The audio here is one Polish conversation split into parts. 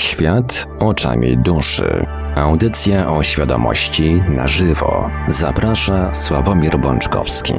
Świat oczami duszy. Audycja o świadomości na żywo. Zaprasza Sławomir Bączkowski.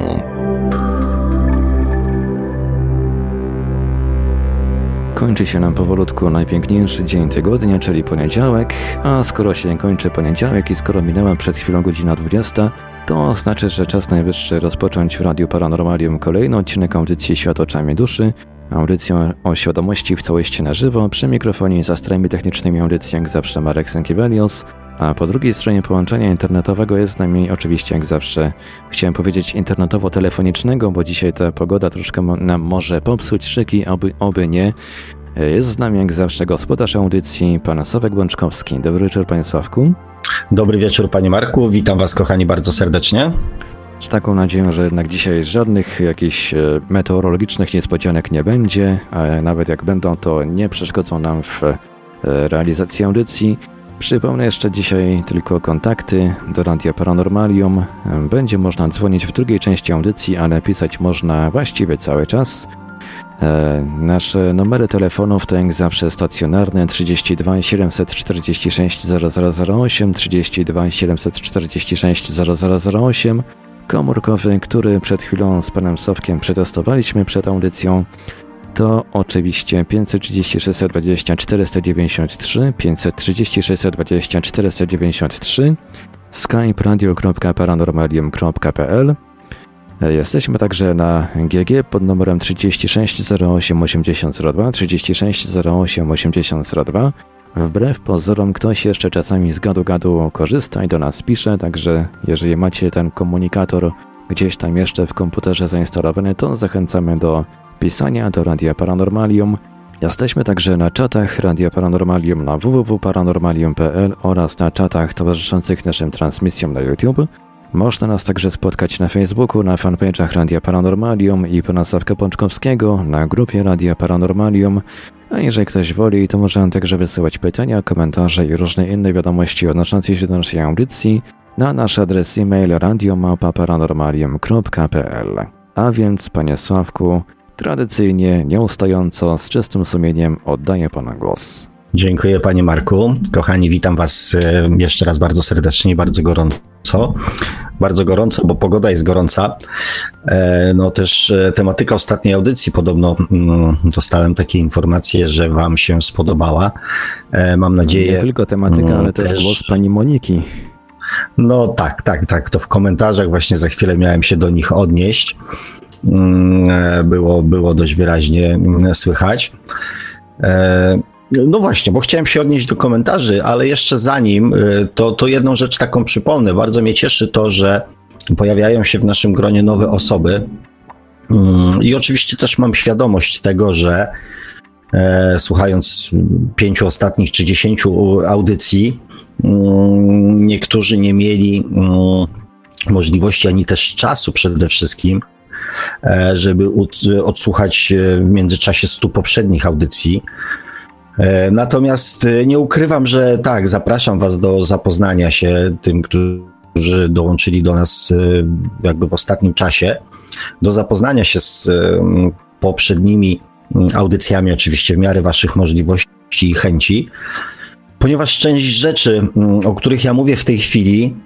Kończy się nam powolutku najpiękniejszy dzień tygodnia, czyli poniedziałek, a skoro się kończy poniedziałek i skoro minęła przed chwilą godzina 20, to znaczy, że czas najwyższy rozpocząć w Radiu Paranormalium kolejny odcinek audycji Świat oczami duszy, audycją o świadomości w całości na żywo, przy mikrofonie za strojami technicznymi audycji jak zawsze Marek Sankiewelios, a po drugiej stronie połączenia internetowego jest z nami oczywiście jak zawsze, chciałem powiedzieć internetowo-telefonicznego, bo dzisiaj ta pogoda troszkę nam może popsuć szyki, oby, oby nie. Jest z nami jak zawsze gospodarz audycji, pan Sławek Bączkowski. Dobry wieczór panie Sławku. Dobry wieczór panie Marku, witam was kochani bardzo serdecznie. Z taką nadzieją, że jednak dzisiaj żadnych jakichś e, meteorologicznych niespodzianek nie będzie, a nawet jak będą, to nie przeszkodzą nam w e, realizacji audycji. Przypomnę jeszcze dzisiaj tylko kontakty do Radia Paranormalium. Będzie można dzwonić w drugiej części audycji, ale pisać można właściwie cały czas. E, nasze numery telefonów to jak zawsze stacjonarne 32 746 0008, 32 746 0008, komórkowy, który przed chwilą z panem Sowkiem przetestowaliśmy przed audycją. To oczywiście 536 20 493, 536 20 493, skype radio.paranormalium.pl Jesteśmy także na GG pod numerem 36 08 8002, 36 08 8002. Wbrew pozorom ktoś jeszcze czasami z gadu-gadu korzysta i do nas pisze, także jeżeli macie ten komunikator gdzieś tam jeszcze w komputerze zainstalowany, to zachęcamy do pisania do Radia Paranormalium. Jesteśmy także na czatach Radia Paranormalium na www.paranormalium.pl oraz na czatach towarzyszących naszym transmisjom na YouTube. Można nas także spotkać na Facebooku, na fanpage'ach Radia Paranormalium i pana Sawka Pączkowskiego, na grupie Radia Paranormalium. A jeżeli ktoś woli, to może także wysyłać pytania, komentarze i różne inne wiadomości odnoszące się do naszej audycji na nasz adres e-mail radiomapa.paranormalium.pl. A więc, panie Sławku, tradycyjnie, nieustająco, z czystym sumieniem oddaję pana głos. Dziękuję panie Marku. Kochani, witam was e, jeszcze raz bardzo serdecznie, bardzo gorąco. Bardzo gorąco, bo pogoda jest gorąca. E, no też e, tematyka ostatniej audycji, podobno mm, dostałem takie informacje, że wam się spodobała. Mam nadzieję. Nie tylko tematyka, mm, ale też, też głos pani Moniki. No tak, tak, tak. To w komentarzach właśnie za chwilę miałem się do nich odnieść. Mm, było, było dość wyraźnie słychać. No właśnie, bo chciałem się odnieść do komentarzy, ale jeszcze zanim, y, to, to jedną rzecz taką przypomnę. Bardzo mnie cieszy to, że pojawiają się w naszym gronie nowe osoby. Mm, I oczywiście też mam świadomość tego, że e, słuchając pięciu ostatnich czy dziesięciu audycji, mm, niektórzy nie mieli mm, możliwości ani też czasu przede wszystkim, e, żeby odsłuchać w międzyczasie stu poprzednich audycji. E, natomiast e, nie ukrywam, że tak, zapraszam Was do zapoznania się tym, którzy dołączyli do nas e, jakby w ostatnim czasie, do zapoznania się z poprzednimi audycjami, oczywiście w miarę Waszych możliwości i chęci, ponieważ część rzeczy, o których ja mówię w tej chwili,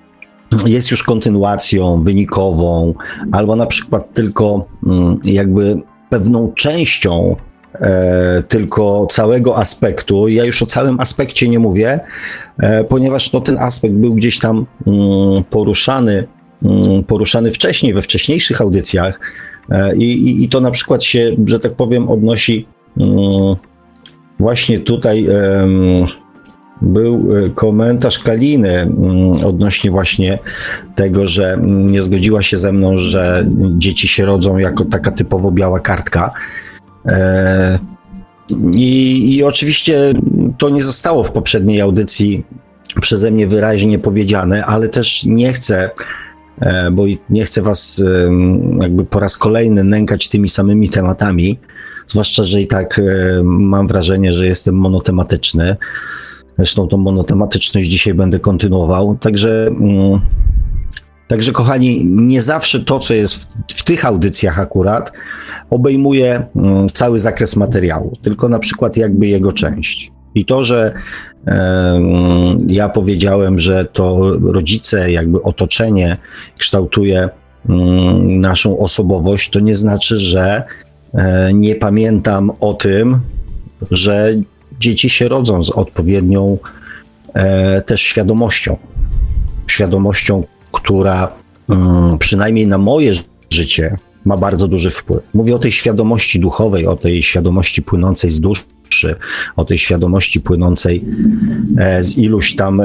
jest już kontynuacją wynikową, albo na przykład tylko jakby pewną częścią tylko całego aspektu. Ja już o całym aspekcie nie mówię, e, ponieważ no, ten aspekt był gdzieś tam mm, poruszany, mm, poruszany wcześniej, we wcześniejszych audycjach. E, i, I to na przykład się, że tak powiem, odnosi mm, właśnie tutaj. Był e, komentarz Kaliny odnośnie właśnie tego, że nie zgodziła się ze mną, że dzieci się rodzą jako taka typowo biała kartka. E, I, I oczywiście to nie zostało w poprzedniej audycji przeze mnie wyraźnie powiedziane, ale też nie chcę, e, bo nie chcę was jakby po raz kolejny nękać tymi samymi tematami, zwłaszcza, że i tak e, mam wrażenie, że jestem monotematyczny. Zresztą tą monotematyczność dzisiaj będę kontynuował. Także mm, Także, kochani, nie zawsze to, co jest w, w, tych audycjach akurat, obejmuje mm, cały zakres materiału, tylko na przykład jakby jego część. I to, że ja powiedziałem, że to rodzice, jakby otoczenie kształtuje mm, naszą osobowość, to nie znaczy, że e, nie pamiętam o tym, że dzieci się rodzą z odpowiednią e, też świadomością. Świadomością, która mm, przynajmniej na moje życie ma bardzo duży wpływ. Mówię o tej świadomości duchowej, o tej świadomości płynącej z duszy, o tej świadomości płynącej e, z iluś tam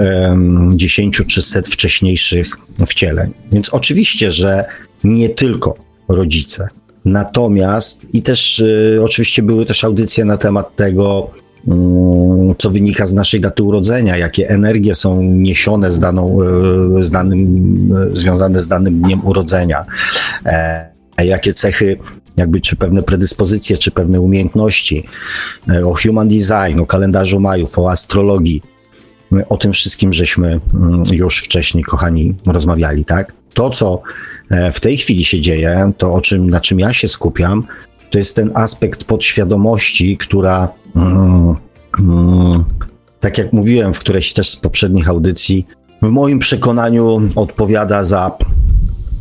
dziesięciu czy set wcześniejszych wcieleń. Więc oczywiście, że nie tylko rodzice. Natomiast i też y, oczywiście były też audycje na temat tego, co wynika z naszej daty urodzenia, jakie energie są niesione z, daną, y, z danym, y, związane z danym dniem urodzenia. E, jakie cechy, jakby czy pewne predyspozycje, czy pewne umiejętności, e, o human design, o kalendarzu Majów, o astrologii. O tym wszystkim żeśmy mm, już wcześniej, kochani, rozmawiali, tak? To, co e, w tej chwili się dzieje, to o czym, na czym ja się skupiam, to jest ten aspekt podświadomości, która, mm, mm, tak jak mówiłem w którejś też z poprzednich audycji, w moim przekonaniu odpowiada za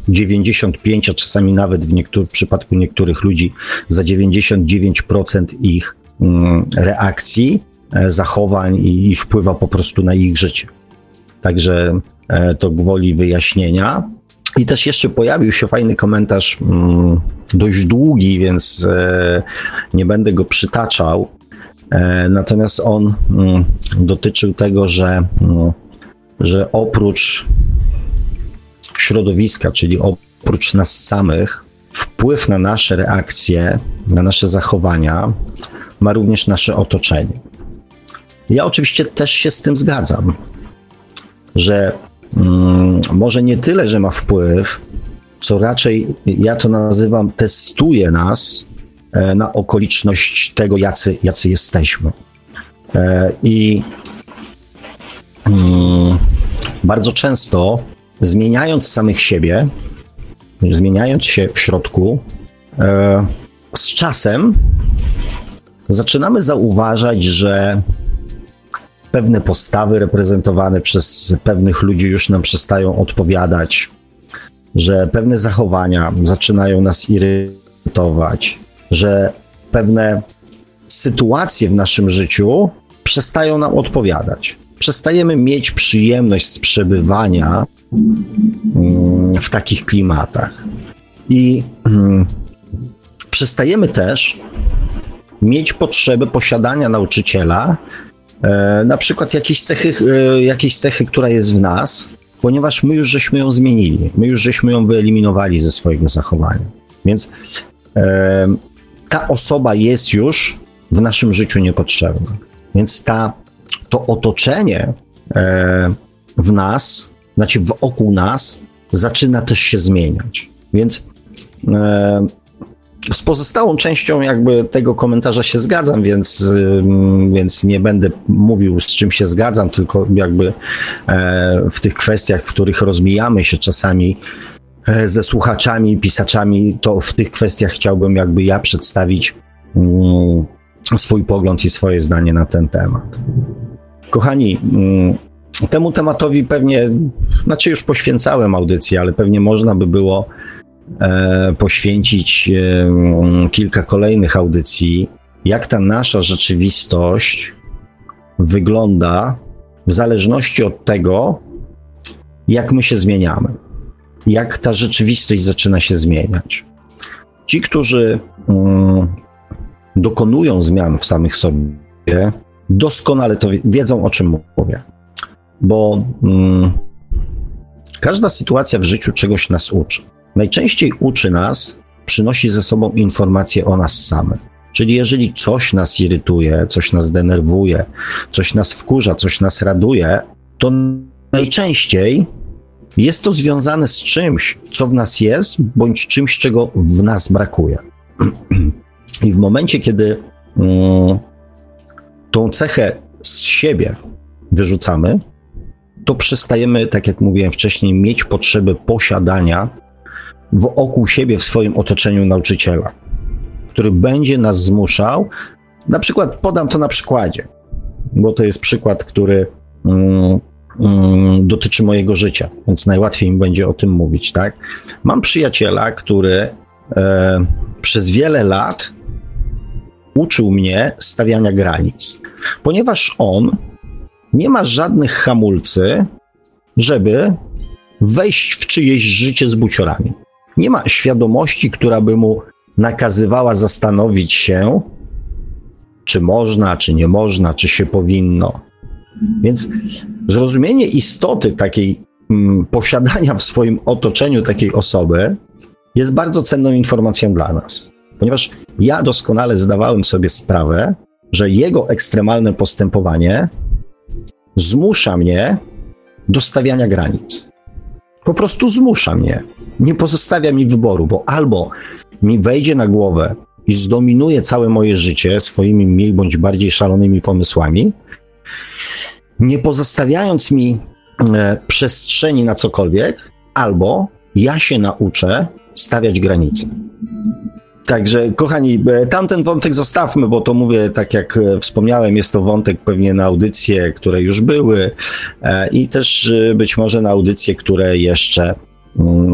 95, a czasami nawet w, niektórych, w przypadku niektórych ludzi za 99% ich mm, reakcji, e, zachowań i, i wpływa po prostu na ich życie. Także e, to gwoli wyjaśnienia. I też jeszcze pojawił się fajny komentarz, mm, dość długi, więc e, nie będę go przytaczał. Natomiast on mm, dotyczył tego, że, że oprócz środowiska, czyli oprócz nas samych, wpływ na nasze reakcje, na nasze zachowania ma również nasze otoczenie. Ja oczywiście też się z tym zgadzam, że mm, może nie tyle, że ma wpływ, co raczej ja to nazywam, testuje nas e, na okoliczność tego, jacy, jacy jesteśmy. E, I mm, bardzo często zmieniając samych siebie, zmieniając się w środku, e, z czasem zaczynamy zauważać, że pewne postawy reprezentowane przez pewnych ludzi już nam przestają odpowiadać, że pewne zachowania zaczynają nas irytować, że pewne sytuacje w naszym życiu przestają nam odpowiadać. Przestajemy mieć przyjemność z przebywania Mm, w takich klimatach. I hmm, przestajemy też mieć potrzebę posiadania nauczyciela, na przykład jakiejś cechy, e, jakiejś cechy, która jest w nas, ponieważ my już żeśmy ją zmienili, my już żeśmy ją wyeliminowali ze swojego zachowania. Więc e, ta osoba jest już w naszym życiu niepotrzebna. Więc ta, to otoczenie e, w nas znaczy wokół nas, zaczyna też się zmieniać. Więc e, z pozostałą częścią jakby tego komentarza się zgadzam, więc, więc nie będę mówił z czym się zgadzam, tylko jakby e, w tych kwestiach, w których rozmijamy się czasami e, ze słuchaczami, pisaczami, to w tych kwestiach chciałbym jakby ja przedstawić mm, swój pogląd i swoje zdanie na ten temat. Kochani, mm, Temu tematowi pewnie, znaczy już poświęcałem audycję, ale pewnie można by było poświęcić e, kilka kolejnych audycji, jak ta nasza rzeczywistość wygląda w zależności od tego, jak my się zmieniamy, jak ta rzeczywistość zaczyna się zmieniać. Ci, którzy mm, dokonują zmian w samych sobie, doskonale to wiedzą, o czym mówię bo mm, każda sytuacja w życiu czegoś nas uczy. Najczęściej uczy nas, przynosi ze sobą informacje o nas samych. Czyli jeżeli coś nas irytuje, coś nas denerwuje, coś nas wkurza, coś nas raduje, to najczęściej jest to związane z czymś, co w nas jest, bądź czymś, czego w nas brakuje. I w momencie, kiedy mm, tą cechę z siebie wyrzucamy, to przestajemy, tak jak mówiłem wcześniej, mieć potrzebę posiadania wokół siebie, w swoim otoczeniu nauczyciela, który będzie nas zmuszał. Na przykład, podam to na przykładzie. bo to jest przykład, który mm, mm, dotyczy mojego życia, więc najłatwiej mi będzie o tym mówić, tak? Mam przyjaciela, który e, przez wiele lat uczył mnie stawiania granic, ponieważ on nie ma żadnych hamulcy, żeby wejść w czyjeś życie z buciorami. Nie ma świadomości, która by mu nakazywała zastanowić się, czy można, czy nie można, czy się powinno. Więc zrozumienie istoty takiej mm, posiadania w swoim otoczeniu takiej osoby jest bardzo cenną informacją dla nas. Ponieważ ja doskonale zdawałem sobie sprawę, że jego ekstremalne postępowanie zmusza mnie do stawiania granic. Po prostu zmusza mnie. Nie pozostawia mi wyboru, bo albo mi wejdzie na głowę i zdominuje całe moje życie swoimi mniej bądź bardziej szalonymi pomysłami, nie pozostawiając mi e, przestrzeni na cokolwiek, albo ja się nauczę stawiać granice. Także, kochani, e, tamten wątek zostawmy, bo to mówię, tak jak e, wspomniałem, jest to wątek pewnie na audycje, które już były i też być może na audycje, które jeszcze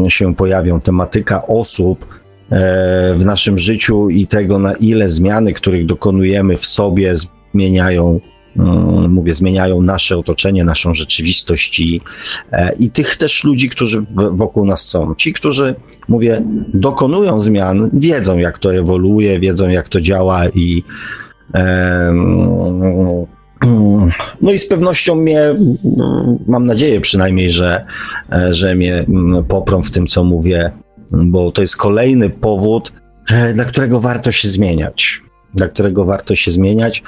się pojawią. Tematyka osób, E, w naszym życiu i tego, na ile zmiany, których dokonujemy w sobie, zmieniają mm, mówię, zmieniają nasze otoczenie, naszą rzeczywistość i, e, i tych też ludzi, którzy wokół nas są. Ci, którzy, mówię, dokonują zmian, wiedzą, jak to ewoluuje, wiedzą, jak to działa i no i z pewnością mnie, mam nadzieję przynajmniej, że, e, że mnie mm, poprą w tym, co mówię, bo to jest kolejny powód, e, dla którego warto się zmieniać. Dla którego warto się zmieniać,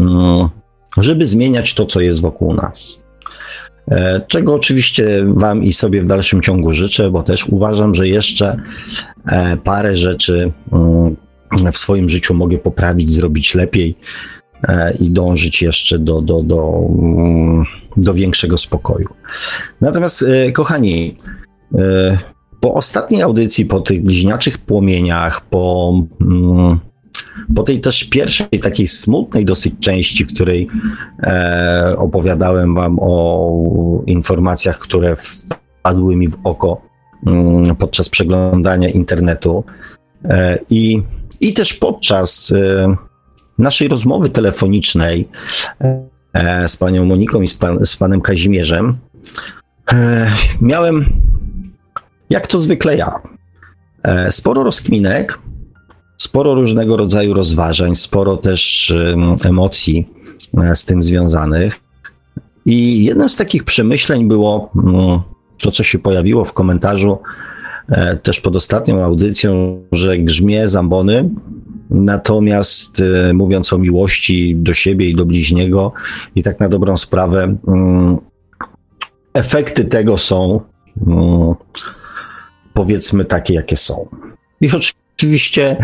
mm, żeby zmieniać to, co jest wokół nas. E, czego oczywiście Wam i sobie w dalszym ciągu życzę, bo też uważam, że jeszcze parę rzeczy mm, w swoim życiu mogę poprawić, zrobić lepiej i dążyć jeszcze do, do, do, mm, do większego spokoju. Natomiast, kochani, po ostatniej audycji, po tych bliźniaczych płomieniach, po, mm, po tej też pierwszej takiej smutnej dosyć części, w której e, opowiadałem wam o informacjach, które wpadły mi w oko mm, podczas przeglądania internetu e, i, i też podczas e, naszej rozmowy telefonicznej e, z panią Moniką i z, pan, z panem Kazimierzem, e, miałem jak to zwykle ja. E, sporo rozkminek, sporo różnego rodzaju rozważań, sporo też emocji z tym związanych. I jednym z takich przemyśleń było mm, to, co się pojawiło w komentarzu też pod ostatnią audycją, że grzmie zambony, natomiast mówiąc o miłości do siebie i do bliźniego i tak na dobrą sprawę, mm, efekty tego są mm, powiedzmy takie, jakie są. I oczywiście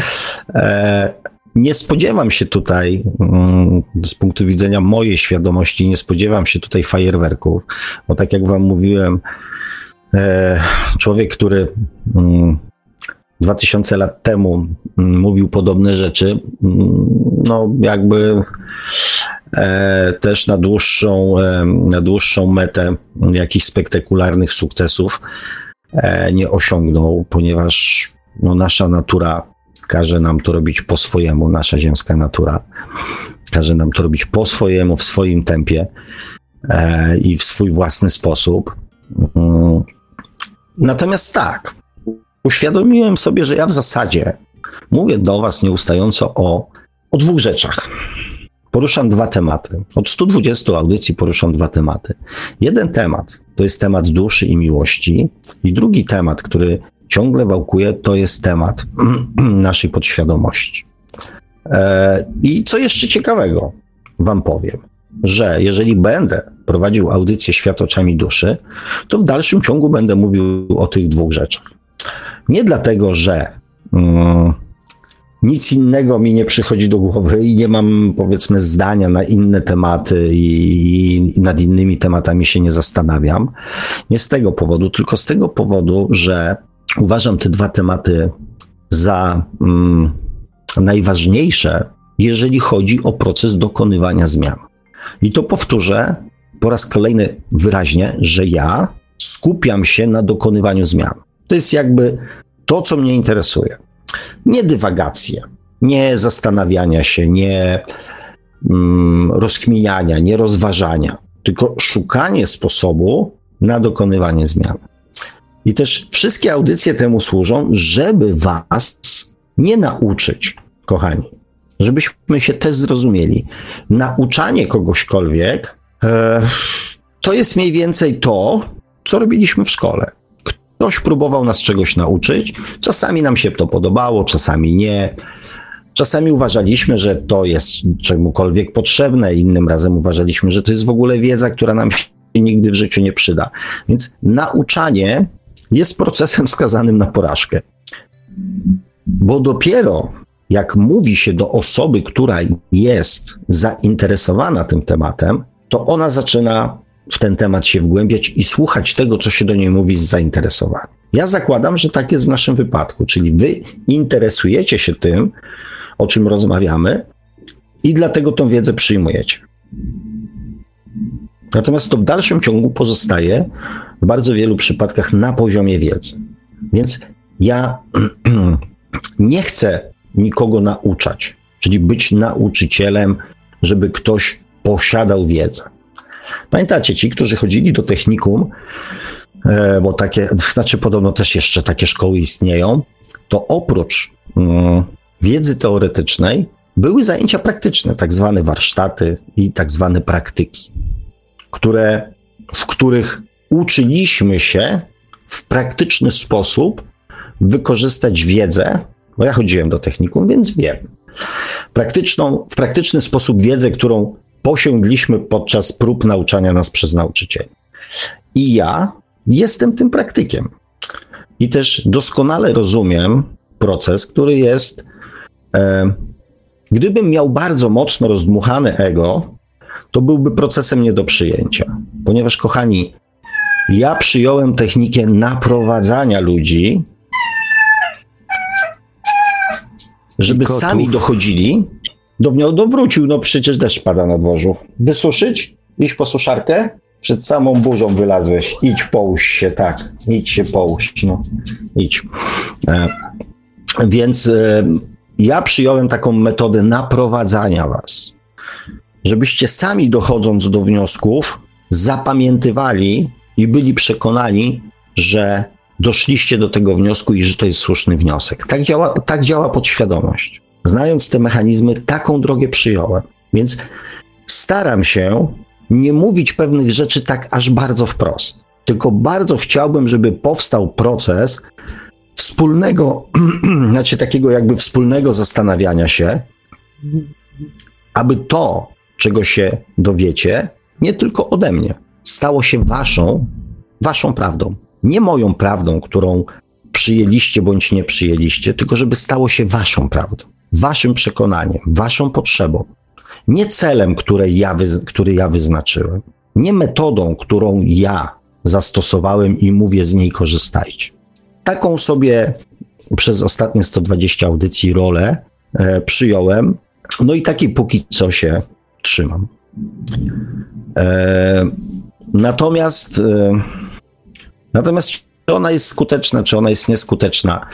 e, nie spodziewam się tutaj, mm, z punktu widzenia mojej świadomości, nie spodziewam się tutaj fajerwerków, bo tak jak wam mówiłem, e, człowiek, który 2000 lat temu mm, mówił podobne rzeczy, mm, no jakby e, też na dłuższą, e, na dłuższą metę jakichś spektakularnych sukcesów E, nie osiągnął, ponieważ no, nasza natura każe nam to robić po swojemu, nasza ziemska natura każe nam to robić po swojemu, w swoim tempie e, i w swój własny sposób. Mm. Natomiast tak, uświadomiłem sobie, że ja w zasadzie mówię do Was nieustająco o, o dwóch rzeczach. Poruszam dwa tematy. Od 120 audycji poruszam dwa tematy. Jeden temat to jest temat duszy i miłości, i drugi temat, który ciągle wałkuje, to jest temat naszej podświadomości. E, I co jeszcze ciekawego Wam powiem, że jeżeli będę prowadził audycję Świat oczami duszy, to w dalszym ciągu będę mówił o tych dwóch rzeczach. Nie dlatego, że. Mm, nic innego mi nie przychodzi do głowy i nie mam, powiedzmy, zdania na inne tematy i, i, nad innymi tematami się nie zastanawiam. Nie z tego powodu, tylko z tego powodu, że uważam te dwa tematy za mm, najważniejsze, jeżeli chodzi o proces dokonywania zmian. I to powtórzę po raz kolejny wyraźnie, że ja skupiam się na dokonywaniu zmian. To jest jakby to, co mnie interesuje. Nie dywagacje, nie zastanawiania się, nie mm, rozkminiania, nie rozważania, tylko szukanie sposobu na dokonywanie zmian. I też wszystkie audycje temu służą, żeby was nie nauczyć, kochani, żebyśmy się też zrozumieli. Nauczanie kogośkolwiek e, to jest mniej więcej to, co robiliśmy w szkole. Ktoś próbował nas czegoś nauczyć, czasami nam się to podobało, czasami nie. Czasami uważaliśmy, że to jest czemukolwiek potrzebne, innym razem uważaliśmy, że to jest w ogóle wiedza, która nam się nigdy w życiu nie przyda. Więc nauczanie jest procesem skazanym na porażkę. Bo dopiero jak mówi się do osoby, która jest zainteresowana tym tematem, to ona zaczyna w ten temat się wgłębiać i słuchać tego, co się do niej mówi z zainteresowaniem. Ja zakładam, że tak jest w naszym wypadku, czyli wy interesujecie się tym, o czym rozmawiamy i dlatego tą wiedzę przyjmujecie. Natomiast to w dalszym ciągu pozostaje w bardzo wielu przypadkach na poziomie wiedzy. Więc ja nie chcę nikogo nauczać, czyli być nauczycielem, żeby ktoś posiadał wiedzę. Pamiętacie, ci, którzy chodzili do technikum, e, bo takie, znaczy podobno też jeszcze takie szkoły istnieją, to oprócz mm, wiedzy teoretycznej były zajęcia praktyczne, tak zwane warsztaty i tak zwane praktyki, które, w których uczyliśmy się w praktyczny sposób wykorzystać wiedzę, bo ja chodziłem do technikum, więc wiem. Praktyczną, w praktyczny sposób wiedzę, którą posiągliśmy podczas prób nauczania nas przez nauczycieli. I ja jestem tym praktykiem. I też doskonale rozumiem proces, który jest. E, gdybym miał bardzo mocno rozdmuchane ego, to byłby procesem nie do przyjęcia. Ponieważ, kochani, ja przyjąłem technikę naprowadzania ludzi, żeby sami dochodzili do wniosku. Wrócił, no przecież deszcz pada na dworzu. Wysuszyć? Iść po suszarkę? Przed samą burzą wylazłeś. Idź, połóż się, tak. Idź się połóż, no. Idź. E, więc e, ja przyjąłem taką metodę naprowadzania was, żebyście sami dochodząc do wniosków, zapamiętywali i byli przekonani, że doszliście do tego wniosku i że to jest słuszny wniosek. Tak działa, tak działa podświadomość. Znając te mechanizmy, taką drogę przyjąłem. Więc staram się nie mówić pewnych rzeczy tak aż bardzo wprost. Tylko bardzo chciałbym, żeby powstał proces wspólnego, znaczy takiego jakby wspólnego zastanawiania się, aby to, czego się dowiecie, nie tylko ode mnie, stało się waszą, waszą prawdą. Nie moją prawdą, którą przyjęliście bądź nie przyjęliście, tylko żeby stało się waszą prawdą waszym przekonaniem, waszą potrzebą, nie celem, który ja, który ja wyznaczyłem, nie metodą, którą ja zastosowałem i mówię z niej korzystajcie. Taką sobie przez ostatnie 120 audycji rolę e, przyjąłem, no i takiej póki co się trzymam. E, natomiast, e, natomiast czy ona jest skuteczna, czy ona jest nieskuteczna,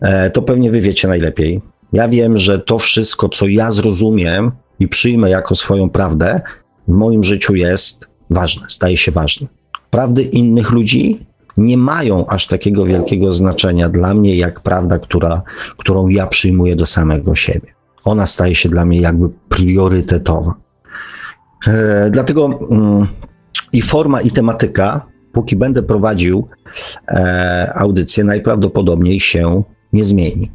e, to pewnie wy wiecie najlepiej. Ja wiem, że to wszystko, co ja zrozumiem i przyjmę jako swoją prawdę, w moim życiu jest ważne, staje się ważne. Prawdy innych ludzi nie mają aż takiego wielkiego znaczenia dla mnie, jak prawda, która, którą ja przyjmuję do samego siebie. Ona staje się dla mnie jakby priorytetowa. E, dlatego mm, i forma, i tematyka, póki będę prowadził e, audycję, najprawdopodobniej się nie zmieni.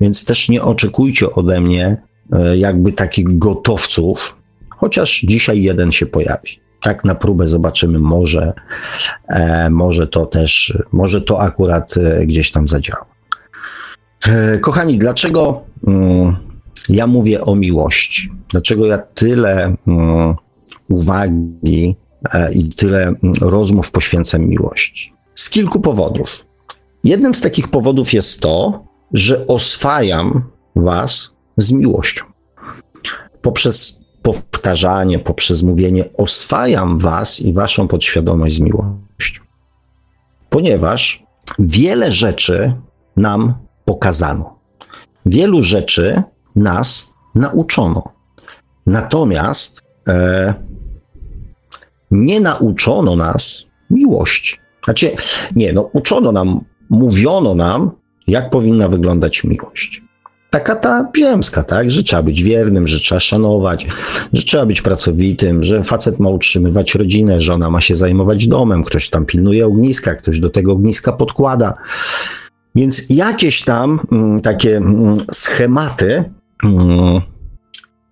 Więc też nie oczekujcie ode mnie e, jakby takich gotowców, chociaż dzisiaj jeden się pojawi. Tak na próbę zobaczymy, może, e, może to też, może to akurat e, gdzieś tam zadziała. Kochani, dlaczego mm, ja mówię o miłości? Dlaczego ja tyle mm, uwagi i tyle mm, rozmów poświęcam miłości? Z kilku powodów. Jednym z takich powodów jest to, że oswajam was z miłością. Poprzez powtarzanie, poprzez mówienie oswajam was i waszą podświadomość z miłością. Ponieważ wiele rzeczy nam pokazano. Wielu rzeczy nas nauczono. Natomiast e, nie nauczono nas miłości. Znaczy, nie, no, uczono nam, mówiono nam, jak powinna wyglądać miłość. Taka ta ziemska, tak? Że trzeba być wiernym, że trzeba szanować, że trzeba być pracowitym, że facet ma utrzymywać rodzinę, żona ma się zajmować domem, ktoś tam pilnuje ogniska, ktoś do tego ogniska podkłada. Więc jakieś tam mm, takie mm, schematy mm,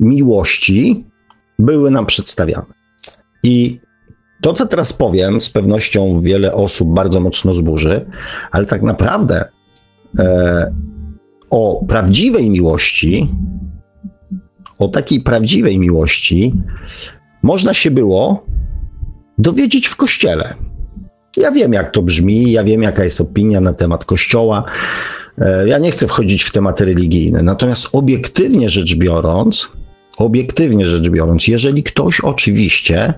miłości były nam przedstawiane. I to, co teraz powiem, z pewnością wiele osób bardzo mocno zburzy, ale tak naprawdę o prawdziwej miłości, o takiej prawdziwej miłości, można się było dowiedzieć w kościele. Ja wiem, jak to brzmi, ja wiem, jaka jest opinia na temat kościoła. E, ja nie chcę wchodzić w tematy religijne, natomiast obiektywnie rzecz biorąc, obiektywnie rzecz biorąc, jeżeli ktoś oczywiście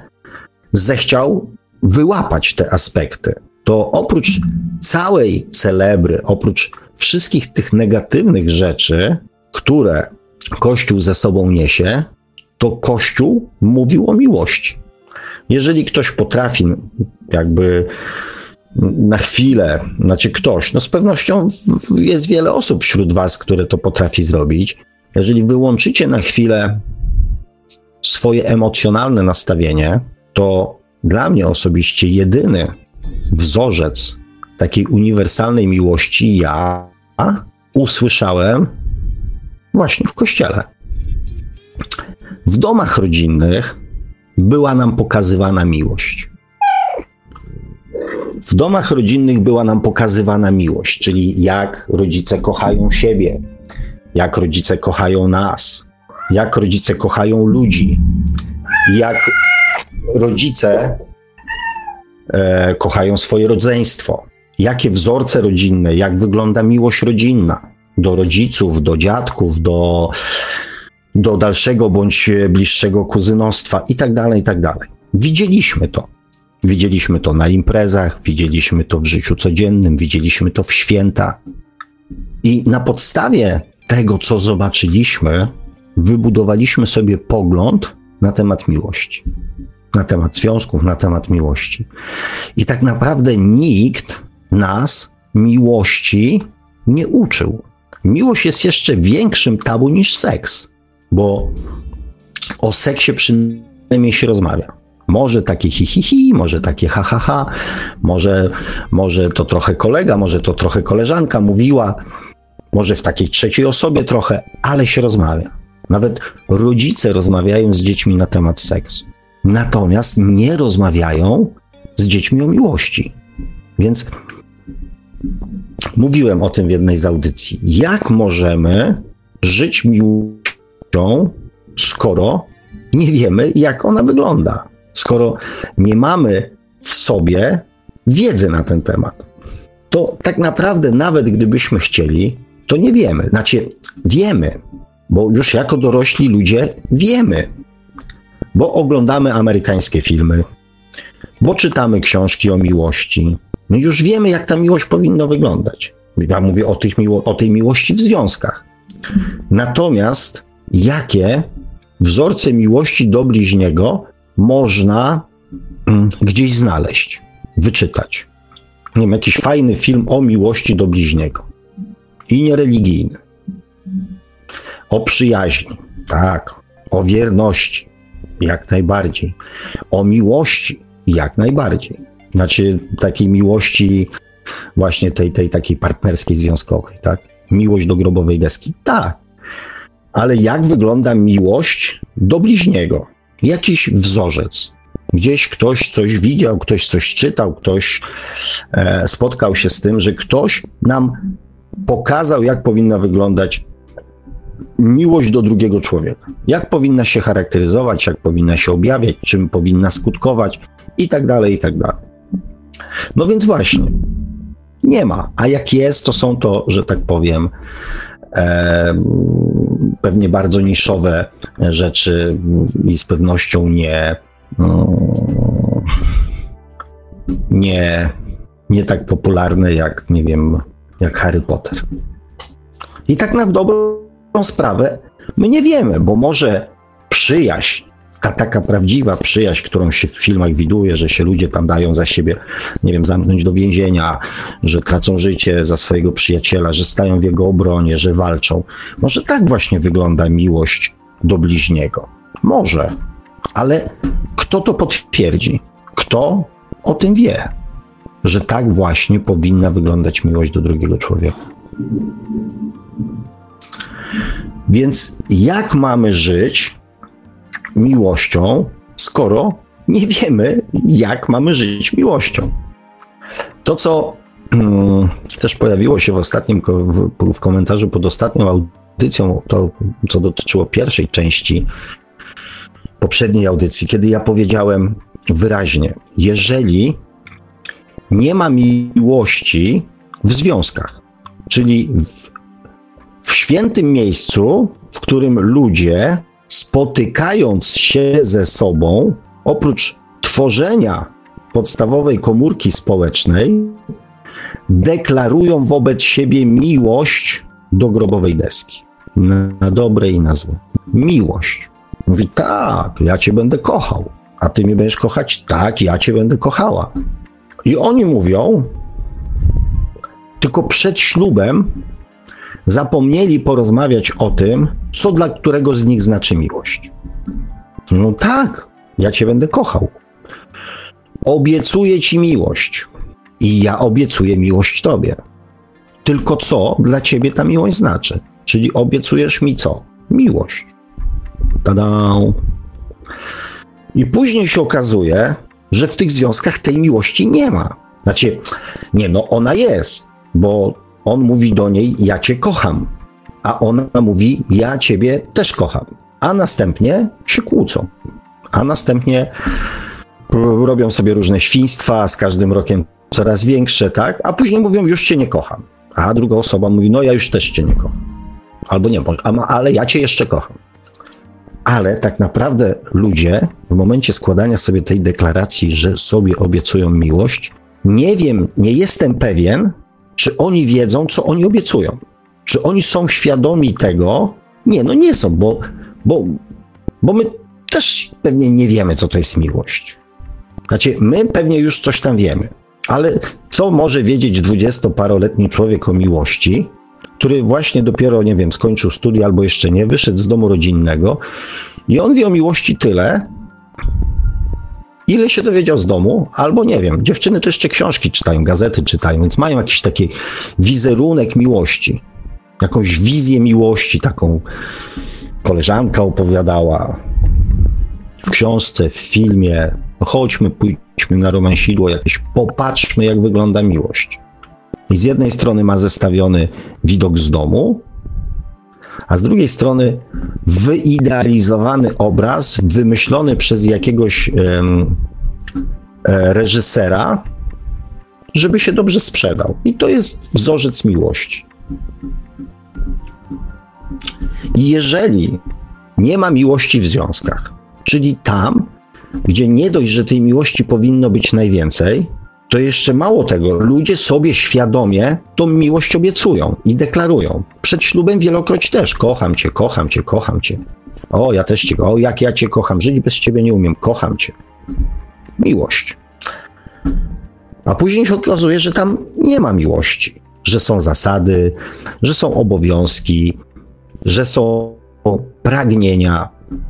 zechciał wyłapać te aspekty, to oprócz całej celebry, oprócz wszystkich tych negatywnych rzeczy, które Kościół ze sobą niesie, to Kościół mówił o miłości. Jeżeli ktoś potrafi, jakby na chwilę, znaczy ktoś, no z pewnością jest wiele osób wśród Was, które to potrafi zrobić. Jeżeli wyłączycie na chwilę swoje emocjonalne nastawienie, to dla mnie osobiście jedyny wzorzec takiej uniwersalnej miłości ja usłyszałem właśnie w kościele. W domach rodzinnych była nam pokazywana miłość. W domach rodzinnych była nam pokazywana miłość, czyli jak rodzice kochają siebie, jak rodzice kochają nas, jak rodzice kochają ludzi, jak rodzice e, kochają swoje rodzeństwo, jakie wzorce rodzinne, jak wygląda miłość rodzinna do rodziców, do dziadków, do, do dalszego bądź bliższego kuzynostwa i tak dalej, i tak dalej. Widzieliśmy to. Widzieliśmy to na imprezach, widzieliśmy to w życiu codziennym, widzieliśmy to w święta. I na podstawie tego, co zobaczyliśmy, wybudowaliśmy sobie pogląd na temat miłości, na temat związków, na temat miłości. I tak naprawdę nikt nas miłości nie uczył. Miłość jest jeszcze większym tabu niż seks, bo o seksie przynajmniej się rozmawia. Może takie hi, hi, hi może takie ha, ha, ha, może, może to trochę kolega, może to trochę koleżanka mówiła, może w takiej trzeciej osobie trochę, ale się rozmawia. Nawet rodzice rozmawiają z dziećmi na temat seksu. Natomiast nie rozmawiają z dziećmi o miłości. Więc mówiłem o tym w jednej z audycji. Jak możemy żyć miłością, skoro nie wiemy, jak ona wygląda? Skoro nie mamy w sobie wiedzy na ten temat. To tak naprawdę, nawet gdybyśmy chcieli, to nie wiemy. Znaczy, wiemy, bo już jako dorośli ludzie wiemy, bo oglądamy amerykańskie filmy, bo czytamy książki o miłości. My już wiemy, jak ta miłość powinna wyglądać. Ja mówię o, tych miło- o tej miłości w związkach. Natomiast jakie wzorce miłości do bliźniego można mm, gdzieś znaleźć, wyczytać? Nie wiem, jakiś fajny film o miłości do bliźniego i niereligijny o przyjaźni, tak, o wierności, jak najbardziej, o miłości, jak najbardziej. Znaczy takiej miłości właśnie tej, tej takiej partnerskiej, związkowej, tak? Miłość do grobowej deski, tak. Ale jak wygląda miłość do bliźniego? Jakiś wzorzec. Gdzieś ktoś coś widział, ktoś coś czytał, ktoś e, spotkał się z tym, że ktoś nam pokazał, jak powinna wyglądać miłość do drugiego człowieka. Jak powinna się charakteryzować, jak powinna się objawiać, czym powinna skutkować i tak dalej, i tak dalej. No więc właśnie, nie ma. A jak jest, to są to, że tak powiem, e, pewnie bardzo niszowe rzeczy i z pewnością nie, nie, nie tak popularne jak, nie wiem, jak Harry Potter. I tak na dobrą sprawę my nie wiemy, bo może przyjaźń, ta taka prawdziwa przyjaźń, którą się w filmach widuje, że się ludzie tam dają za siebie, nie wiem, zamknąć do więzienia, że tracą życie za swojego przyjaciela, że stają w jego obronie, że walczą. Może tak właśnie wygląda miłość do bliźniego. Może, ale kto to potwierdzi? Kto o tym wie, że tak właśnie powinna wyglądać miłość do drugiego człowieka? Więc jak mamy żyć miłością, skoro nie wiemy, jak mamy żyć miłością? To, co hmm, też pojawiło się w ostatnim w, w komentarzu pod ostatnią audycją, to co dotyczyło pierwszej części poprzedniej audycji, kiedy ja powiedziałem wyraźnie, jeżeli nie ma miłości w związkach, czyli w, w świętym miejscu, w którym ludzie spotykając się ze sobą, oprócz tworzenia podstawowej komórki społecznej, deklarują wobec siebie miłość do grobowej deski. Na dobre i na złe. Miłość. Mówi, tak, ja cię będę kochał. A ty mnie będziesz kochać? Tak, ja cię będę kochała. I oni mówią, tylko przed ślubem zapomnieli porozmawiać o tym, co dla którego z nich znaczy miłość. No tak, ja cię będę kochał. Obiecuję ci miłość i ja obiecuję miłość tobie. Tylko co dla ciebie ta miłość znaczy? Czyli obiecujesz mi co? Miłość. Tada! I później się okazuje, że w tych związkach tej miłości nie ma. Znaczy, nie, no ona jest, bo on mówi do niej: Ja cię kocham, a ona mówi: Ja ciebie też kocham. A następnie się kłócą. A następnie robią sobie różne świństwa, z każdym rokiem coraz większe, tak? A później mówią: Już cię nie kocham. A druga osoba mówi: No, ja już też cię nie kocham. Albo nie, ale ja cię jeszcze kocham. Ale tak naprawdę ludzie w momencie składania sobie tej deklaracji, że sobie obiecują miłość, nie wiem, nie jestem pewien, czy oni wiedzą, co oni obiecują. Czy oni są świadomi tego? Nie, no nie są, bo, bo, bo my też pewnie nie wiemy, co to jest miłość. Znaczy, my pewnie już coś tam wiemy, ale co może wiedzieć dwudziestoparoletni człowiek o miłości, który właśnie dopiero, nie wiem, skończył studia albo jeszcze nie, wyszedł z domu rodzinnego i on wie o miłości tyle, ile się dowiedział z domu, albo nie wiem, dziewczyny to jeszcze książki czytają, gazety czytają, więc mają jakiś taki wizerunek miłości, jakąś wizję miłości, taką. Koleżanka opowiadała w książce, w filmie, no chodźmy, pójdźmy na romansidło jakieś, popatrzmy jak wygląda miłość. I z jednej strony ma zestawiony widok z domu, a z drugiej strony wyidealizowany obraz wymyślony przez jakiegoś um, reżysera, żeby się dobrze sprzedał. I to jest wzorzec miłości. I jeżeli nie ma miłości w związkach, czyli tam, gdzie nie dość, że tej miłości powinno być najwięcej, to jeszcze mało tego, ludzie sobie świadomie tą miłość obiecują i deklarują. Przed ślubem wielokroć też kocham cię, kocham cię, kocham cię. O, ja też cię, o, jak ja cię kocham, żyć bez ciebie nie umiem, kocham cię. Miłość. A później się okazuje, że tam nie ma miłości, że są zasady, że są obowiązki, że są pragnienia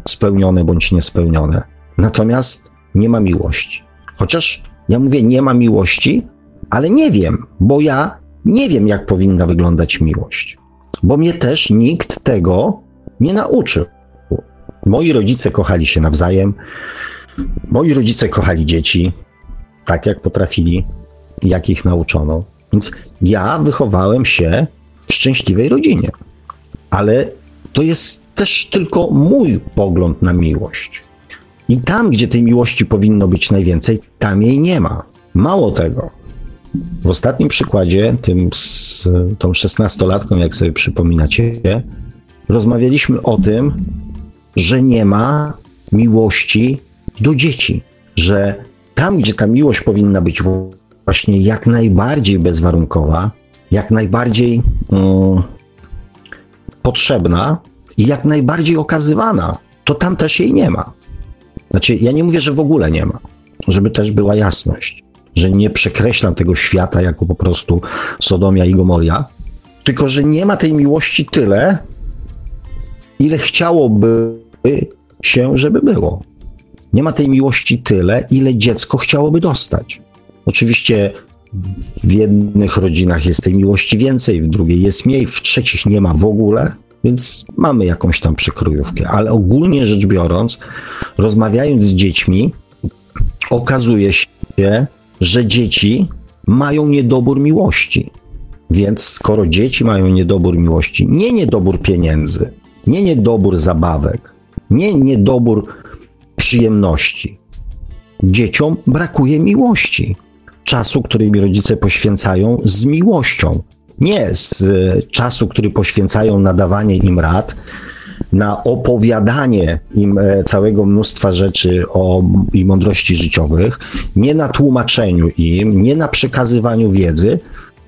spełnione bądź niespełnione. Natomiast nie ma miłości. Chociaż ja mówię, nie ma miłości, ale nie wiem, bo ja nie wiem, jak powinna wyglądać miłość. Bo mnie też nikt tego nie nauczył. Moi rodzice kochali się nawzajem, moi rodzice kochali dzieci tak, jak potrafili, jak ich nauczono. Więc ja wychowałem się w szczęśliwej rodzinie. Ale to jest też tylko mój pogląd na miłość. I tam, gdzie tej miłości powinno być najwięcej, tam jej nie ma. Mało tego. W ostatnim przykładzie, tym z tą szesnastolatką, jak sobie przypominacie, rozmawialiśmy o tym, że nie ma miłości do dzieci, że tam, gdzie ta miłość powinna być właśnie jak najbardziej bezwarunkowa, jak najbardziej um, potrzebna i jak najbardziej okazywana, to tam też jej nie ma. Znaczy, ja nie mówię, że w ogóle nie ma, żeby też była jasność, że nie przekreślam tego świata jako po prostu Sodomia i Gomoria, tylko że nie ma tej miłości tyle, ile chciałoby się, żeby było. Nie ma tej miłości tyle, ile dziecko chciałoby dostać. Oczywiście w jednych rodzinach jest tej miłości więcej, w drugiej jest mniej, w trzecich nie ma w ogóle, więc mamy jakąś tam przekrójówkę, ale ogólnie rzecz biorąc, rozmawiając z dziećmi, okazuje się, że dzieci mają niedobór miłości. Więc skoro dzieci mają niedobór miłości, nie niedobór pieniędzy, nie niedobór zabawek, nie niedobór przyjemności, dzieciom brakuje miłości. Czasu, który mi rodzice poświęcają z miłością. Nie z e, czasu, który poświęcają na dawanie im rad, na opowiadanie im e, całego mnóstwa rzeczy o, i mądrości życiowych, nie na tłumaczeniu im, nie na przekazywaniu wiedzy,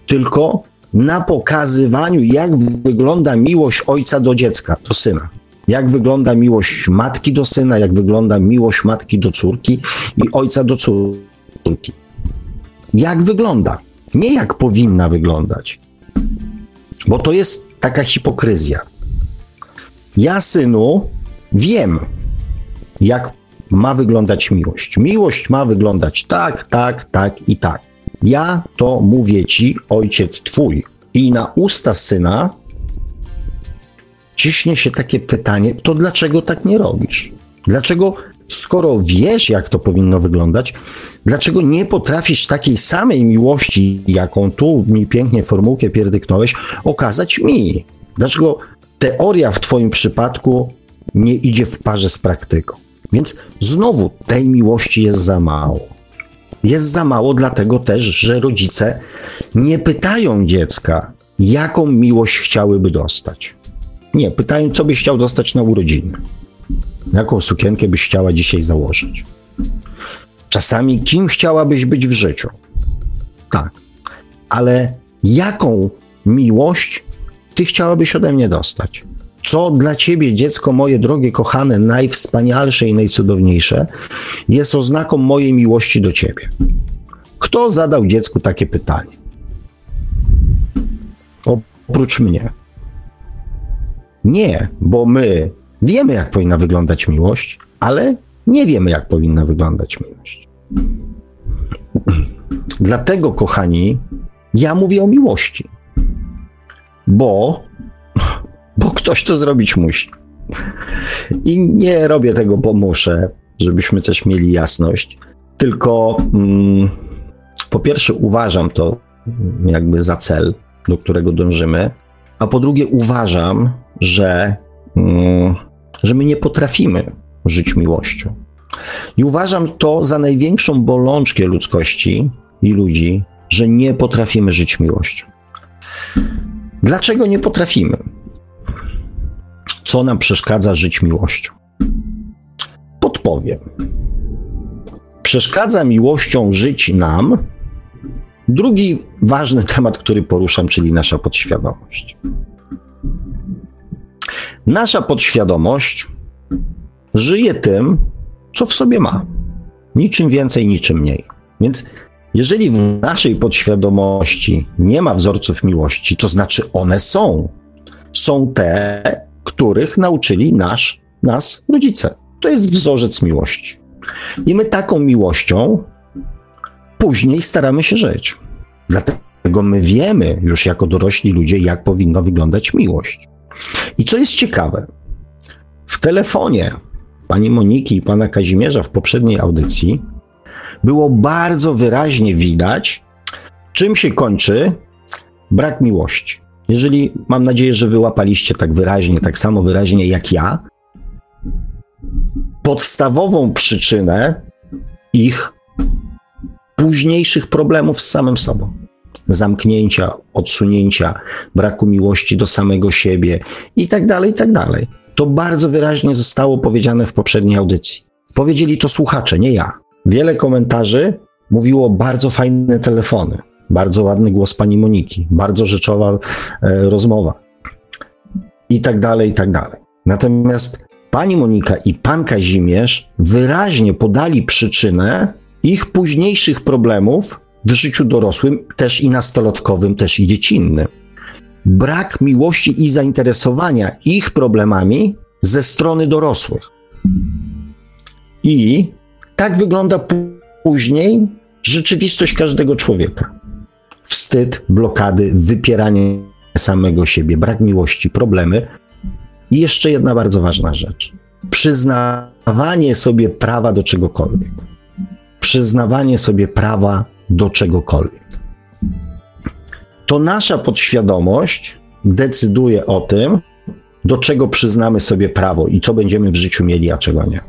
tylko na pokazywaniu, jak wygląda miłość ojca do dziecka, do syna. Jak wygląda miłość matki do syna, jak wygląda miłość matki do córki i ojca do córki. Jak wygląda, nie jak powinna wyglądać. Bo to jest taka hipokryzja. Ja, synu, wiem, jak ma wyglądać miłość. Miłość ma wyglądać tak, tak, tak i tak. Ja to mówię ci, ojciec twój. I na usta syna ciśnie się takie pytanie, to dlaczego tak nie robisz? Dlaczego, skoro wiesz, jak to powinno wyglądać, dlaczego nie potrafisz takiej samej miłości, jaką tu mi pięknie formułkę pierdyknąłeś, okazać mi? Dlaczego teoria w Twoim przypadku nie idzie w parze z praktyką? Więc znowu tej miłości jest za mało. Jest za mało, dlatego też, że rodzice nie pytają dziecka, jaką miłość chciałyby dostać. Nie, pytają, co byś chciał dostać na urodziny. Jaką sukienkę byś chciała dzisiaj założyć. Czasami kim chciałabyś być w życiu. Tak. Ale jaką miłość ty chciałabyś ode mnie dostać? Co dla ciebie, dziecko moje drogie, kochane, najwspanialsze i najcudowniejsze, jest oznaką mojej miłości do ciebie? Kto zadał dziecku takie pytanie? Oprócz mnie. Nie, bo my wiemy, jak powinna wyglądać miłość, ale nie wiemy, jak powinna wyglądać miłość. Dlatego, kochani, ja mówię o miłości. Bo, bo ktoś to zrobić musi. I nie robię tego, bo muszę, żebyśmy też mieli jasność. Tylko mm, po pierwsze uważam to jakby za cel, do którego dążymy, a po drugie uważam, że, mm, że my nie potrafimy żyć miłością. I uważam to za największą bolączkę ludzkości i ludzi, że nie potrafimy żyć miłością. Dlaczego nie potrafimy? Co nam przeszkadza żyć miłością? Podpowiem. Przeszkadza miłością żyć nam drugi ważny temat, który poruszam, czyli nasza podświadomość. Nasza podświadomość żyje tym, co w sobie ma. Niczym więcej, niczym mniej. Więc jeżeli w naszej podświadomości nie ma wzorców miłości, to znaczy one są. Są te, których nauczyli nasz, nas rodzice. To jest wzorzec miłości. I my taką miłością później staramy się żyć. Dlatego my wiemy już jako dorośli ludzie, jak powinna wyglądać miłość. I co jest ciekawe, w telefonie pani Moniki i pana Kazimierza w poprzedniej audycji było bardzo wyraźnie widać, czym się kończy brak miłości. Jeżeli mam nadzieję, że wyłapaliście tak wyraźnie, tak samo wyraźnie jak ja, podstawową przyczynę ich późniejszych problemów z samym sobą. Zamknięcia, odsunięcia, braku miłości do samego siebie i tak dalej, i tak dalej. To bardzo wyraźnie zostało powiedziane w poprzedniej audycji. Powiedzieli to słuchacze, nie ja. Wiele komentarzy mówiło bardzo fajne telefony, bardzo ładny głos pani Moniki, bardzo rzeczowa e, rozmowa i tak dalej, i tak dalej. Natomiast pani Monika i pan Kazimierz wyraźnie podali przyczynę ich późniejszych problemów w życiu dorosłym, też i nastolatkowym, też i dziecinnym. Brak miłości i zainteresowania ich problemami ze strony dorosłych. I tak wygląda później rzeczywistość każdego człowieka. Wstyd, blokady, wypieranie samego siebie, brak miłości, problemy. I jeszcze jedna bardzo ważna rzecz. Przyznawanie sobie prawa do czegokolwiek. Przyznawanie sobie prawa do czegokolwiek. To nasza podświadomość decyduje o tym, do czego przyznamy sobie prawo i co będziemy w życiu mieli, a czego nie.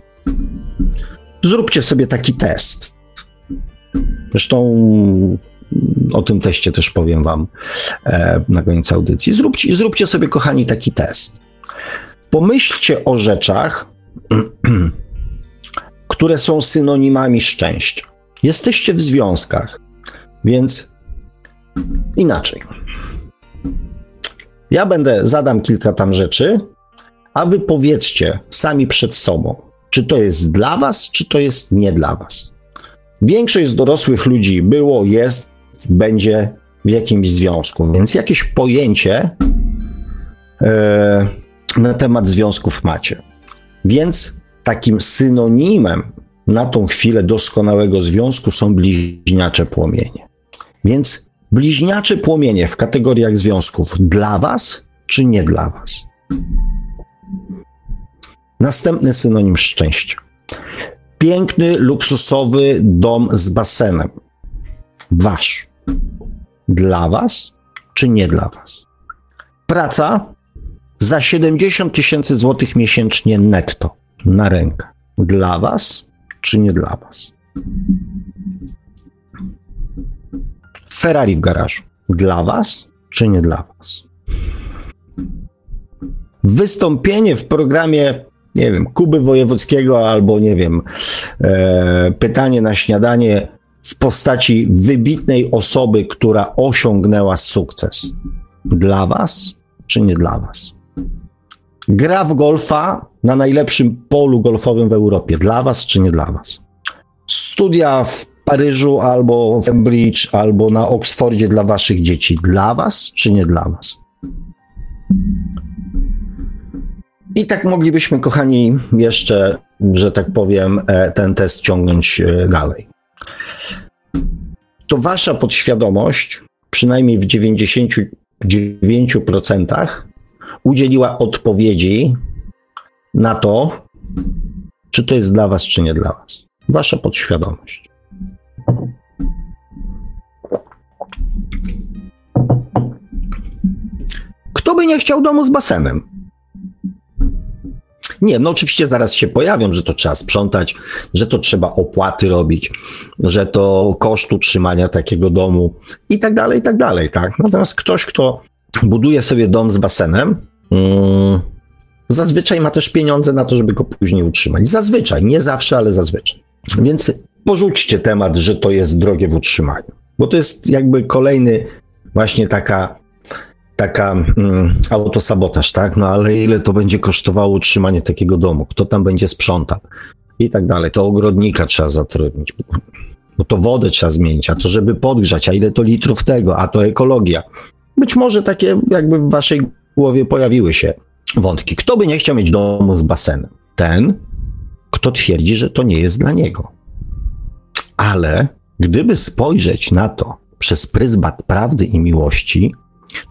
Zróbcie sobie taki test. Zresztą o tym teście też powiem Wam e, na koniec audycji. Zróbcie, zróbcie sobie, kochani, taki test. Pomyślcie o rzeczach, które są synonimami szczęścia. Jesteście w związkach, więc inaczej. Ja będę, zadam kilka tam rzeczy, a wy powiedzcie sami przed sobą, czy to jest dla was, czy to jest nie dla was. Większość z dorosłych ludzi było, jest, będzie w jakimś związku, więc jakieś pojęcie e, na temat związków macie. Więc takim synonimem na tą chwilę doskonałego związku są bliźniacze płomienie. Więc bliźniacze płomienie w kategoriach związków dla Was czy nie dla Was? Następny synonim szczęścia. Piękny, luksusowy dom z basenem. Wasz. Dla Was czy nie dla Was? Praca za 70 tysięcy złotych miesięcznie netto na rękę. Dla Was czy nie dla Was? Ferrari w garażu. Dla Was czy nie dla Was? Wystąpienie w programie, nie wiem, Kuby Wojewódzkiego albo, nie wiem, e, pytanie na śniadanie w postaci wybitnej osoby, która osiągnęła sukces. Dla Was czy nie dla Was? Gra w golfa na najlepszym polu golfowym w Europie. Dla Was czy nie dla Was? Studia w Paryżu albo w Cambridge albo na Oksfordzie dla Waszych dzieci. Dla Was czy nie dla Was? I tak moglibyśmy, kochani, jeszcze, że tak powiem, e, ten test ciągnąć e, dalej. To wasza podświadomość, przynajmniej w 99%, udzieliła odpowiedzi na to, czy to jest dla was, czy nie dla was. Wasza podświadomość. Kto by nie chciał domu z basenem? Nie, no oczywiście zaraz się pojawią, że to trzeba sprzątać, że to trzeba opłaty robić, że to koszt utrzymania takiego domu i tak dalej, i tak dalej, tak? Natomiast ktoś, kto buduje sobie dom z basenem, mm, zazwyczaj ma też pieniądze na to, żeby go później utrzymać. Zazwyczaj, nie zawsze, ale zazwyczaj. Więc porzućcie temat, że to jest drogie w utrzymaniu, bo to jest jakby kolejny właśnie taka taka mm, autosabotaż, tak? No ale ile to będzie kosztowało utrzymanie takiego domu? Kto tam będzie sprzątał? I tak dalej. To ogrodnika trzeba zatrudnić. Bo to wodę trzeba zmienić, a to żeby podgrzać, a ile to litrów tego, a to ekologia. Być może takie jakby w waszej głowie pojawiły się wątki. Kto by nie chciał mieć domu z basenem? Ten, kto twierdzi, że to nie jest dla niego. Ale gdyby spojrzeć na to przez pryzmat prawdy i miłości,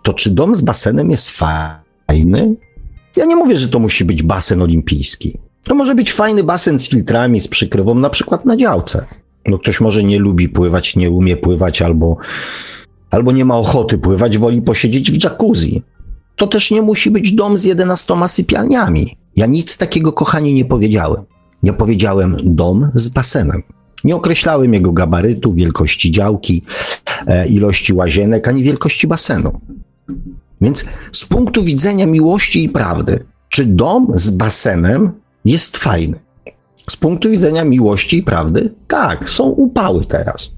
to czy dom z basenem jest fajny? Ja nie mówię, że to musi być basen olimpijski. To może być fajny basen z filtrami, z przykrywą, na przykład na działce. No ktoś może nie lubi pływać, nie umie pływać, albo, albo nie ma ochoty pływać, woli posiedzieć w jacuzzi. To też nie musi być dom z 11 sypialniami. Ja nic takiego, kochani, nie powiedziałem. Ja powiedziałem dom z basenem. Nie określałem jego gabarytu, wielkości działki, e, ilości łazienek, ani wielkości basenu. Więc z punktu widzenia miłości i prawdy, czy dom z basenem jest fajny? Z punktu widzenia miłości i prawdy, tak, są upały teraz.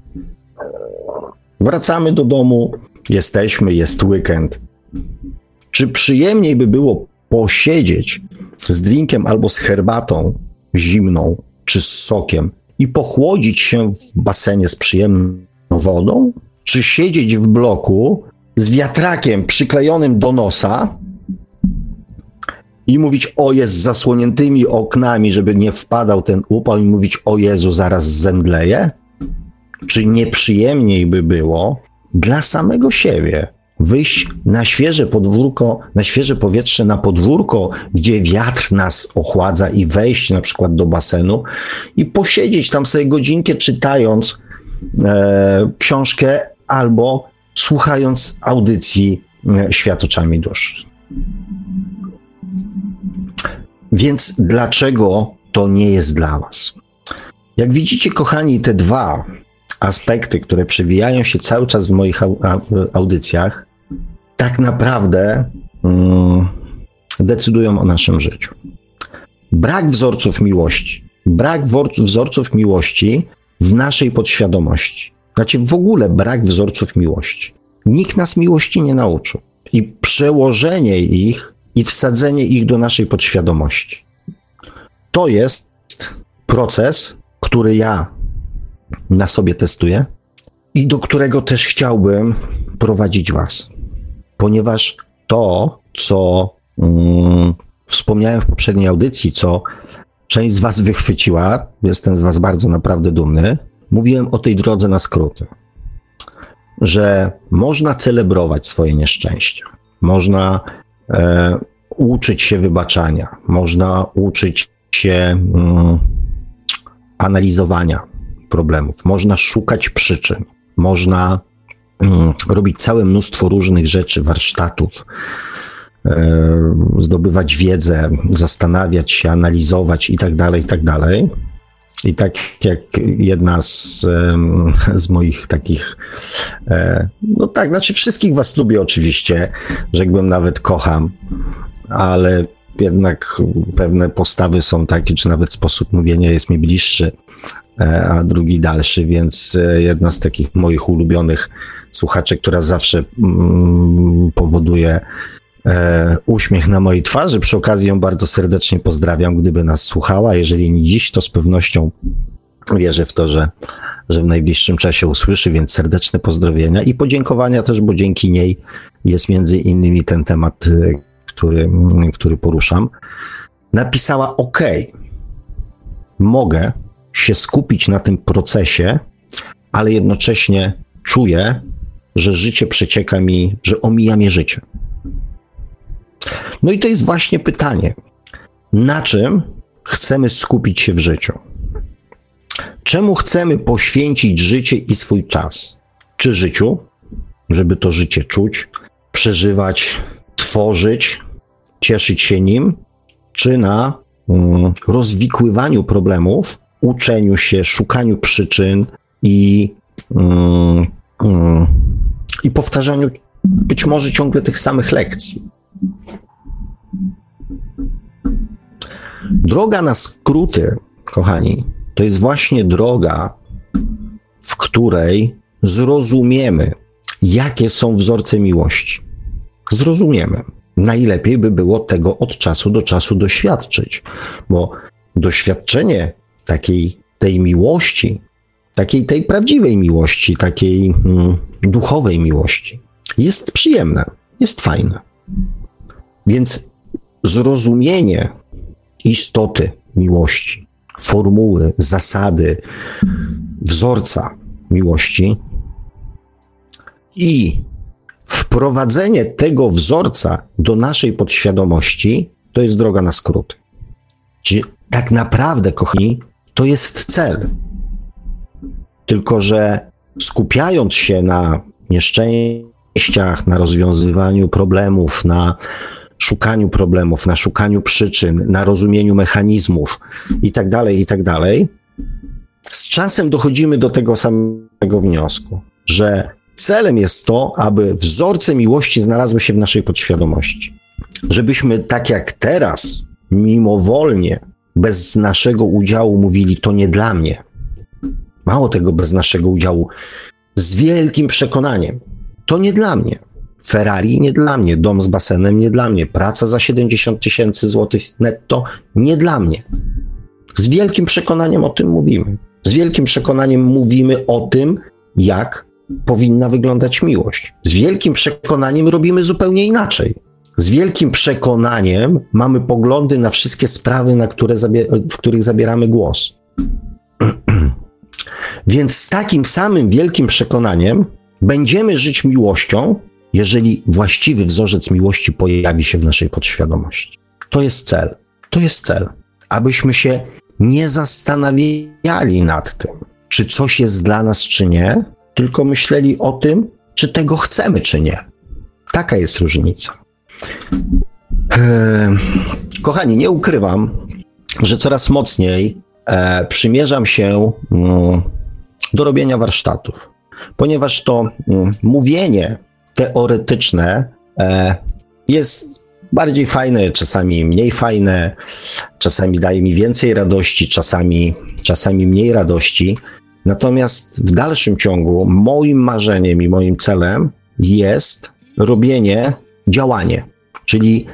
Wracamy do domu, jesteśmy, jest weekend. Czy przyjemniej by było posiedzieć z drinkiem albo z herbatą zimną, czy z sokiem i pochłodzić się w basenie z przyjemną wodą? Czy siedzieć w bloku z wiatrakiem przyklejonym do nosa i mówić o jest z zasłoniętymi oknami, żeby nie wpadał ten upał i mówić o Jezu, zaraz zemdleję? Czy nieprzyjemniej by było dla samego siebie wyjść na świeże podwórko, na świeże powietrze, na podwórko, gdzie wiatr nas ochładza i wejść na przykład do basenu i posiedzieć tam sobie godzinkę czytając e, książkę albo słuchając audycji e, Świat oczami duszy. Więc dlaczego to nie jest dla Was? Jak widzicie, kochani, te dwa aspekty, które przewijają się cały czas w moich audycjach, tak naprawdę mm, decydują o naszym życiu. Brak wzorców miłości, brak wzorców miłości w naszej podświadomości. Znaczy w ogóle brak wzorców miłości. Nikt nas miłości nie nauczył. I przełożenie ich i wsadzenie ich do naszej podświadomości. To jest proces, który ja na sobie testuję i do którego też chciałbym prowadzić Was, ponieważ to, co mm, wspomniałem w poprzedniej audycji, co część z Was wychwyciła, jestem z Was bardzo naprawdę dumny, mówiłem o tej drodze na skróty, że można celebrować swoje nieszczęścia, można e, uczyć się wybaczania, można uczyć się mm, analizowania problemów, można szukać przyczyn, można robić całe mnóstwo różnych rzeczy, warsztatów, e, zdobywać wiedzę, zastanawiać się, analizować i tak dalej, i tak dalej. I tak jak jedna z, z moich takich, e, no tak, znaczy wszystkich was lubię oczywiście, rzekłbym nawet kocham, ale jednak pewne postawy są takie, czy nawet sposób mówienia jest mi bliższy, e, a drugi dalszy, więc jedna z takich moich ulubionych słuchaczy, która zawsze mm, powoduje e, uśmiech na mojej twarzy. Przy okazji ją bardzo serdecznie pozdrawiam, gdyby nas słuchała. Jeżeli nie dziś, to z pewnością wierzę w to, że, że w najbliższym czasie usłyszy, więc serdeczne pozdrowienia i podziękowania też, bo dzięki niej jest między innymi ten temat, który, który poruszam, napisała: OK, mogę się skupić na tym procesie, ale jednocześnie czuję, że życie przecieka mi, że omija mnie życie. No i to jest właśnie pytanie, na czym chcemy skupić się w życiu? Czemu chcemy poświęcić życie i swój czas? Czy życiu, żeby to życie czuć, przeżywać, tworzyć, cieszyć się nim, czy na mm, rozwikływaniu problemów, uczeniu się, szukaniu przyczyn i, mm, mm, i powtarzaniu być może ciągle tych samych lekcji. Droga na skróty, kochani, to jest właśnie droga, w której zrozumiemy, jakie są wzorce miłości. Zrozumiemy najlepiej by było tego od czasu do czasu doświadczyć, bo doświadczenie takiej tej miłości, takiej tej prawdziwej miłości, takiej mm, duchowej miłości jest przyjemne, jest fajne. Więc zrozumienie istoty miłości, formuły, zasady, wzorca miłości i wprowadzenie tego wzorca do naszej podświadomości to jest droga na skrót. Czyli tak naprawdę, kochani, to jest cel. Tylko, że skupiając się na nieszczęściach, na rozwiązywaniu problemów, na szukaniu problemów, na szukaniu przyczyn, na rozumieniu mechanizmów i tak dalej, i tak z czasem dochodzimy do tego samego wniosku, że celem jest to, aby wzorce miłości znalazły się w naszej podświadomości. Żebyśmy tak jak teraz, mimowolnie, bez naszego udziału mówili, to nie dla mnie. Mało tego, bez naszego udziału, z wielkim przekonaniem, to nie dla mnie. Ferrari nie dla mnie, dom z basenem nie dla mnie, praca za 70 tysięcy złotych netto nie dla mnie. Z wielkim przekonaniem o tym mówimy. Z wielkim przekonaniem mówimy o tym, jak powinna wyglądać miłość. Z wielkim przekonaniem robimy zupełnie inaczej. Z wielkim przekonaniem mamy poglądy na wszystkie sprawy, na które w których zabieramy głos. Więc z takim samym wielkim przekonaniem będziemy żyć miłością, jeżeli właściwy wzorzec miłości pojawi się w naszej podświadomości. To jest cel. To jest cel. Abyśmy się nie zastanawiali nad tym, czy coś jest dla nas, czy nie, tylko myśleli o tym, czy tego chcemy, czy nie. Taka jest różnica. Eee, kochani, nie ukrywam, że coraz mocniej e, przymierzam się mm, do robienia warsztatów, ponieważ to mm, mówienie teoretyczne e, jest bardziej fajne, czasami mniej fajne, czasami daje mi więcej radości, czasami, czasami mniej radości. Natomiast w dalszym ciągu moim marzeniem i moim celem jest robienie, działanie, czyli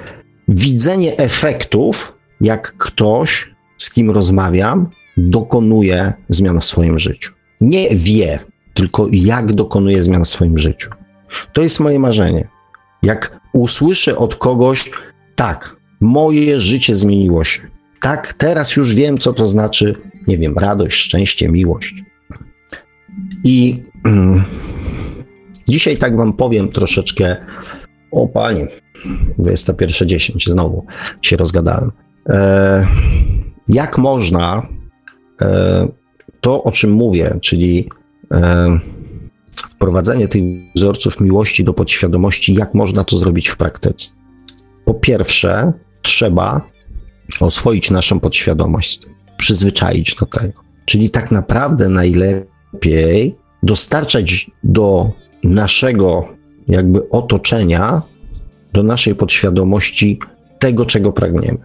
widzenie efektów, jak ktoś, z kim rozmawiam, dokonuje zmian w swoim życiu. Nie wie, tylko jak dokonuje zmian w swoim życiu. To jest moje marzenie. Jak usłyszę od kogoś, tak, moje życie zmieniło się. Tak, teraz już wiem, co to znaczy, nie wiem, radość, szczęście, miłość. I mm, dzisiaj tak wam powiem troszeczkę, o panie, 21.10, znowu się rozgadałem. E, jak można e, to, o czym mówię, czyli e, wprowadzenie tych wzorców miłości do podświadomości, jak można to zrobić w praktyce. Po pierwsze, trzeba oswoić naszą podświadomość, przyzwyczaić do tego. Czyli tak naprawdę najlepiej dostarczać do naszego jakby otoczenia, do naszej podświadomości tego, czego pragniemy.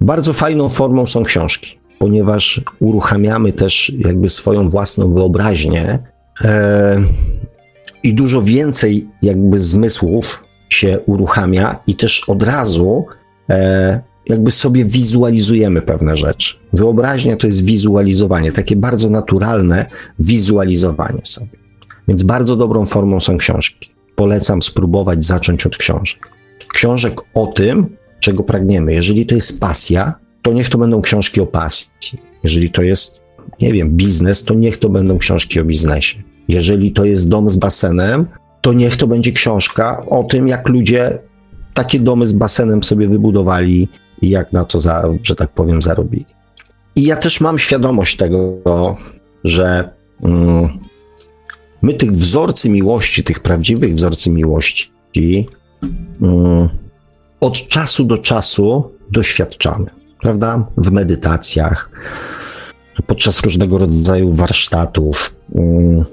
Bardzo fajną formą są książki, ponieważ uruchamiamy też jakby swoją własną wyobraźnię e, i dużo więcej jakby zmysłów się uruchamia i też od razu e, jakby sobie wizualizujemy pewne rzeczy. Wyobraźnia to jest wizualizowanie, takie bardzo naturalne wizualizowanie sobie. Więc bardzo dobrą formą są książki. Polecam spróbować zacząć od książek. Książek o tym, czego pragniemy. Jeżeli to jest pasja, to niech to będą książki o pasji. Jeżeli to jest, nie wiem, biznes, to niech to będą książki o biznesie. Jeżeli to jest dom z basenem, to niech to będzie książka o tym, jak ludzie takie domy z basenem sobie wybudowali i jak na to, za, że tak powiem, zarobili. I ja też mam świadomość tego, że mm, my tych wzorcy miłości, tych prawdziwych wzorcy miłości, mm, od czasu do czasu doświadczamy, prawda? W medytacjach, podczas różnego rodzaju warsztatów. Mm,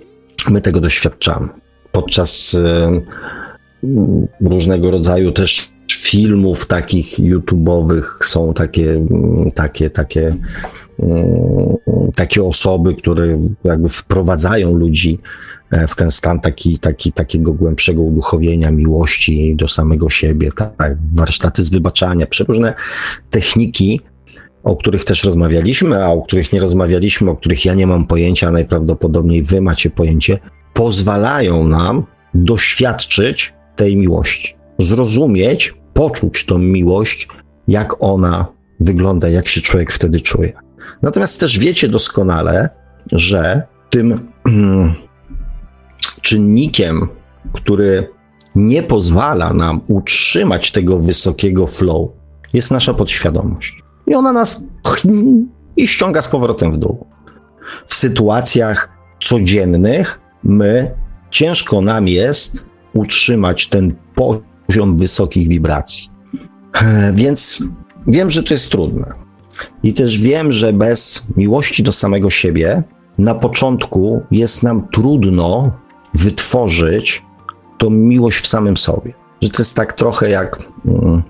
my tego doświadczamy. Podczas y, różnego rodzaju też filmów takich YouTube'owych są takie, takie, takie, takie osoby, które jakby wprowadzają ludzi w ten stan taki, taki, takiego głębszego uduchowienia, miłości do samego siebie, tak, warsztaty z wybaczania, przeróżne techniki, o których też rozmawialiśmy, a o których nie rozmawialiśmy, o których ja nie mam pojęcia, a najprawdopodobniej wy macie pojęcie, pozwalają nam doświadczyć tej miłości, zrozumieć, poczuć tą miłość, jak ona wygląda, jak się człowiek wtedy czuje. Natomiast też wiecie doskonale, że tym czynnikiem, który nie pozwala nam utrzymać tego wysokiego flow, jest nasza podświadomość. I ona nas i ściąga z powrotem w dół. W sytuacjach codziennych my ciężko nam jest utrzymać ten poziom wysokich wibracji. Więc wiem, że to jest trudne, I też wiem, że bez miłości do samego siebie na początku jest nam trudno wytworzyć tą miłość w samym sobie. Że to jest tak trochę jak mm,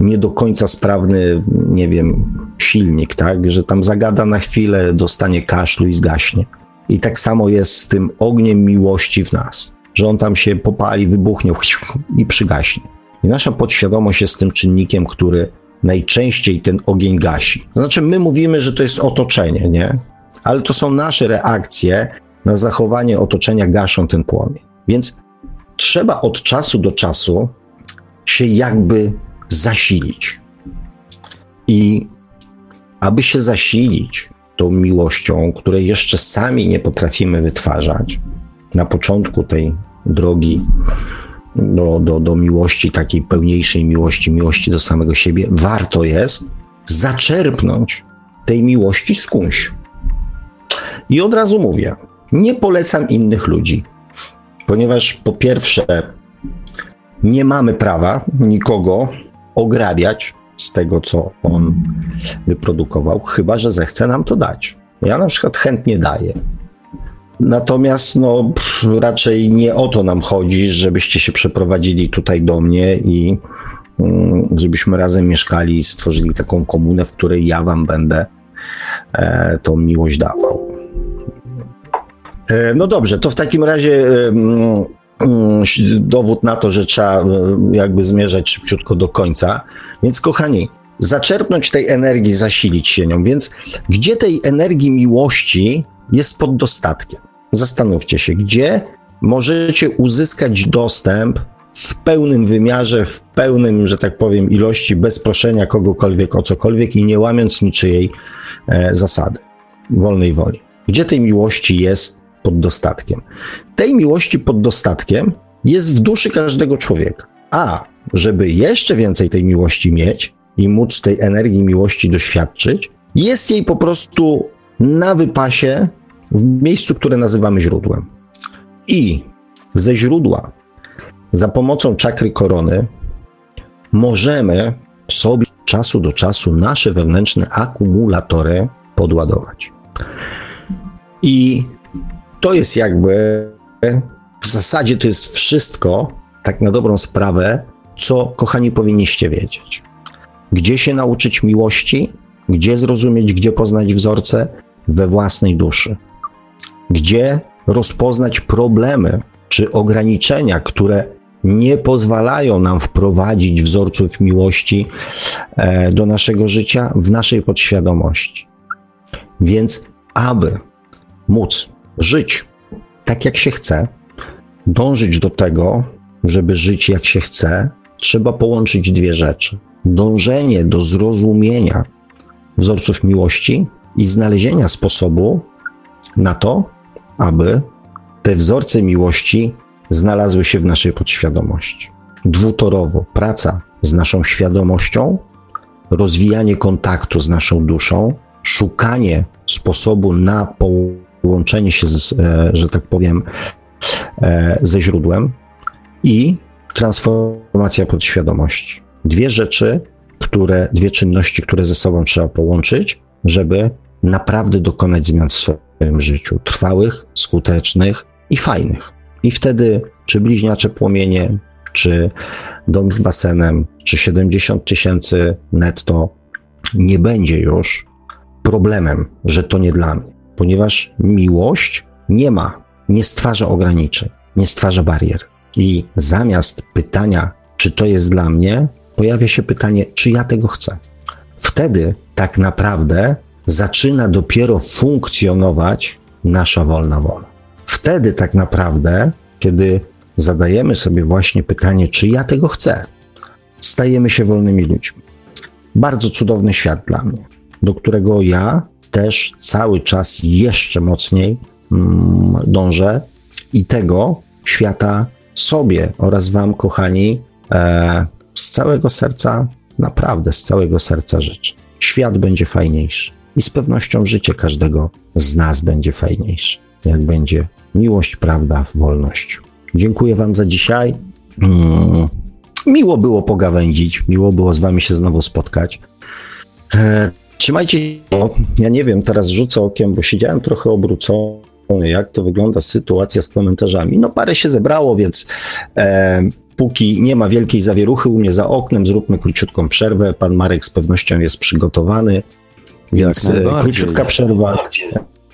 nie do końca sprawny, nie wiem, silnik, tak? Że tam zagada na chwilę, dostanie kaszlu i zgaśnie. I tak samo jest z tym ogniem miłości w nas, że on tam się popali, wybuchnie i przygaśnie. I nasza podświadomość jest tym czynnikiem, który najczęściej ten ogień gasi. Znaczy, my mówimy, że to jest otoczenie, nie? Ale to są nasze reakcje na zachowanie otoczenia, gaszą ten płomień. Więc trzeba od czasu do czasu się jakby zasilić. I aby się zasilić tą miłością, której jeszcze sami nie potrafimy wytwarzać, na początku tej drogi do, do, do miłości, takiej pełniejszej miłości, miłości do samego siebie, warto jest zaczerpnąć tej miłości skądś. I od razu mówię, nie polecam innych ludzi, ponieważ po pierwsze, nie mamy prawa nikogo ograbiać z tego, co on wyprodukował, chyba że zechce nam to dać. Ja na przykład chętnie daję. Natomiast no, raczej nie o to nam chodzi, żebyście się przeprowadzili tutaj do mnie i mm, żebyśmy razem mieszkali i stworzyli taką komunę, w której ja wam będę e, tą miłość dawał. E, no dobrze, to w takim razie mm, mm, dowód na to, że trzeba e, jakby zmierzać szybciutko do końca. Więc kochani, zaczerpnąć tej energii, zasilić się nią. Więc gdzie tej energii miłości jest pod dostatkiem? Zastanówcie się, gdzie możecie uzyskać dostęp w pełnym wymiarze, w pełnym, że tak powiem, ilości, bez proszenia kogokolwiek o cokolwiek i nie łamiąc niczyjej e, zasady wolnej woli. Gdzie tej miłości jest pod dostatkiem? Tej miłości pod dostatkiem jest w duszy każdego człowieka. A żeby jeszcze więcej tej miłości mieć i móc tej energii miłości doświadczyć, jest jej po prostu na wypasie w miejscu, które nazywamy źródłem. I ze źródła, za pomocą czakry korony, możemy sobie czasu do czasu nasze wewnętrzne akumulatory podładować. I to jest jakby w zasadzie to jest wszystko, tak na dobrą sprawę, co kochani powinniście wiedzieć. Gdzie się nauczyć miłości, gdzie zrozumieć, gdzie poznać wzorce we własnej duszy gdzie rozpoznać problemy czy ograniczenia, które nie pozwalają nam wprowadzić wzorców miłości e, do naszego życia w naszej podświadomości. Więc, aby móc żyć tak, jak się chce, dążyć do tego, żeby żyć jak się chce, trzeba połączyć dwie rzeczy: dążenie do zrozumienia wzorców miłości i znalezienia sposobu na to, aby te wzorce miłości znalazły się w naszej podświadomości. Dwutorowo praca z naszą świadomością, rozwijanie kontaktu z naszą duszą, szukanie sposobu na połączenie się, z, e, że tak powiem, e, ze źródłem i transformacja podświadomości. Dwie rzeczy, które, dwie czynności, które ze sobą trzeba połączyć, żeby naprawdę dokonać zmian w swoim życiu. Trwałych, skutecznych i fajnych. I wtedy, czy bliźniacze płomienie, czy dom z basenem, czy 70 tysięcy netto, nie będzie już problemem, że to nie dla mnie, ponieważ miłość nie ma, nie stwarza ograniczeń, nie stwarza barier. I zamiast pytania, czy to jest dla mnie, pojawia się pytanie, czy ja tego chcę. Wtedy tak naprawdę zaczyna dopiero funkcjonować nasza wolna wola. Wtedy tak naprawdę, kiedy zadajemy sobie właśnie pytanie, czy ja tego chcę, stajemy się wolnymi ludźmi. Bardzo cudowny świat dla mnie, do którego ja też cały czas jeszcze mocniej mm, dążę i tego świata sobie oraz Wam, kochani, e, z całego serca, naprawdę z całego serca życzę. Świat będzie fajniejszy i z pewnością życie każdego z nas będzie fajniejsze, jak będzie miłość, prawda, wolność. Dziękuję Wam za dzisiaj. Mm, miło było pogawędzić, miło było z Wami się znowu spotkać. Trzymajcie się. Ja nie wiem, teraz rzucę okiem, bo siedziałem trochę obrócony, jak to wygląda sytuacja z komentarzami. No parę się zebrało, więc e, póki nie ma wielkiej zawieruchy u mnie za oknem, zróbmy króciutką przerwę. Pan Marek z pewnością jest przygotowany, więc e, króciutka przerwa.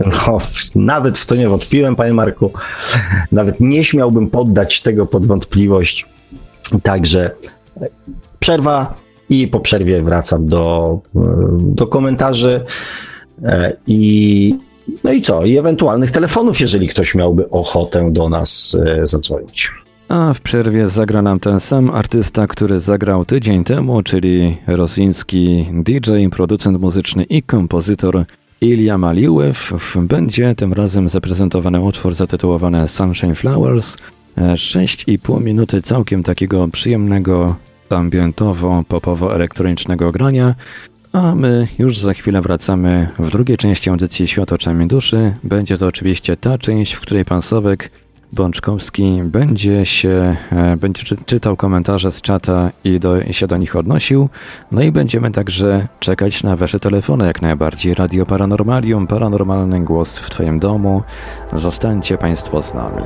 No, nawet w to nie wątpiłem, panie Marku. Nawet nie śmiałbym poddać tego pod wątpliwość. Także e, przerwa i po przerwie wracam do, e, do komentarzy i no i co? I ewentualnych telefonów, jeżeli ktoś miałby ochotę do nas zadzwonić. A w przerwie zagra nam ten sam artysta, który zagrał tydzień temu, czyli rosyjski DJ, producent muzyczny i kompozytor Ilya Maliłew. Będzie tym razem zaprezentowany utwór zatytułowany Sunshine Flowers. 6,5 minuty całkiem takiego przyjemnego, ambientowo-popowo-elektronicznego grania. A my już za chwilę wracamy w drugiej części audycji Świat oczami duszy. Będzie to oczywiście ta część, w której pan Sowek Bączkowski będzie się, e, będzie czytał komentarze z czata i do, się do nich odnosił. No i będziemy także czekać na wasze telefony jak najbardziej. Radio Paranormalium, paranormalny głos w twoim domu. Zostańcie państwo z nami.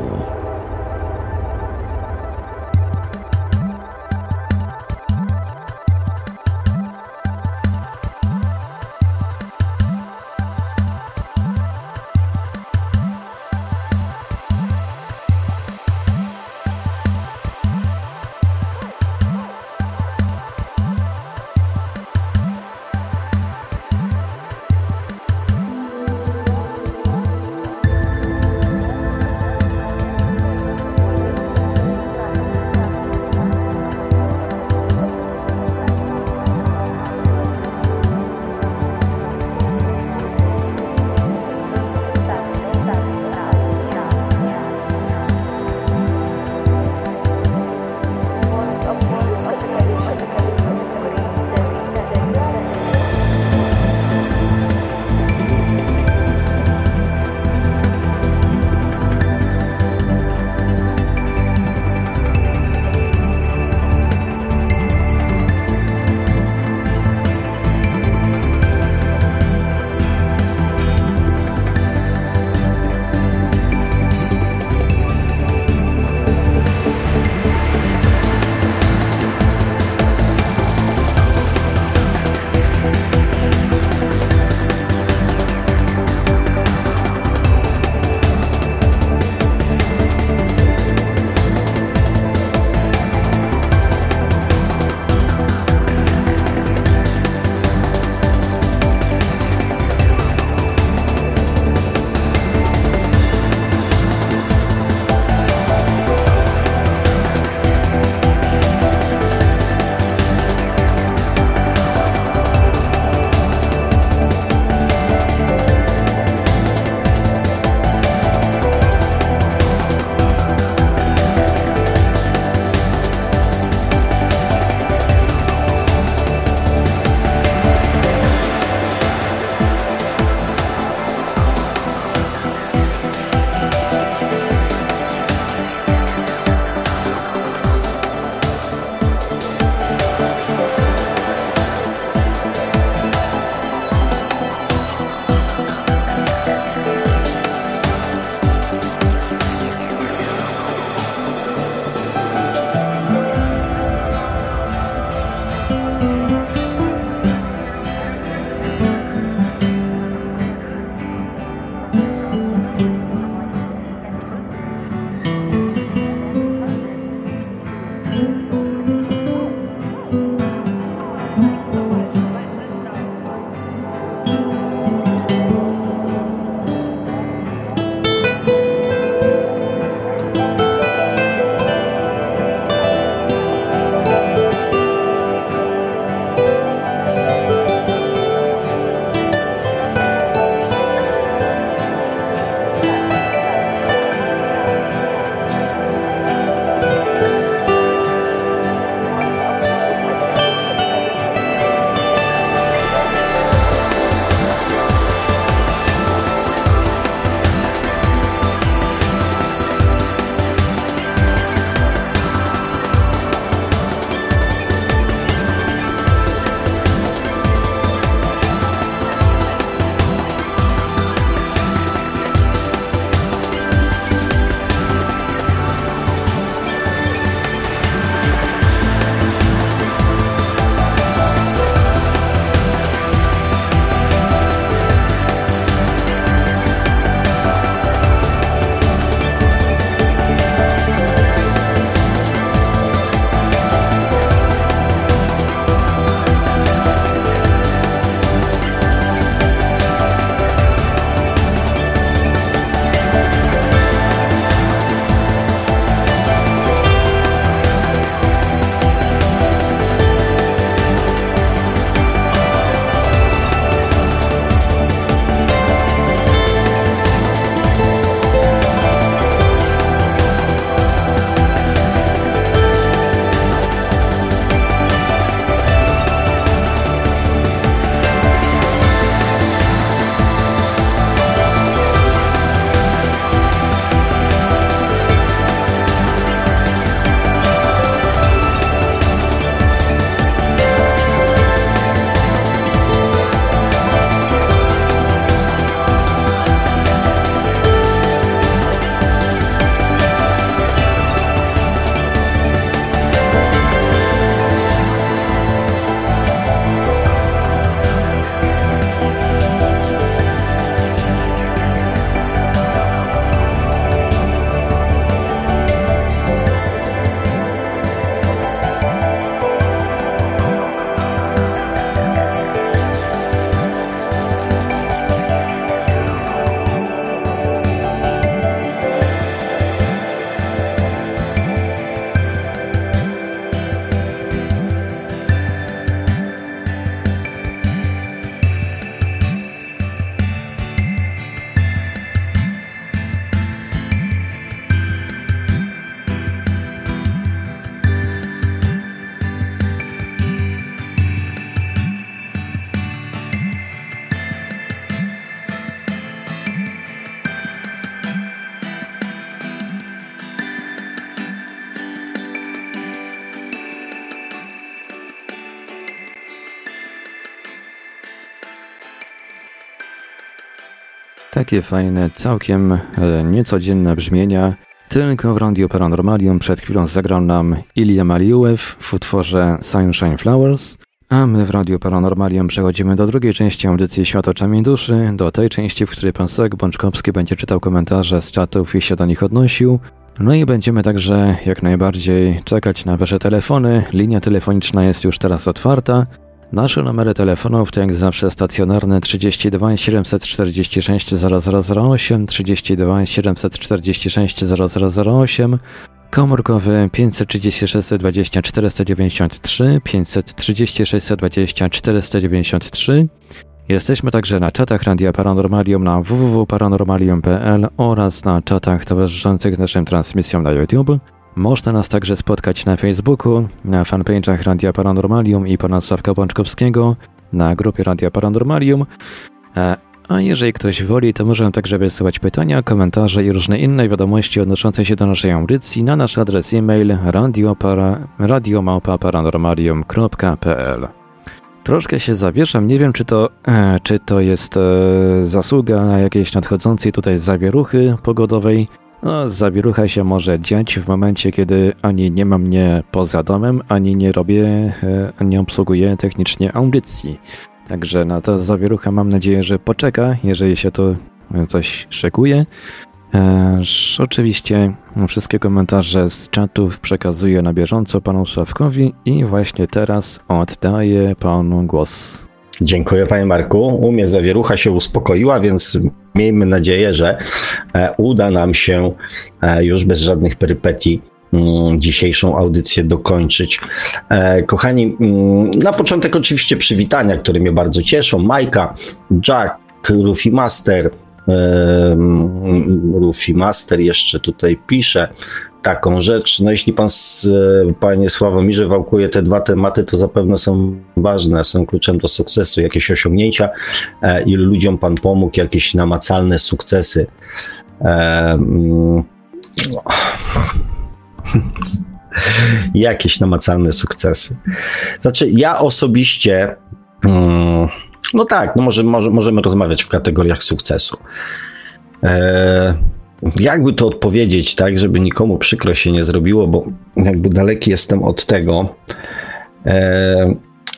Takie fajne, całkiem e, niecodzienne brzmienia. Tylko w Radio Paranormalium przed chwilą zagrał nam Ilya Maliuew w utworze Sunshine Flowers, a my w Radio Paranormalium przechodzimy do drugiej części audycji Świat oczami duszy, do tej części, w której pan Sek Bączkowski będzie czytał komentarze z czatów i się do nich odnosił. No i będziemy także jak najbardziej czekać na wasze telefony. Linia telefoniczna jest już teraz otwarta. Nasze numery telefonów to jak zawsze stacjonarne 32 746 0008, 32 746 0008, komórkowy 536 20 493, 536 20 493. Jesteśmy także na czatach Radia Paranormalium na www.paranormalium.pl oraz na czatach towarzyszących naszym transmisjom na YouTube. Można nas także spotkać na Facebooku, na fanpage'ach Radia Paranormalium i pana Sławka Bączkowskiego, na grupie Radia Paranormalium. E, a jeżeli ktoś woli, to możemy także wysyłać pytania, komentarze i różne inne wiadomości odnoszące się do naszej audycji na nasz adres e-mail radiomałpa-paranormalium.pl Troszkę się zawieszam, nie wiem czy to, e, czy to jest e, zasługa jakiejś nadchodzącej tutaj zawieruchy pogodowej, no, zawierucha się może dziać w momencie, kiedy ani nie ma mnie poza domem, ani nie robię, e, nie obsługuję technicznie audycji. Także na to zawierucha mam nadzieję, że poczeka, jeżeli się to coś szykuje. Eż, oczywiście wszystkie komentarze z czatów przekazuję na bieżąco panu Sławkowi i właśnie teraz oddaję panu głos. Dziękuję panie Marku. U mnie zawierucha się uspokoiła, więc miejmy nadzieję, że e, uda nam się e, już bez żadnych perypetii mm, dzisiejszą audycję dokończyć. E, kochani, mm, na początek oczywiście przywitania, które mnie bardzo cieszą. Majka, Jack, Rufi Master, Rufi Master jeszcze tutaj pisze taką rzecz. No jeśli pan, panie Sławomirze, wałkuje te dwa tematy, to zapewne są ważne, są kluczem do sukcesu, jakieś osiągnięcia, e, ilu ludziom pan pomógł, jakieś namacalne sukcesy. E, jakieś namacalne sukcesy. Znaczy, ja osobiście, mm, no tak, no może, może, możemy rozmawiać w kategoriach sukcesu. E, jakby to odpowiedzieć, tak, żeby nikomu przykro się nie zrobiło, bo jakby daleki jestem od tego. E,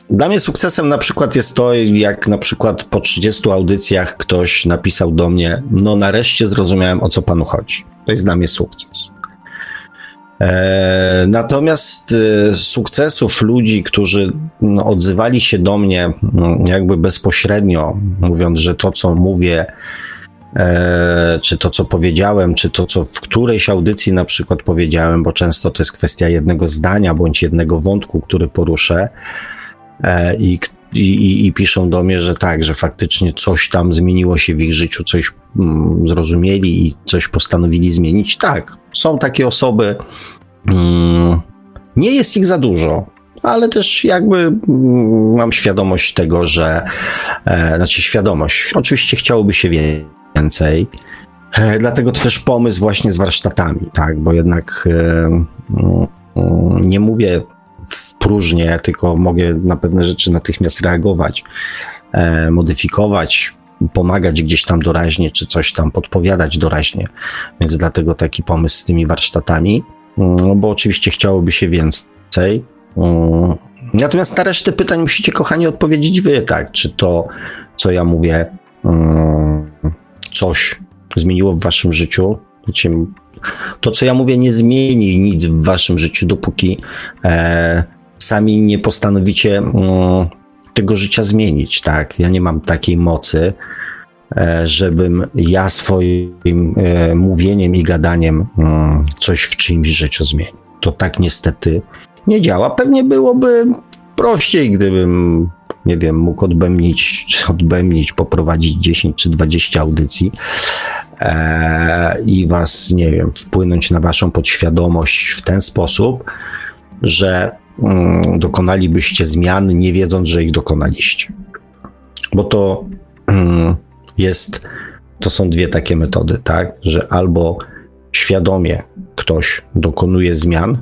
dla mnie sukcesem na przykład jest to, jak na przykład po 30 audycjach ktoś napisał do mnie, no nareszcie zrozumiałem o co panu chodzi. To jest dla mnie sukces. E, natomiast e, sukcesów ludzi, którzy no, odzywali się do mnie jakby bezpośrednio, mówiąc, że to co mówię czy to, co powiedziałem, czy to, co w którejś audycji na przykład powiedziałem, bo często to jest kwestia jednego zdania bądź jednego wątku, który poruszę e, i, i, i piszą do mnie, że tak, że faktycznie coś tam zmieniło się w ich życiu, coś mm, zrozumieli i coś postanowili zmienić. Tak, są takie osoby, mm, nie jest ich za dużo, ale też jakby mm, mam świadomość tego, że, e, znaczy świadomość, oczywiście chciałoby się więcej więcej. E, dlatego też pomysł właśnie z warsztatami, tak, bo jednak e, mm, nie mówię w tylko mogę na pewne rzeczy natychmiast reagować, e, modyfikować, pomagać gdzieś tam doraźnie, czy coś tam podpowiadać doraźnie. Więc dlatego taki pomysł z tymi warsztatami, no bo oczywiście chciałoby się więcej. Mm, natomiast na resztę pytań musicie, kochani, odpowiedzieć wy, tak, czy to, co ja mówię, coś zmieniło w waszym życiu. To, co ja mówię, nie zmieni nic w waszym życiu, dopóki e, sami nie postanowicie mm, tego życia zmienić, tak? Ja nie mam takiej mocy, e, żebym ja swoim e, mówieniem i gadaniem mm, coś w czyimś życiu zmienił. To tak niestety nie działa. Pewnie byłoby prościej, gdybym nie wiem, mógł odbębnić, odbębnić, poprowadzić 10 czy 20 audycji e, i was, nie wiem, wpłynąć na waszą podświadomość w ten sposób, że mm, dokonalibyście zmian, nie wiedząc, że ich dokonaliście. Bo to mm, jest, to są dwie takie metody, tak, że albo świadomie ktoś dokonuje zmian,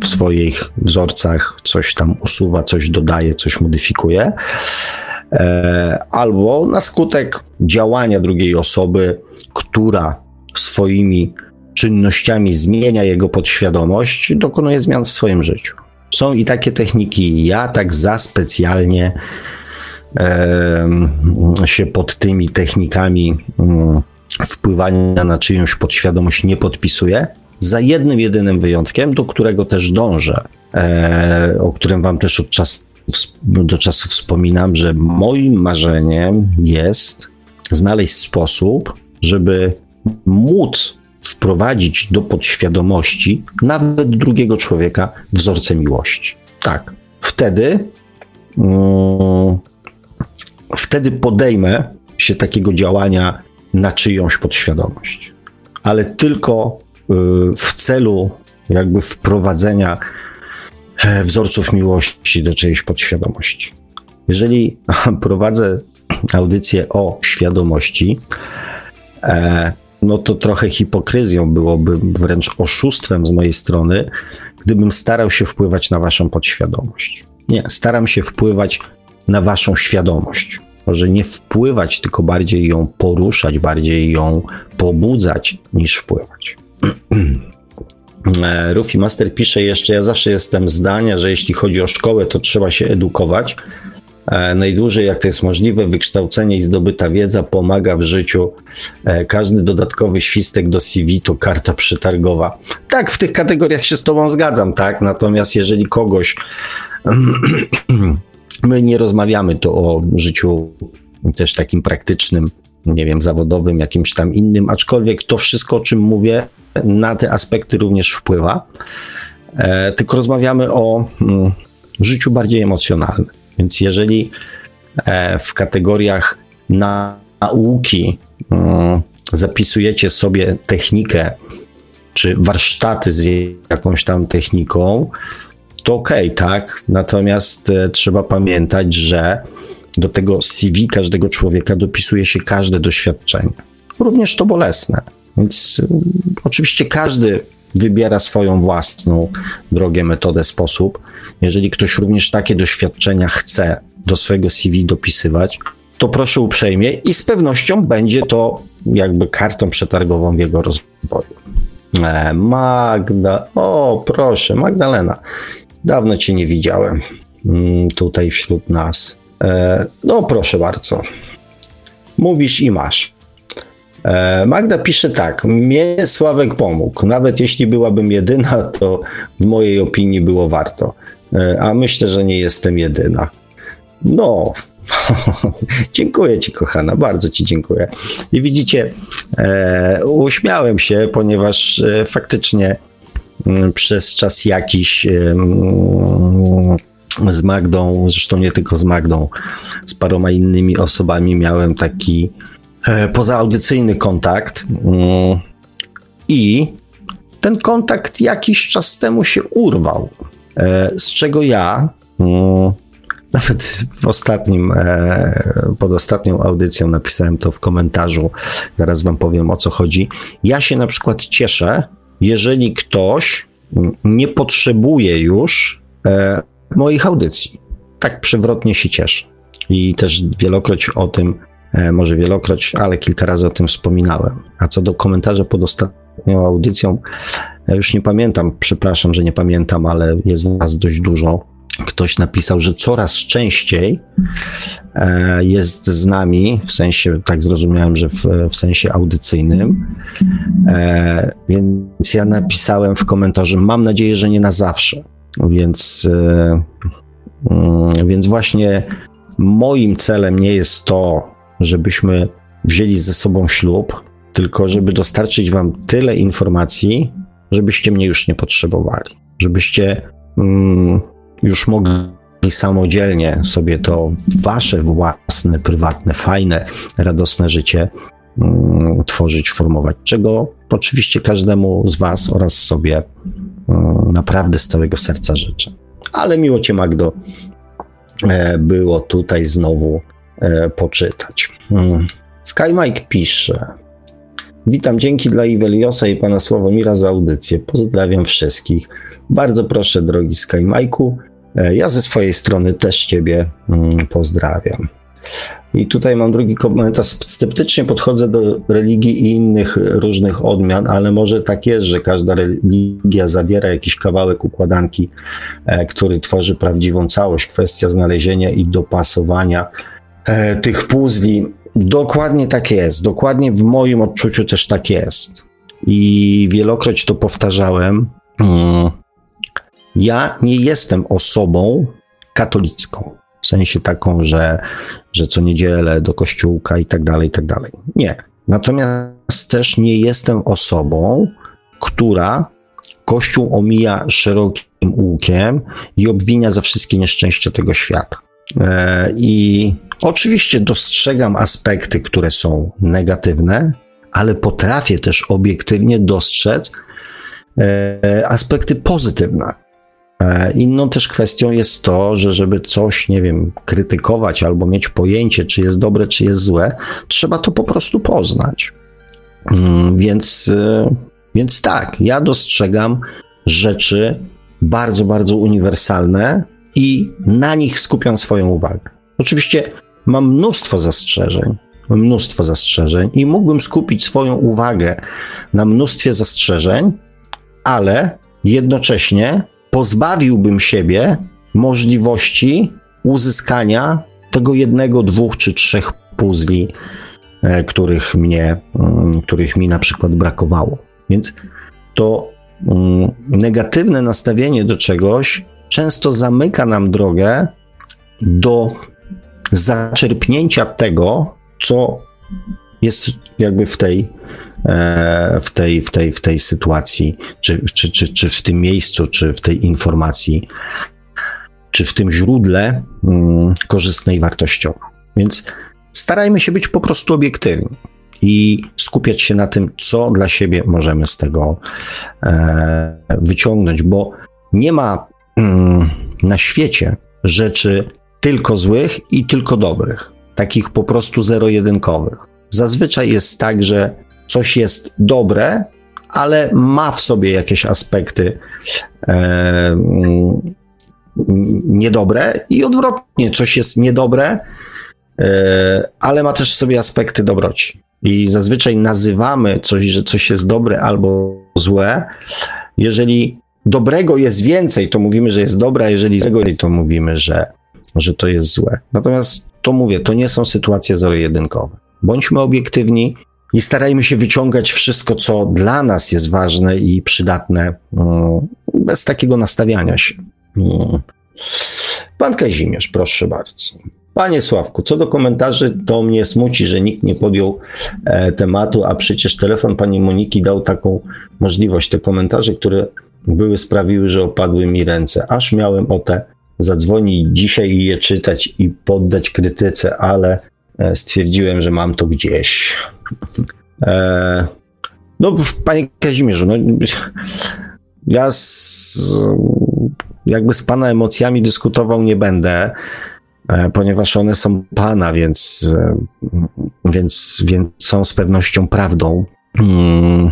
w swoich wzorcach coś tam usuwa, coś dodaje, coś modyfikuje. e, albo na skutek działania drugiej osoby, która swoimi czynnościami zmienia jego podświadomość, dokonuje zmian w swoim życiu. Są i takie techniki. Ja tak za specjalnie się pod tymi technikami e, wpływania na czyjąś podświadomość nie podpisuję. Za jednym jedynym wyjątkiem, do którego też dążę, e, o którym Wam też od czasu do czasu wspominam, że moim marzeniem jest znaleźć sposób, żeby móc wprowadzić do podświadomości nawet drugiego człowieka wzorce miłości. Tak, wtedy, um, wtedy podejmę się takiego działania na czyjąś podświadomość, ale tylko w celu jakby wprowadzenia e, wzorców miłości do czyjejś podświadomości. Jeżeli prowadzę audycję o świadomości, e, no to trochę hipokryzją byłoby, wręcz oszustwem z mojej strony, gdybym starał się wpływać na waszą podświadomość. Nie, staram się wpływać na waszą świadomość. Może nie wpływać, tylko bardziej ją poruszać, bardziej ją pobudzać niż wpływać. E, Rufi Master pisze jeszcze, ja zawsze jestem zdania, że jeśli chodzi o szkołę, to trzeba się edukować, E, najdłużej jak to jest możliwe, wykształcenie i zdobyta wiedza pomaga w życiu. E, każdy dodatkowy świstek do CV to karta przetargowa. Tak, w tych kategoriach się z Tobą zgadzam, tak? Natomiast jeżeli kogoś. My nie rozmawiamy tu o życiu też takim praktycznym, nie wiem, zawodowym, jakimś tam innym, aczkolwiek to wszystko, o czym mówię, na te aspekty również wpływa. E, tylko rozmawiamy o mm, życiu bardziej emocjonalnym. Więc jeżeli e, w kategoriach nauki mm, zapisujecie sobie technikę, czy warsztaty z jakąś tam techniką, to okay, tak? Natomiast e, trzeba pamiętać, że do tego CV każdego człowieka dopisuje się każde doświadczenie, również to bolesne. Więc y, oczywiście każdy wybiera swoją własną drogę, metodę, sposób. Jeżeli ktoś również takie doświadczenia chce do swojego CV dopisywać, to proszę uprzejmie i z pewnością będzie to jakby kartą przetargową w jego rozwoju. E, Magda, o proszę, Magdalena, dawno cię nie widziałem mm, tutaj wśród nas. E, no proszę bardzo, mówisz i masz. E, Magda pisze tak. Mnie Sławek pomógł. Nawet jeśli byłabym jedyna, to w mojej opinii było warto. E, a myślę, że nie jestem jedyna. No, dziękuję Ci, kochana, bardzo Ci dziękuję. I widzicie, e, uśmiałem się, ponieważ e, faktycznie m, mm, przez czas jakiś m, z Magdą, zresztą nie tylko z Magdą, z paroma innymi osobami miałem taki E, pozaaudycyjny kontakt. Mm. I ten kontakt jakiś czas temu się urwał. E, z czego ja mm, nawet w ostatnim, e, pod ostatnią audycją napisałem to w komentarzu. Zaraz wam powiem o co chodzi. Ja się na przykład cieszę, jeżeli ktoś nie potrzebuje już moich audycji. Tak przewrotnie się cieszę. I też wielokroć o tym E, może wielokroć, ale kilka razy o tym wspominałem. A co do komentarza pod ostatnią audycją, już nie pamiętam, przepraszam, że nie pamiętam, ale jest was dość dużo. Ktoś napisał, że coraz częściej e, jest z nami, w sensie, tak zrozumiałem, że w, w sensie audycyjnym. E, więc ja napisałem w komentarzu, mam nadzieję, że nie na zawsze. Więc, mm, więc właśnie moim celem nie jest to, żebyśmy wzięli ze sobą ślub, tylko żeby dostarczyć wam tyle informacji, żebyście mnie już nie potrzebowali, żebyście mm, już mogli samodzielnie sobie to wasze własne, prywatne, fajne, radosne życie mm, tworzyć, formować, czego oczywiście każdemu z was oraz sobie naprawdę z całego serca życzę. Ale miło Cię, Magdo, e, było tutaj znowu E, poczytać. Hmm. Sky Mike pisze. Witam, dzięki dla Iweliosa i pana Sławomira za audycję. Pozdrawiam wszystkich. Bardzo proszę, drogi Sky Mike'u. E, ja ze swojej strony też ciebie mm, pozdrawiam. I tutaj mam drugi komentarz. Sceptycznie podchodzę do religii i innych różnych odmian, ale może tak jest, że każda religia zawiera jakiś kawałek układanki, e, który tworzy prawdziwą całość. Kwestia znalezienia i dopasowania e, tych puzli. Dokładnie tak jest. Dokładnie w moim odczuciu też tak jest. I wielokroć to powtarzałem. Mm, ja nie jestem osobą katolicką. W sensie taką, że, że co niedzielę do kościółka i tak dalej, i tak dalej. Nie. Natomiast też nie jestem osobą, która Kościół omija szerokim łukiem i obwinia za wszystkie nieszczęścia tego świata. E, I oczywiście dostrzegam aspekty, które są negatywne, ale potrafię też obiektywnie dostrzec e, aspekty pozytywne. E, inną też kwestią jest to, że żeby coś, nie wiem, krytykować albo mieć pojęcie, czy jest dobre, czy jest złe, trzeba to po prostu poznać. Mm, więc, e, więc tak, ja dostrzegam rzeczy bardzo, bardzo uniwersalne i na nich skupiam swoją uwagę. Oczywiście mam mnóstwo zastrzeżeń, mnóstwo zastrzeżeń i mógłbym skupić swoją uwagę na mnóstwie zastrzeżeń, ale jednocześnie pozbawiłbym siebie możliwości uzyskania tego jednego, dwóch czy trzech puzli, e, których mnie, mm, których mi na przykład brakowało. Więc to mm, negatywne nastawienie do czegoś często zamyka nam drogę do zaczerpnięcia tego, co jest jakby w tej w tej, w tej, w tej sytuacji, czy, czy, czy, czy w tym miejscu, czy w tej informacji, czy w tym źródle mm, korzystnej wartościowo. Więc starajmy się być po prostu obiektywni i skupiać się na tym, co dla siebie możemy z tego e, wyciągnąć, bo nie ma mm, na świecie rzeczy tylko złych i tylko dobrych, takich po prostu zero-jedynkowych. Zazwyczaj jest tak, że coś jest dobre, ale ma w sobie jakieś aspekty e, niedobre i odwrotnie, coś jest niedobre, e, ale ma też w sobie aspekty dobroci. I zazwyczaj nazywamy coś, że coś jest dobre albo złe. Jeżeli dobrego jest więcej, to mówimy, że jest dobre, a jeżeli złego, to mówimy, że, że to jest złe. Natomiast to mówię, to nie są sytuacje zero-jedynkowe. Bądźmy obiektywni i starajmy się wyciągać wszystko, co dla nas jest ważne i przydatne, mm, bez takiego nastawiania się. Mm. Pan Kazimierz, proszę bardzo. Panie Sławku, co do komentarzy, to mnie smuci, że nikt nie podjął e, tematu, a przecież telefon pani Moniki dał taką możliwość. Te komentarze, które były, sprawiły, że opadły mi ręce. Aż miałem ochotę zadzwonić dzisiaj i je czytać i poddać krytyce, ale stwierdziłem, że mam to gdzieś. E, no, panie Kazimierzu, no, ja z, jakby z pana emocjami dyskutował nie będę, e, ponieważ one są pana, więc, e, więc, więc są z pewnością prawdą. Mm.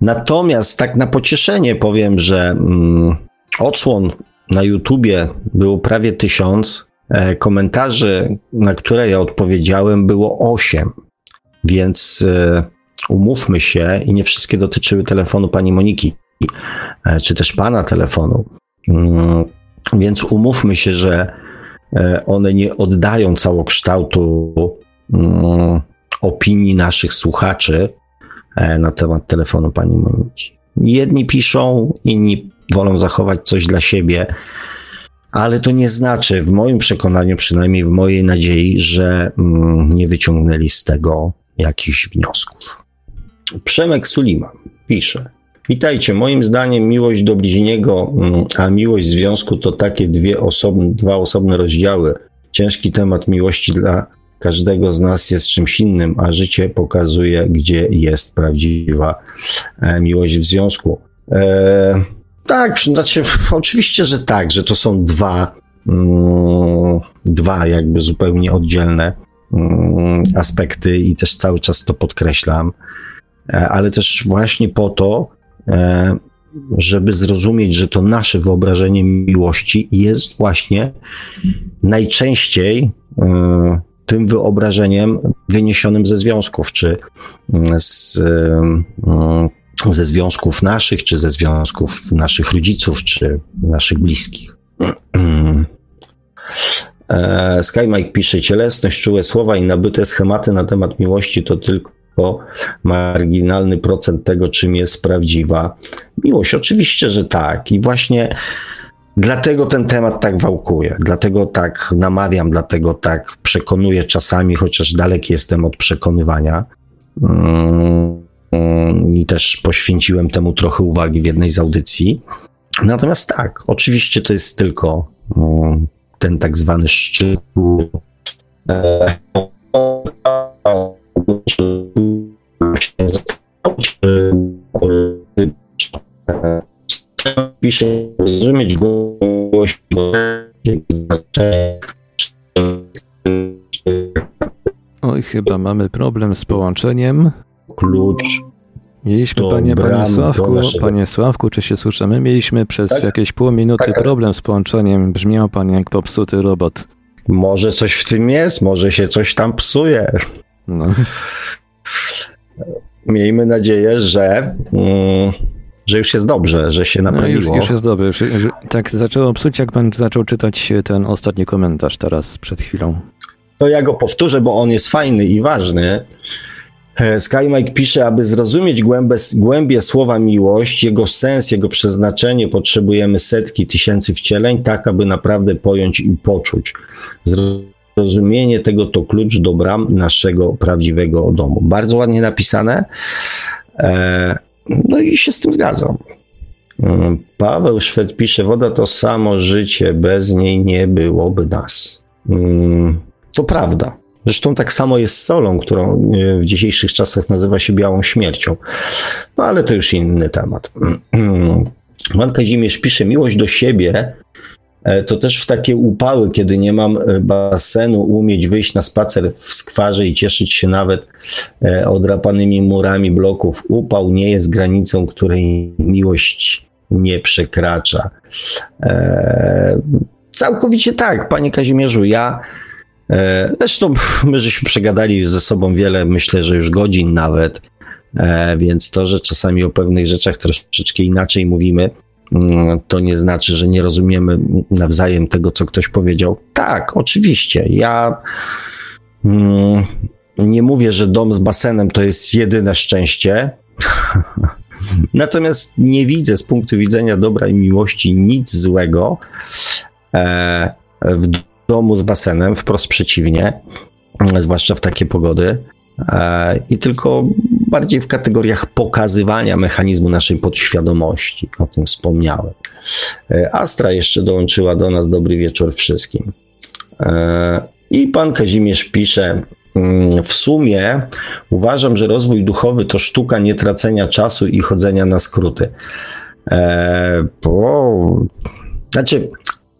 Natomiast tak na pocieszenie powiem, że mm, odsłon na YouTubie było prawie tysiąc, e, komentarzy, na które ja odpowiedziałem, było osiem. Więc e, umówmy się, i nie wszystkie dotyczyły telefonu pani Moniki, e, czy też pana telefonu. Mm, więc umówmy się, że e, one nie oddają całokształtu mm, opinii naszych słuchaczy na temat telefonu pani Moniki. Jedni piszą, inni wolą zachować coś dla siebie, ale to nie znaczy, w moim przekonaniu, przynajmniej w mojej nadziei, że mm, nie wyciągnęli z tego jakichś wniosków. Przemek Sulima pisze. Witajcie, moim zdaniem miłość do bliźniego, mm, a miłość związku to takie dwie osobne, dwa osobne rozdziały. Ciężki temat miłości dla każdego z nas jest czymś innym, a życie pokazuje, gdzie jest prawdziwa e, miłość w związku. E, tak, znaczy, oczywiście, że tak, że to są dwa, mm, dwa jakby zupełnie oddzielne Mm, aspekty i też cały czas to podkreślam, e, ale też właśnie po to, e, żeby zrozumieć, że to nasze wyobrażenie miłości jest właśnie najczęściej e, tym wyobrażeniem wyniesionym ze związków, czy z, e, ze związków naszych, czy ze związków naszych rodziców, czy naszych bliskich. E, Sky Mike pisze, cielesność, czułe słowa i nabyte schematy na temat miłości to tylko marginalny procent tego, czym jest prawdziwa miłość. Oczywiście, że tak. I właśnie dlatego ten temat tak wałkuje, dlatego tak namawiam, dlatego tak przekonuję czasami, chociaż daleki jestem od przekonywania. Mm, I też poświęciłem temu trochę uwagi w jednej z audycji. Natomiast tak, oczywiście to jest tylko mm, ten tak zwany szczegół. Pisze, Oj, chyba mamy problem z połączeniem. Klucz. Mieliśmy, panie, panie bram, Sławku, naszego- panie Sławku, czy się słyszymy? Mieliśmy przez Tak. jakieś pół minuty Tak. problem z połączeniem. Brzmiał pan jak popsuty robot. Może coś w tym jest, może się coś tam psuje. No. Miejmy nadzieję, że, mm, że już jest dobrze, że się No już, naprawiło. już jest dobry. Już, już, tak zaczęło psuć, jak pan zaczął czytać ten ostatni komentarz teraz, przed chwilą. To ja go powtórzę, bo on jest fajny i ważny. E, Sky Mike pisze, aby zrozumieć głębę, głębie słowa miłość, jego sens, jego przeznaczenie, potrzebujemy setki tysięcy wcieleń, tak aby naprawdę pojąć i poczuć. Zrozumienie tego to klucz do bram naszego prawdziwego domu. Bardzo ładnie napisane. E, no i się z tym zgadzam. Mm, Paweł Szwed pisze, woda to samo życie, bez niej nie byłoby nas. Mm, To prawda. Zresztą tak samo jest z solą, którą e, w dzisiejszych czasach nazywa się białą śmiercią. No ale to już inny temat. Pan Kazimierz pisze, miłość do siebie e, to też w takie upały, kiedy nie mam e, basenu, umieć wyjść na spacer w skwarze i cieszyć się nawet odrapanymi murami bloków. Upał nie jest granicą, której miłość nie przekracza. Całkowicie tak, panie Kazimierzu. Ja zresztą my żeśmy przegadali ze sobą wiele, myślę, że już godzin nawet. E, więc to, że czasami o pewnych rzeczach troszeczkę inaczej mówimy, mm, to nie znaczy, że nie rozumiemy nawzajem tego, co ktoś powiedział. Tak, oczywiście. Ja mm, nie mówię, że dom z basenem to jest jedyne szczęście. Natomiast nie widzę z punktu widzenia dobra i miłości nic złego e, w domu z basenem, wprost przeciwnie, e, zwłaszcza w takie pogody. E, I tylko bardziej w kategoriach pokazywania mechanizmu naszej podświadomości. O tym wspomniałem. E, Astra jeszcze dołączyła do nas. Dobry wieczór wszystkim. E, I pan Kazimierz pisze. mm, W sumie uważam, że rozwój duchowy to sztuka nietracenia czasu i chodzenia na skróty. Bo, znaczy,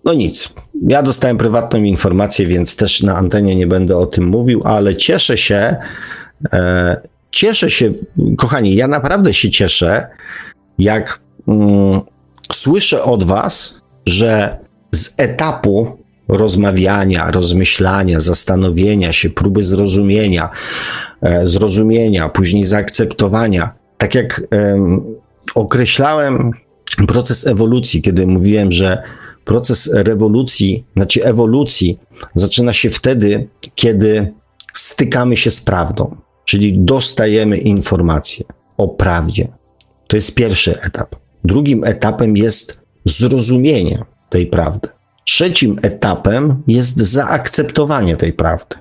no nic. Ja dostałem prywatną informację, więc też na antenie nie będę o tym mówił, ale cieszę się, e, cieszę się, kochani, ja naprawdę się cieszę, jak mm, słyszę od Was, że z etapu rozmawiania, rozmyślania, zastanowienia się, próby zrozumienia, e, zrozumienia, później zaakceptowania, tak jak em, określałem proces ewolucji, kiedy mówiłem, że proces rewolucji, znaczy ewolucji, zaczyna się wtedy, kiedy stykamy się z prawdą, czyli dostajemy informacje o prawdzie. To jest pierwszy etap. Drugim etapem jest zrozumienie tej prawdy. Trzecim etapem jest zaakceptowanie tej prawdy.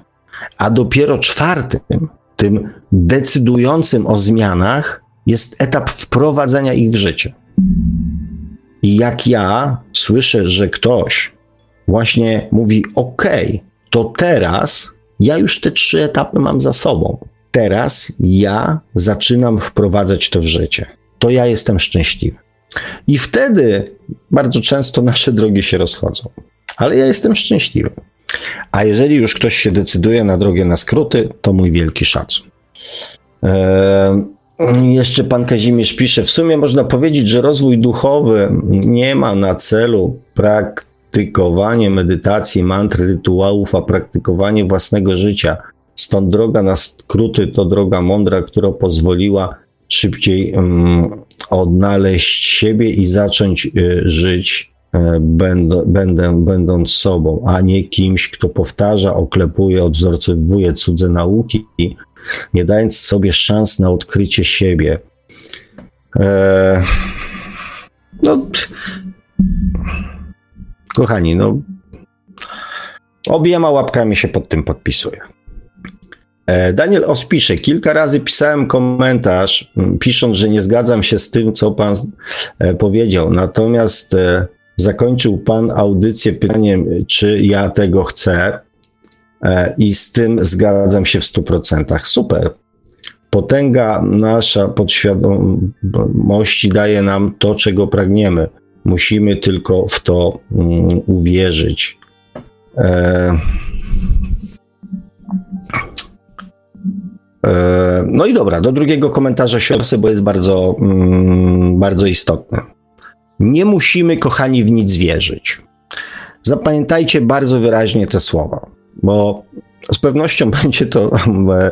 A dopiero czwartym, tym decydującym o zmianach, jest etap wprowadzenia ich w życie. Jak ja słyszę, że ktoś właśnie mówi: OK, to teraz ja już te trzy etapy mam za sobą. Teraz ja zaczynam wprowadzać to w życie. To ja jestem szczęśliwy. I wtedy bardzo często nasze drogi się rozchodzą. Ale ja jestem szczęśliwy. A jeżeli już ktoś się decyduje na drogę na skróty, to mój wielki szacun. Eee, Jeszcze pan Kazimierz pisze, w sumie można powiedzieć, że rozwój duchowy nie ma na celu praktykowanie medytacji, mantr, rytuałów, a praktykowanie własnego życia. Stąd droga na skróty to droga mądra, która pozwoliła szybciej um, odnaleźć siebie i zacząć y, żyć y, będę, będąc sobą, a nie kimś, kto powtarza, oklepuje, odwzorcowuje cudze nauki, nie dając sobie szans na odkrycie siebie. E, no, kochani, no, obiema łapkami się pod tym podpisuję. E, Daniel Ospisze, kilka razy pisałem komentarz, pisząc, że nie zgadzam się z tym, co pan e, powiedział. Natomiast zakończył pan audycję pytaniem, czy ja tego chcę. I z tym zgadzam się w 100%. Super. Potęga nasza podświadomości daje nam to, czego pragniemy. Musimy tylko w to um, uwierzyć. E E, no i dobra, do drugiego komentarza się odniosę, bo jest bardzo, mm, bardzo istotny. Nie musimy, kochani, w nic wierzyć. Zapamiętajcie bardzo wyraźnie te słowa, bo z pewnością będzie to e,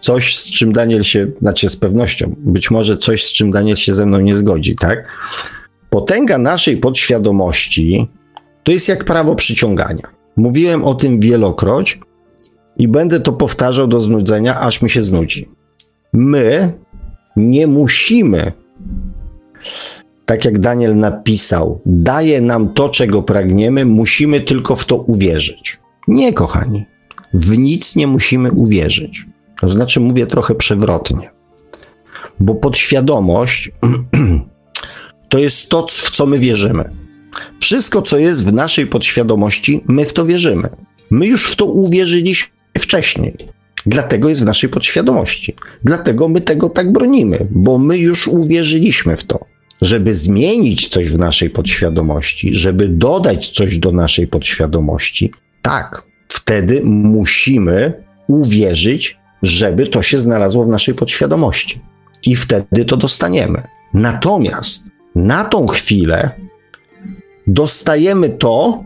coś, z czym Daniel się, znaczy z pewnością, być może coś, z czym Daniel się ze mną nie zgodzi, tak? Potęga naszej podświadomości to jest jak prawo przyciągania. Mówiłem o tym wielokroć, i będę to powtarzał do znudzenia, aż mi się znudzi. My nie musimy, tak jak Daniel napisał, daje nam to, czego pragniemy, musimy tylko w to uwierzyć. Nie, kochani, w nic nie musimy uwierzyć. To znaczy, mówię trochę przewrotnie, bo podświadomość to jest to, w co my wierzymy. Wszystko, co jest w naszej podświadomości, my w to wierzymy. My już w to uwierzyliśmy wcześniej. Dlatego jest w naszej podświadomości. Dlatego my tego tak bronimy, bo my już uwierzyliśmy w to. Żeby zmienić coś w naszej podświadomości, żeby dodać coś do naszej podświadomości, tak, wtedy musimy uwierzyć, żeby to się znalazło w naszej podświadomości. I wtedy to dostaniemy. Natomiast na tą chwilę dostajemy to,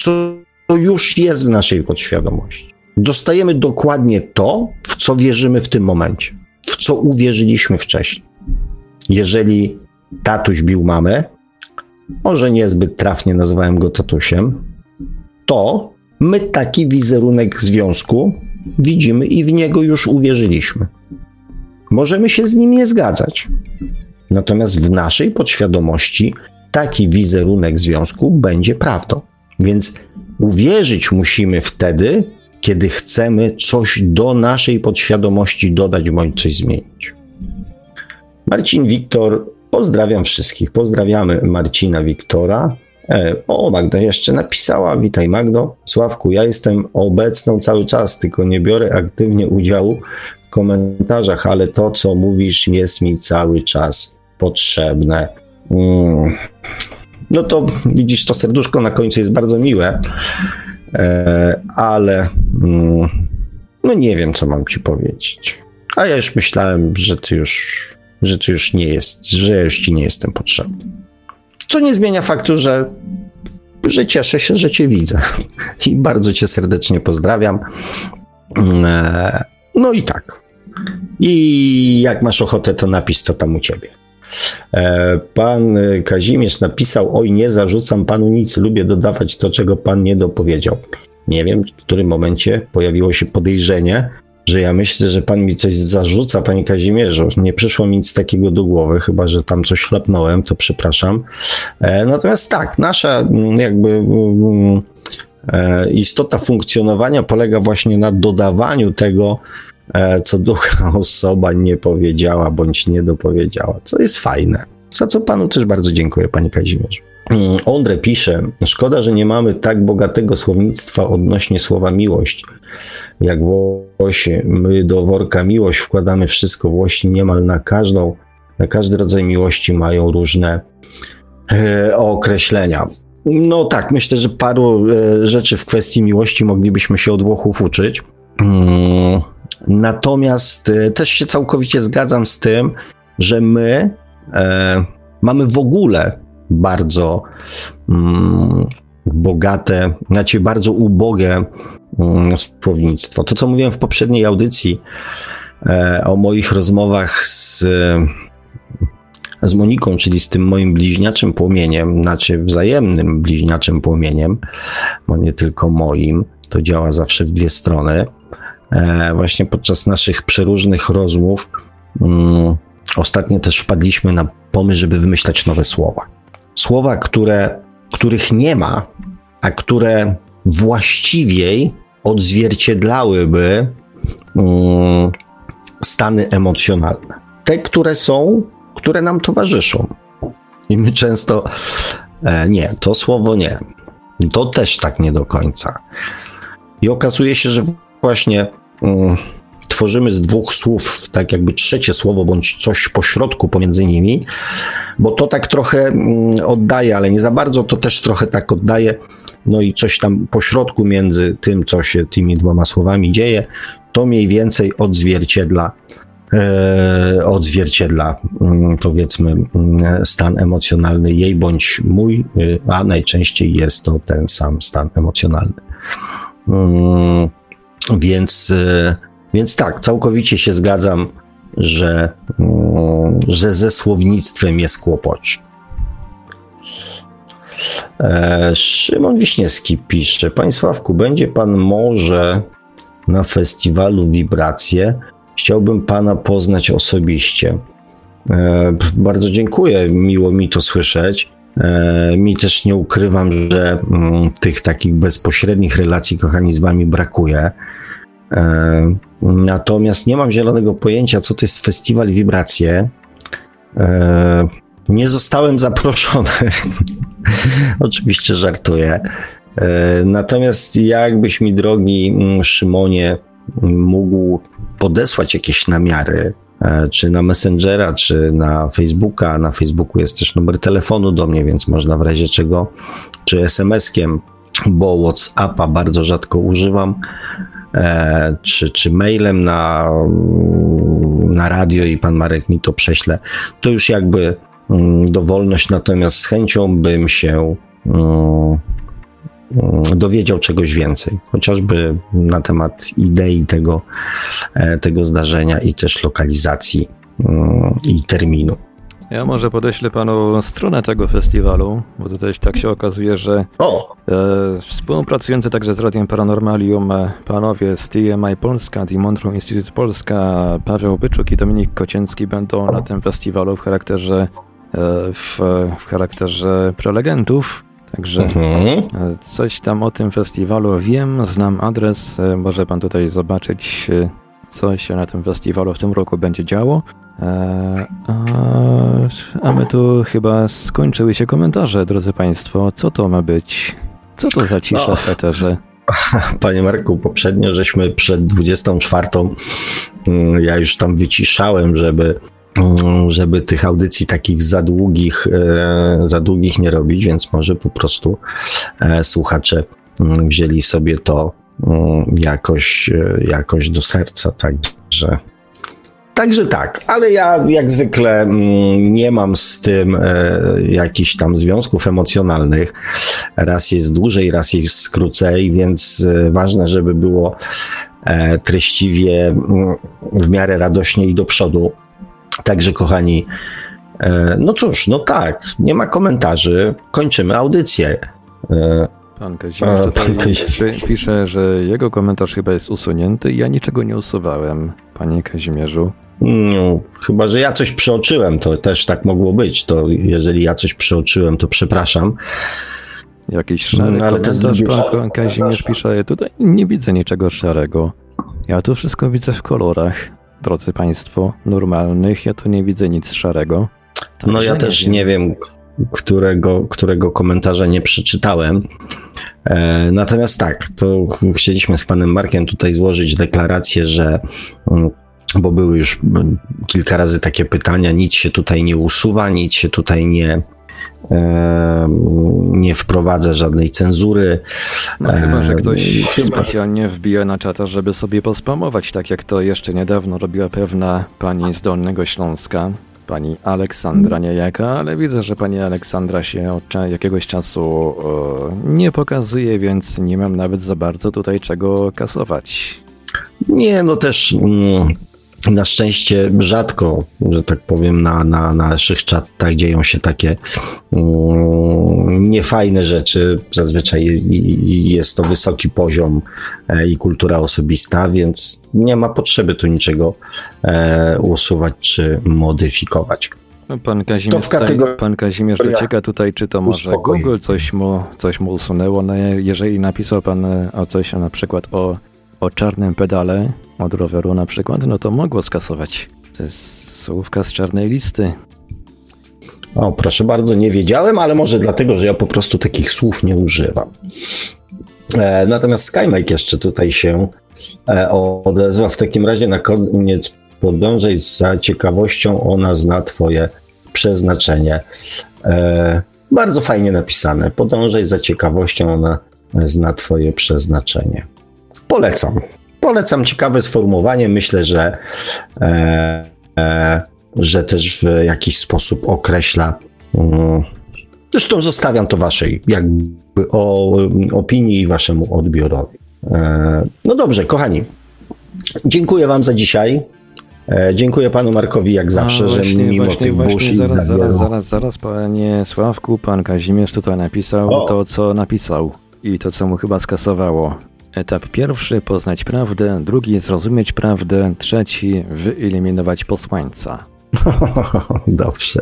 co już jest w naszej podświadomości dostajemy dokładnie to, w co wierzymy w tym momencie, w co uwierzyliśmy wcześniej. Jeżeli tatuś bił mamę, może niezbyt trafnie nazwałem go tatusiem, to my taki wizerunek związku widzimy i w niego już uwierzyliśmy. Możemy się z nim nie zgadzać. Natomiast w naszej podświadomości taki wizerunek związku będzie prawdą. Więc uwierzyć musimy wtedy, kiedy chcemy coś do naszej podświadomości dodać bądź coś zmienić. Marcin Wiktor, pozdrawiam wszystkich. Pozdrawiamy Marcina Wiktora. E, o, Magda jeszcze napisała. Witaj, Magdo. Sławku, ja jestem obecną cały czas, tylko nie biorę aktywnie udziału w komentarzach, ale to, co mówisz, jest mi cały czas potrzebne. Mm. No to widzisz, to serduszko na końcu jest bardzo miłe. E, ale mm, no nie wiem, co mam ci powiedzieć. A ja już myślałem, że ty już, że ty już nie jest, że już ci nie jestem potrzebny. Co nie zmienia faktu, że, że cieszę się, że cię widzę. I bardzo cię serdecznie pozdrawiam. E, no i tak. I jak masz ochotę, to napisz, co tam u ciebie. E, pan Kazimierz napisał: Oj, nie zarzucam panu nic, lubię dodawać to, czego pan nie dopowiedział. Nie wiem, w którym momencie pojawiło się podejrzenie, że ja myślę, że pan mi coś zarzuca, panie Kazimierzu. Nie przyszło mi nic takiego do głowy, chyba że tam coś chlapnąłem, to przepraszam. E, natomiast tak, nasza mm, jakby mm, e, istota funkcjonowania polega właśnie na dodawaniu tego, E, co druga osoba nie powiedziała bądź nie dopowiedziała, co jest fajne. Za co panu też bardzo dziękuję, panie Kazimierzu. Mm, Ondre pisze, szkoda, że nie mamy tak bogatego słownictwa odnośnie słowa miłość. Jak Włosi, my do worka miłość wkładamy wszystko. Włosi niemal na każdą, na każdy rodzaj miłości mają różne e, określenia. No tak, myślę, że paru e, rzeczy w kwestii miłości moglibyśmy się od Włochów uczyć. Mm, Natomiast e, też się całkowicie zgadzam z tym, że my e, mamy w ogóle bardzo mm, bogate, znaczy bardzo ubogie mm, słownictwo. To, co mówiłem w poprzedniej audycji e, o moich rozmowach z, z Moniką, czyli z tym moim bliźniaczym płomieniem, znaczy wzajemnym bliźniaczym płomieniem, bo nie tylko moim, to działa zawsze w dwie strony. E, właśnie podczas naszych przeróżnych rozmów mm, ostatnio też wpadliśmy na pomysł, żeby wymyślać nowe słowa. Słowa, które, których nie ma, a które właściwiej odzwierciedlałyby mm, stany emocjonalne. Te, które są, które nam towarzyszą. I my często e, nie, to słowo nie. To też tak nie do końca. I okazuje się, że właśnie mm, tworzymy z dwóch słów tak jakby trzecie słowo, bądź coś pośrodku pomiędzy nimi, bo to tak trochę mm, oddaje, ale nie za bardzo, to też trochę tak oddaje, no i coś tam pośrodku między tym, co się tymi dwoma słowami dzieje, to mniej więcej odzwierciedla e, odzwierciedla mm, powiedzmy mm, stan emocjonalny jej bądź mój, y, a najczęściej jest to ten sam stan emocjonalny. Więc, e, więc tak, całkowicie się zgadzam, że, mm, że ze słownictwem jest kłopoci. E, Szymon Wiśniewski pisze, Panie Sławku, będzie Pan może na festiwalu Wibracje? Chciałbym Pana poznać osobiście. E, bardzo dziękuję, miło mi to słyszeć. Mi też nie ukrywam, że mm, tych takich bezpośrednich relacji, kochani, z Wami brakuje. E, natomiast nie mam zielonego pojęcia, co to jest festiwal Wibracje. E, nie zostałem zaproszony. Oczywiście żartuję. E, natomiast jakbyś mi, drogi mm, Szymonie, mógł podesłać jakieś namiary, czy na Messengera, czy na Facebooka. Na Facebooku jest też numer telefonu do mnie, więc można w razie czego, czy SMS-kiem, bo WhatsAppa bardzo rzadko używam, czy, czy mailem na, na radio i pan Marek mi to prześle, to już jakby mm, dowolność, natomiast z chęcią bym się mm, mm, dowiedział czegoś więcej, chociażby na temat idei tego, e, tego zdarzenia i też lokalizacji i terminu. Ja może podeślę panu stronę tego festiwalu, bo tutaj tak się okazuje, że o. E, współpracujący także z Radiem Paranormalium e, panowie z TMI Polska, The Montreux Institute Polska, Paweł Byczuk i Dominik Kocięcki będą na tym festiwalu w charakterze e, w, w charakterze prelegentów. Także mhm. E, coś tam o tym festiwalu wiem, znam adres, może pan tutaj zobaczyć, co się na tym festiwalu w tym roku będzie działo. E, a my tu chyba skończyły się komentarze, drodzy Państwo. Co to ma być? Co to za cisza no. w eterze? Panie Marku, poprzednio żeśmy przed 24. Mm, ja już tam wyciszałem, żeby, mm, żeby tych audycji takich za długich, e, za długich nie robić, więc może po prostu e, słuchacze mm, wzięli sobie to jakoś, jakoś do serca. Także Także tak, ale ja jak zwykle mm, nie mam z tym e, jakichś tam związków emocjonalnych. Raz jest dłużej, raz jest krócej, więc e, ważne, żeby było e, treściwie, mm, w miarę radośnie i do przodu. Także kochani, no cóż, no tak, nie ma komentarzy, kończymy audycję. Pan Kazimierz tutaj pisze, że jego komentarz chyba jest usunięty. Ja niczego nie usuwałem, panie Kazimierzu. No, chyba, że ja coś przeoczyłem, to też tak mogło być. To jeżeli ja coś przeoczyłem, to przepraszam. Jakiś szary no, ale komentarz pan Kazimierz pisze, tutaj nie widzę niczego szarego. Ja tu wszystko widzę w kolorach, drodzy państwo, normalnych. Ja tu nie widzę nic szarego. no ja nie też wiem. nie wiem, którego, którego komentarza nie przeczytałem. E, natomiast tak, to chcieliśmy z panem Markiem tutaj złożyć deklarację, że mm, bo były już kilka razy takie pytania, nic się tutaj nie usuwa, nic się tutaj nie, e, nie wprowadzę żadnej cenzury. No, chyba, że ktoś specjalnie wbija na czata, żeby sobie pospamować, tak jak to jeszcze niedawno robiła pewna pani z Dolnego Śląska, pani Aleksandra niejaka, ale widzę, że pani Aleksandra się od jakiegoś czasu e, nie pokazuje, więc nie mam nawet za bardzo tutaj czego kasować. Nie, no też mm, na szczęście rzadko, że tak powiem, na, na, na naszych czatach dzieją się takie um, niefajne rzeczy. Zazwyczaj jest to wysoki poziom e, i kultura osobista, więc nie ma potrzeby tu niczego e, usuwać czy modyfikować. No, pan Kazimierz, kategorii... pan Kazimierz docieka tutaj, czy to może Uspokoi. Google coś mu, coś mu usunęło. No, jeżeli napisał pan e, o coś na przykład o, o czarnym pedale, od roweru na przykład, no to mogło skasować. To jest słówka z czarnej listy. O, proszę bardzo, nie wiedziałem, ale może dlatego, że ja po prostu takich słów nie używam. E, natomiast SkyMike jeszcze tutaj się e, odezwa. W takim razie na koniec podążaj za ciekawością, ona zna twoje przeznaczenie. E, bardzo fajnie napisane. Podążaj za ciekawością, ona zna twoje przeznaczenie. Polecam. Polecam ciekawe sformułowanie. Myślę, że, e, e, że też w jakiś sposób określa. Um, zresztą zostawiam to waszej jakby o, opinii i waszemu odbiorowi. E, no dobrze, kochani. Dziękuję wam za dzisiaj. E, dziękuję panu Markowi jak zawsze, właśnie, że mimo właśnie, tych burz i zaraz, zaraz, zaraz, zaraz, panie Sławku, pan Kazimierz tutaj napisał o. to, co napisał i to, co mu chyba skasowało. Etap pierwszy poznać prawdę, drugi zrozumieć prawdę, trzeci wyeliminować posłańca. Dobrze,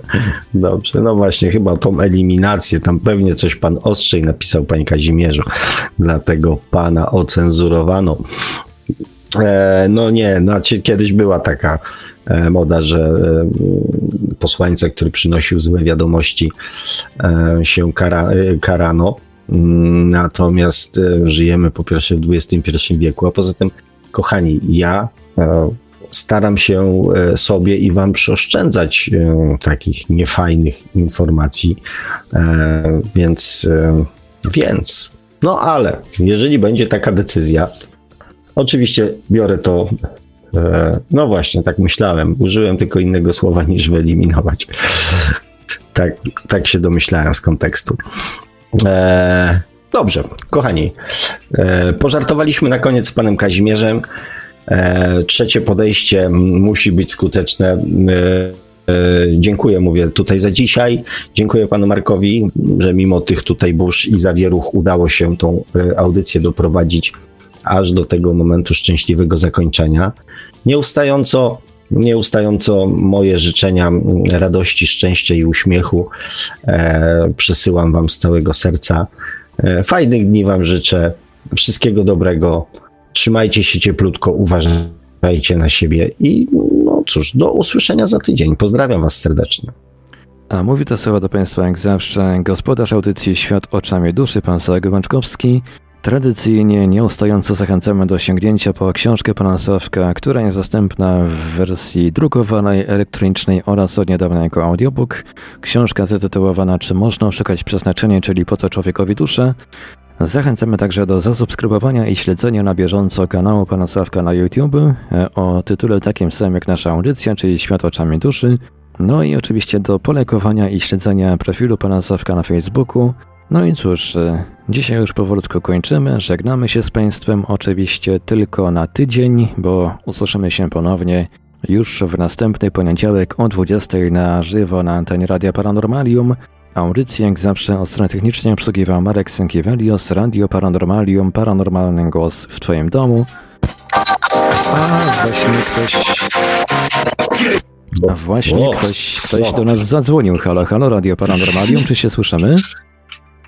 dobrze. No właśnie, chyba tą eliminację, tam pewnie coś pan ostrzej napisał, panie Kazimierzu, dlatego pana ocenzurowano. E, no nie, no, kiedyś była taka e, moda, że e, posłańca, który przynosił złe wiadomości, e, się kara, e, karano. Natomiast e, żyjemy po pierwsze w XXI wieku, a poza tym, kochani, ja e, staram się e, sobie i wam przeoszczędzać takich niefajnych informacji, więc, więc, no ale jeżeli będzie taka decyzja, oczywiście biorę to, no właśnie, tak myślałem, użyłem tylko innego słowa niż wyeliminować. Tak, tak się domyślałem z kontekstu. E, dobrze, kochani. E, pożartowaliśmy na koniec z panem Kazimierzem. E, trzecie podejście musi być skuteczne. E, dziękuję, mówię tutaj za dzisiaj. Dziękuję panu Markowi, że mimo tych tutaj burz i zawieruch udało się tą audycję doprowadzić aż do tego momentu szczęśliwego zakończenia. Nieustająco Nieustająco moje życzenia radości, szczęścia i uśmiechu e, przesyłam Wam z całego serca. E, fajnych dni Wam życzę, wszystkiego dobrego. Trzymajcie się cieplutko, uważajcie na siebie i no cóż, do usłyszenia za tydzień. Pozdrawiam Was serdecznie. A mówi to słowa do Państwa jak zawsze gospodarz audycji Świat oczami duszy, pan Sławek Łączkowski. Tradycyjnie nieustająco zachęcamy do sięgnięcia po książkę pana Sławka, która jest dostępna w wersji drukowanej, elektronicznej oraz od niedawna jako audiobook. Książka zatytułowana Czy można szukać przeznaczenia, czyli po co człowiekowi duszę. Zachęcamy także do zasubskrybowania i śledzenia na bieżąco kanału pana Sławka na YouTube e, o tytule takim samym jak nasza audycja, czyli Świat oczami duszy. No i oczywiście do polejkowania i śledzenia profilu pana Sławka na Facebooku. No i cóż, e, dzisiaj już powolutku kończymy. Żegnamy się z Państwem oczywiście tylko na tydzień, bo usłyszymy się ponownie już w następny poniedziałek o 20 na żywo na antenie Radia Paranormalium. Audycję jak zawsze o stronie technicznej obsługiwał Marek Sękiewelios, Radio Paranormalium, paranormalny głos w Twoim domu. A właśnie ktoś... A właśnie ktoś, ktoś do nas zadzwonił. Halo, halo, Radio Paranormalium, czy się słyszymy?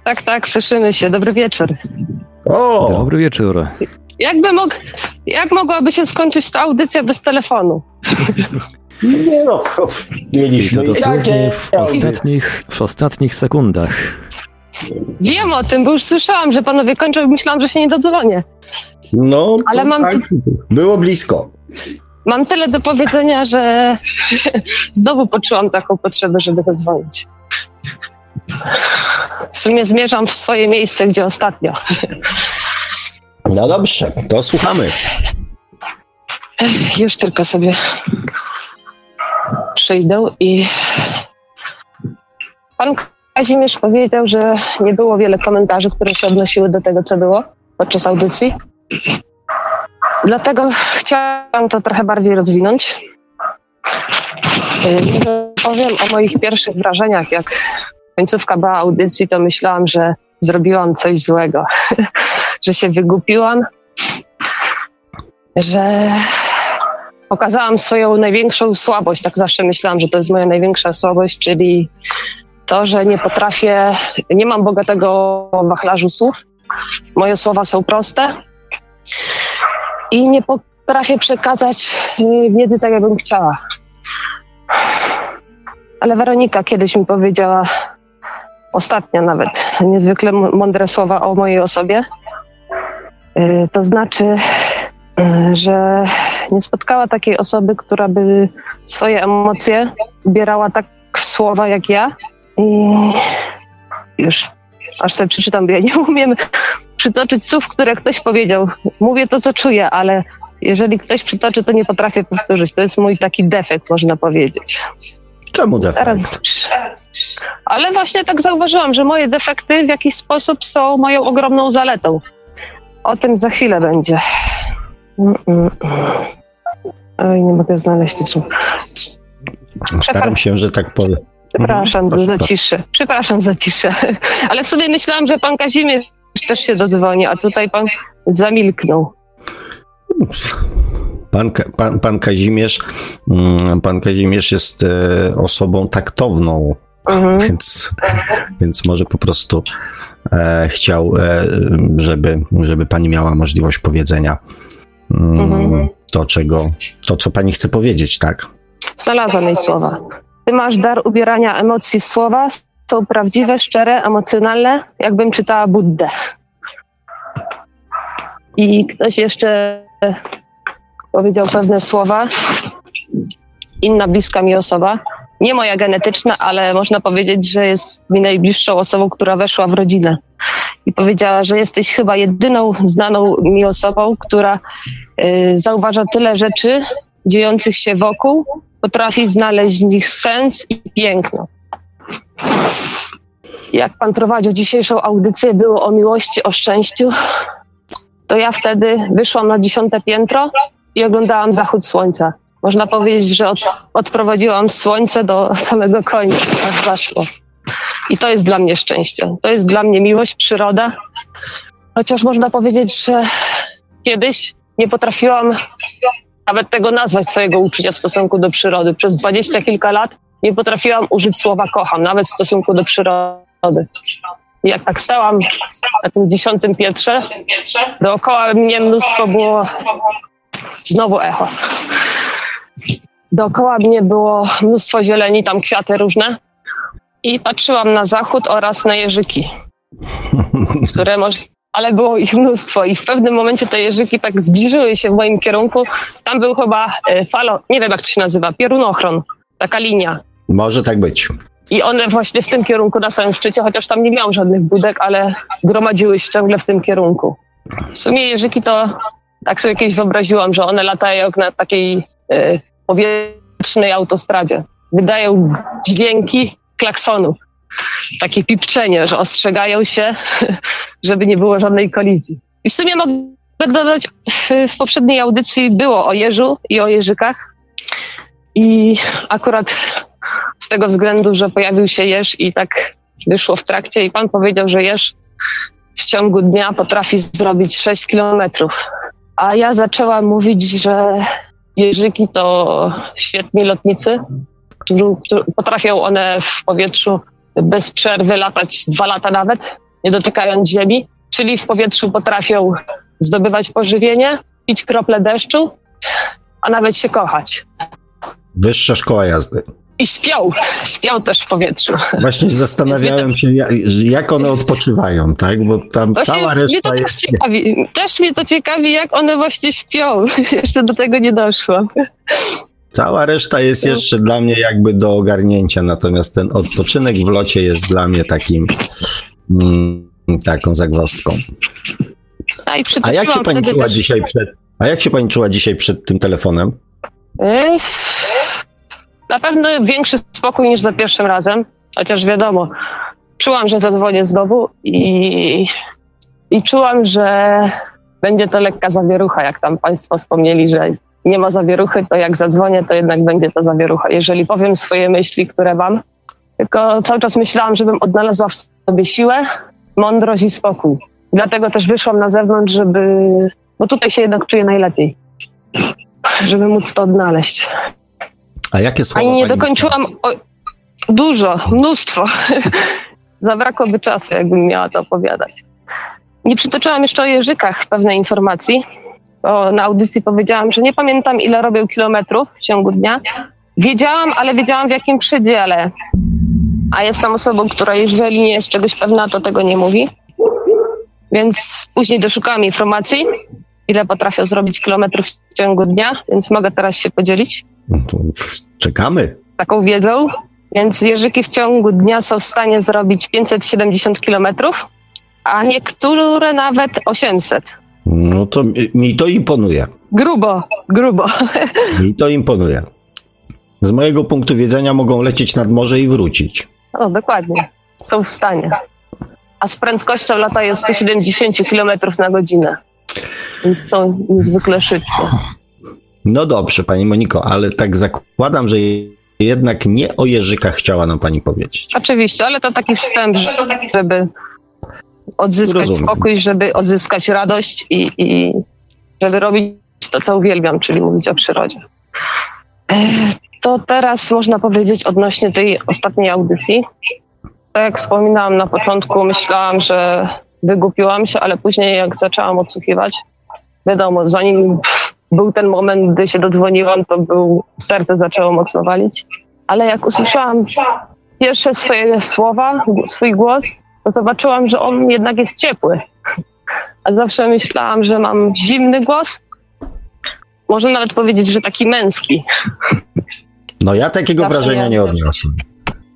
Tak, tak, słyszymy się. Dobry wieczór. O! Dobry wieczór. Jakby mógł, jak mogłaby się skończyć ta audycja bez telefonu? Nie no, mieliśmy... I to dosłownie w ostatnich, w ostatnich sekundach. Wiem o tym, bo już słyszałam, że panowie kończą i myślałam, że się nie dodzwonię. No, ale mam... Tak, było blisko. Mam tyle do powiedzenia, że znowu poczułam taką potrzebę, żeby zadzwonić. W sumie zmierzam w swoje miejsce, gdzie ostatnio. No dobrze, to słuchamy. Już tylko sobie przyjdę i pan Kazimierz powiedział, że nie było wiele komentarzy, które się odnosiły do tego, co było podczas audycji. Dlatego chciałam to trochę bardziej rozwinąć. Yy, Powiem o moich pierwszych wrażeniach. Jak końcówka była audycji, to myślałam, że zrobiłam coś złego, że się wygupiłam, że pokazałam swoją największą słabość. Tak zawsze myślałam, że to jest moja największa słabość, czyli to, że nie potrafię, nie mam bogatego wachlarzu słów. Moje słowa są proste i nie potrafię przekazać y, wiedzy tak, jakbym chciała. Ale Weronika kiedyś mi powiedziała, ostatnio nawet, niezwykle mądre słowa o mojej osobie. Y, To znaczy, y, że nie spotkała takiej osoby, która by swoje emocje ubierała tak w słowa jak ja. I już aż sobie przeczytam, bo ja nie umiem przytoczyć słów, które ktoś powiedział. Mówię to, co czuję, ale jeżeli ktoś przytoczy, to nie potrafię powtórzyć. To jest mój taki defekt, można powiedzieć. Czemu defekt? Ale właśnie tak zauważyłam, że moje defekty w jakiś sposób są moją ogromną zaletą. O tym za chwilę będzie. Mm, mm, mm. Oj, nie mogę znaleźć słów. Staram się, że tak powiem. Przepraszam Mhm, za ciszę. Przepraszam za ciszę. Ale w sobie myślałam, że pan Kazimierz też się dodzwoni, a tutaj pan zamilknął. Pan, pan, pan, Kazimierz, mm, pan Kazimierz jest e, osobą taktowną, Mhm. więc, więc może po prostu e, chciał, e, żeby, żeby pani miała możliwość powiedzenia mm, Mhm. to, czego, to, co pani chce powiedzieć, tak? Znalazłam jej słowa. Ty masz dar ubierania emocji w słowa. Są prawdziwe, szczere, emocjonalne, jakbym czytała Buddę. I ktoś jeszcze powiedział pewne słowa. Inna bliska mi osoba. Nie moja genetyczna, ale można powiedzieć, że jest mi najbliższą osobą, która weszła w rodzinę. I powiedziała, że jesteś chyba jedyną znaną mi osobą, która y, zauważa tyle rzeczy dziejących się wokół, potrafi znaleźć w nich sens i piękno. Jak pan prowadził dzisiejszą audycję, było o miłości, o szczęściu, to ja wtedy wyszłam na dziesiąte piętro i oglądałam zachód słońca. Można powiedzieć, że od, odprowadziłam słońce do samego końca, aż zaszło. I to jest dla mnie szczęście. To jest dla mnie miłość, przyroda. Chociaż można powiedzieć, że kiedyś nie potrafiłam nawet tego nazwać swojego uczucia w stosunku do przyrody. Przez dwadzieścia kilka lat nie potrafiłam użyć słowa kocham, nawet w stosunku do przyrody. Jak tak stałam na tym dziesiątym piętrze, dookoła mnie mnóstwo było znowu echo. Dookoła mnie było mnóstwo zieleni, tam kwiaty różne. I patrzyłam na zachód oraz na jeżyki, które może, ale było ich mnóstwo i w pewnym momencie te jeżyki tak zbliżyły się w moim kierunku. Tam był chyba e, falo, nie wiem jak to się nazywa, piorunochron, taka linia. Może tak być. I one właśnie w tym kierunku na samym szczycie, chociaż tam nie miałam żadnych budek, ale gromadziły się ciągle w tym kierunku. W sumie jeżyki to, tak sobie kiedyś wyobraziłam, że one latają jak na takiej e, powietrznej autostradzie. Wydają dźwięki klaksonów. Takie pipczenie, że ostrzegają się, żeby nie było żadnej kolizji. I w sumie mogę dodać, w, w poprzedniej audycji było o jeżu i o jeżykach. I akurat z tego względu, że pojawił się jeż i tak wyszło w trakcie i pan powiedział, że jeż w ciągu dnia potrafi zrobić 6 kilometrów. A ja zaczęłam mówić, że jeżyki to świetni lotnicy, potrafią one w powietrzu bez przerwy latać dwa lata nawet, nie dotykając ziemi, czyli w powietrzu potrafią zdobywać pożywienie, pić krople deszczu, a nawet się kochać. Wyższa szkoła jazdy. I śpią, śpią też w powietrzu. Właśnie zastanawiałem się, ja- jak one odpoczywają, tak? Bo tam Właśnie cała mnie reszta to też jest. ciekawi. Też mnie to ciekawi, jak one właśnie śpią. Jeszcze do tego nie doszłam. Cała reszta jest jeszcze dla mnie jakby do ogarnięcia, natomiast ten odpoczynek w locie jest dla mnie takim mm, taką zagwozdką. A, i A jak się pani czuła też, dzisiaj przed, a jak się pani czuła dzisiaj przed tym telefonem? y, Na pewno większy spokój niż za pierwszym razem, chociaż wiadomo, czułam, że zadzwonię znowu i, i czułam, że będzie to lekka zawierucha, jak tam Państwo wspomnieli, że nie ma zawieruchy, to jak zadzwonię, to jednak będzie to zawierucha. Jeżeli powiem swoje myśli, które mam, tylko cały czas myślałam, żebym odnalazła w sobie siłę, mądrość i spokój. Dlatego też wyszłam na zewnątrz, żeby, bo tutaj się jednak czuję najlepiej, żeby móc to odnaleźć. A jakie słowa Ani nie dokończyłam o, dużo, mnóstwo. Zabrakłoby czasu, jakbym miała to opowiadać. Nie przytoczyłam jeszcze o jeżykach pewnej informacji, bo na audycji powiedziałam, że nie pamiętam ile robią kilometrów w ciągu dnia. Wiedziałam, ale wiedziałam w jakim przedziale. A jestem osobą, która jeżeli nie jest czegoś pewna, to tego nie mówi. Więc później doszukałam informacji, ile potrafią zrobić kilometrów w ciągu dnia, więc mogę teraz się podzielić to Czekamy. taką wiedzą. Więc jeżyki w ciągu dnia są w stanie zrobić 570 km, a niektóre nawet 800. No to mi, to imponuje. Grubo, grubo. Mi to imponuje. Z mojego punktu widzenia mogą lecieć nad morze i wrócić. No, dokładnie. Są w stanie. A z prędkością latają 170 km na godzinę. Są niezwykle szybkie. No dobrze, pani Moniko, ale tak zakładam, że jednak nie o jeżykach chciała nam pani powiedzieć. Oczywiście, ale to taki wstęp, żeby odzyskać Rozumiem. spokój, żeby odzyskać radość i, i żeby robić to, co uwielbiam, czyli mówić o przyrodzie. E, To teraz można powiedzieć odnośnie tej ostatniej audycji. Tak jak wspominałam na początku, myślałam, że wygłupiłam się, ale później jak zaczęłam odsłuchiwać, wiadomo, zanim był ten moment, gdy się dodzwoniłam, to był, serce zaczęło mocno walić. Ale jak usłyszałam pierwsze swoje słowa, swój głos, to zobaczyłam, że on jednak jest ciepły. A zawsze myślałam, że mam zimny głos. Można nawet powiedzieć, że taki męski. No ja takiego Zawsze wrażenia miałam- nie odniosłem.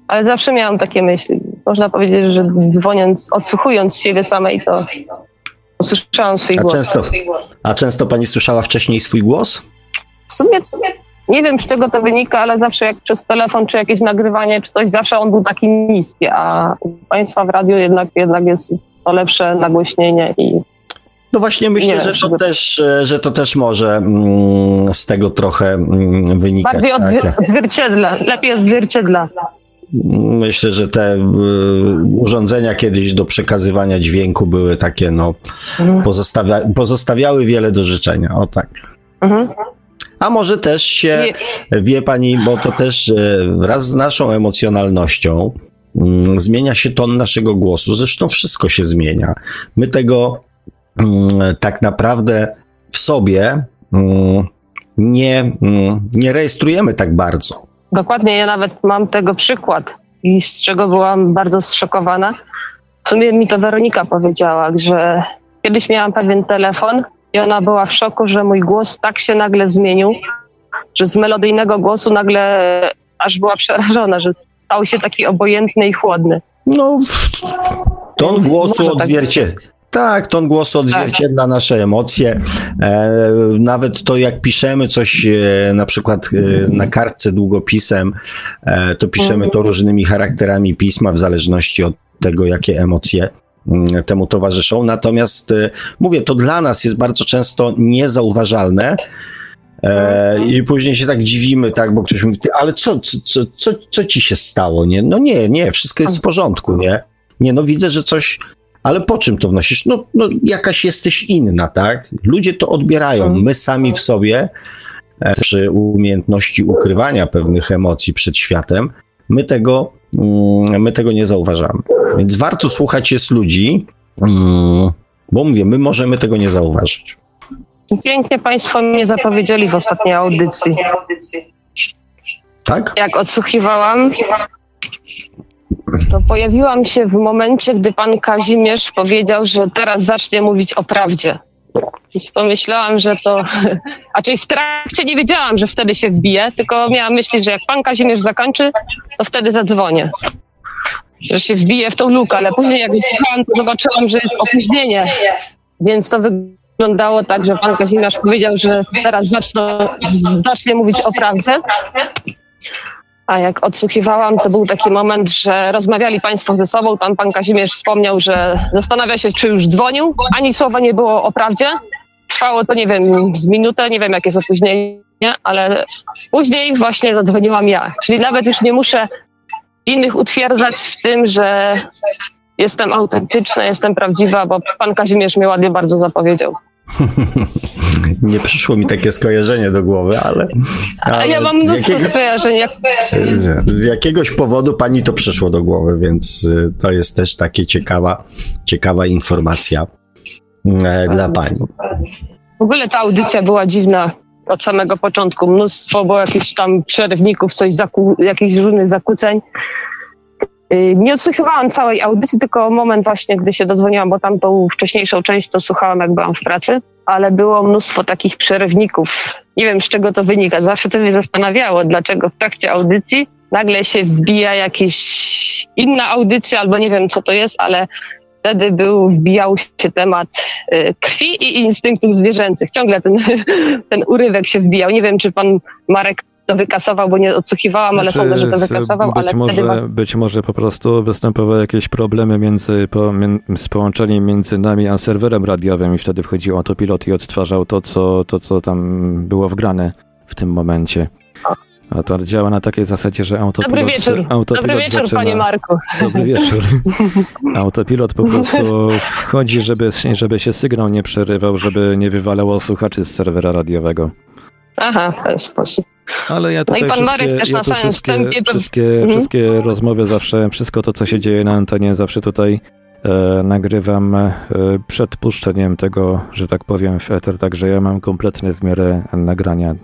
Ale zawsze miałam takie myśli. Można powiedzieć, że dzwoniąc, odsłuchując siebie samej, to usłyszałam swój A głos. często, a często pani słyszała wcześniej swój głos? W sumie nie wiem, z czego to wynika, ale zawsze jak przez telefon, czy jakieś nagrywanie, czy coś, zawsze on był taki niski, a u Państwa w radiu jednak, jednak jest to lepsze nagłośnienie i No właśnie myślę, Nie że, to żeby- też, e, że to też może mm, z tego trochę mm, wynikać. bardziej tak? odzwier- odzwierciedla, lepiej odzwierciedla. Myślę, że te y, urządzenia kiedyś do przekazywania dźwięku były takie, no, Mhm. pozostawia, pozostawiały wiele do życzenia. O tak. Mhm. A może też się, wie pani, bo to też e, wraz z naszą emocjonalnością mm, zmienia się ton naszego głosu. Zresztą wszystko się zmienia. My tego mm, tak naprawdę w sobie mm, nie, nie rejestrujemy tak bardzo. Dokładnie, ja nawet mam tego przykład i z czego byłam bardzo zszokowana. W sumie mi to Weronika powiedziała, że kiedyś miałam pewien telefon i ona była w szoku, że mój głos tak się nagle zmienił, że z melodyjnego głosu nagle aż była przerażona, że stał się taki obojętny i chłodny. No, ton głosu tak odzwierciedla. Tak, ton głosu odzwierciedla nasze emocje. E, nawet to, jak piszemy coś e, na przykład e, na kartce długopisem, e, to piszemy to różnymi charakterami pisma w zależności od tego, jakie emocje mm, temu towarzyszą. Natomiast e, mówię, to dla nas jest bardzo często niezauważalne. E, I później się tak dziwimy, tak, bo ktoś mówi, "Ty, ale co, co, co, co, co ci się stało? Nie? No nie, nie, wszystko jest w porządku, nie? Nie, no widzę, że coś, ale po czym to wnosisz? No, no jakaś jesteś inna, tak? Ludzie to odbierają. My sami w sobie, e, przy umiejętności ukrywania pewnych emocji przed światem, my tego, mm, my tego nie zauważamy. Więc warto słuchać jest ludzi, mm, bo mówię, my możemy tego nie zauważyć. Pięknie Państwo mnie zapowiedzieli w ostatniej audycji. Tak? Jak odsłuchiwałam, to pojawiłam się w momencie, gdy pan Kazimierz powiedział, że teraz zacznie mówić o prawdzie. Więc pomyślałam, że to. A czyli w trakcie nie wiedziałam, że wtedy się wbije, tylko miałam myśleć, że jak pan Kazimierz zakończy, to wtedy zadzwonię. Że się wbije w tą lukę, ale później jak wyjechałam, to zobaczyłam, że jest opóźnienie. Więc to wyglądało tak, że pan Kazimierz powiedział, że teraz zacznie mówić o prawdzie. A jak odsłuchiwałam, to był taki moment, że rozmawiali państwo ze sobą. Pan, pan Kazimierz wspomniał, że zastanawia się, czy już dzwonił. Ani słowa nie było o prawdzie. Trwało to, nie wiem, z minutę, nie wiem, jakie jest opóźnienie, ale później właśnie zadzwoniłam ja. Czyli nawet już nie muszę innych utwierdzać w tym, że jestem autentyczna, jestem prawdziwa, bo pan Kazimierz mnie ładnie bardzo zapowiedział. Nie przyszło mi takie skojarzenie do głowy, ale. ale A ja mam mnóstwo jakiego, skojarzeń. Z, z, jakiegoś powodu pani to przyszło do głowy, więc y, to jest też takie ciekawa, ciekawa informacja e, dla pani. W ogóle ta audycja była dziwna od samego początku. Mnóstwo było jakichś tam przerywników, coś zaku, jakichś różnych zakłóceń. Y, nie odsłuchiwałam całej audycji, tylko moment właśnie, gdy się dodzwoniłam, bo tam tą wcześniejszą część to słuchałam, jak byłam w pracy, ale było mnóstwo takich przerywników. Nie wiem, z czego to wynika. Zawsze to mnie zastanawiało, dlaczego w trakcie audycji nagle się wbija jakaś inna audycja, albo nie wiem, co to jest, ale wtedy był, wbijał się temat y, krwi i instynktów zwierzęcych. Ciągle ten, ten urywek się wbijał. Nie wiem, czy pan Marek to wykasował, bo nie odsłuchiwałam, ale znaczy, sądzę, że to wykasował. Być, ale może, ma... być może po prostu występowały jakieś problemy między, po, z połączeniem między nami a serwerem radiowym i wtedy wchodził autopilot i odtwarzał to, co, to, co tam było wgrane w tym momencie. A to działa na takiej zasadzie, że autopilot... Dobry wieczór, autopilot Dobry wieczór zaczyna, panie Marku. Dobry wieczór. Autopilot po prostu wchodzi, żeby, żeby się sygnał nie przerywał, żeby nie wywalało słuchaczy z serwera radiowego. Aha, w ten sposób. Ale ja tutaj no i pan wszystkie, Marek też ja na samym wszystkie, wstępie... Wszystkie, mhm. wszystkie rozmowy zawsze, wszystko to, co się dzieje na antenie, zawsze tutaj e, nagrywam e, przed puszczeniem tego, że tak powiem, w eter, także ja mam kompletne w miarę nagrania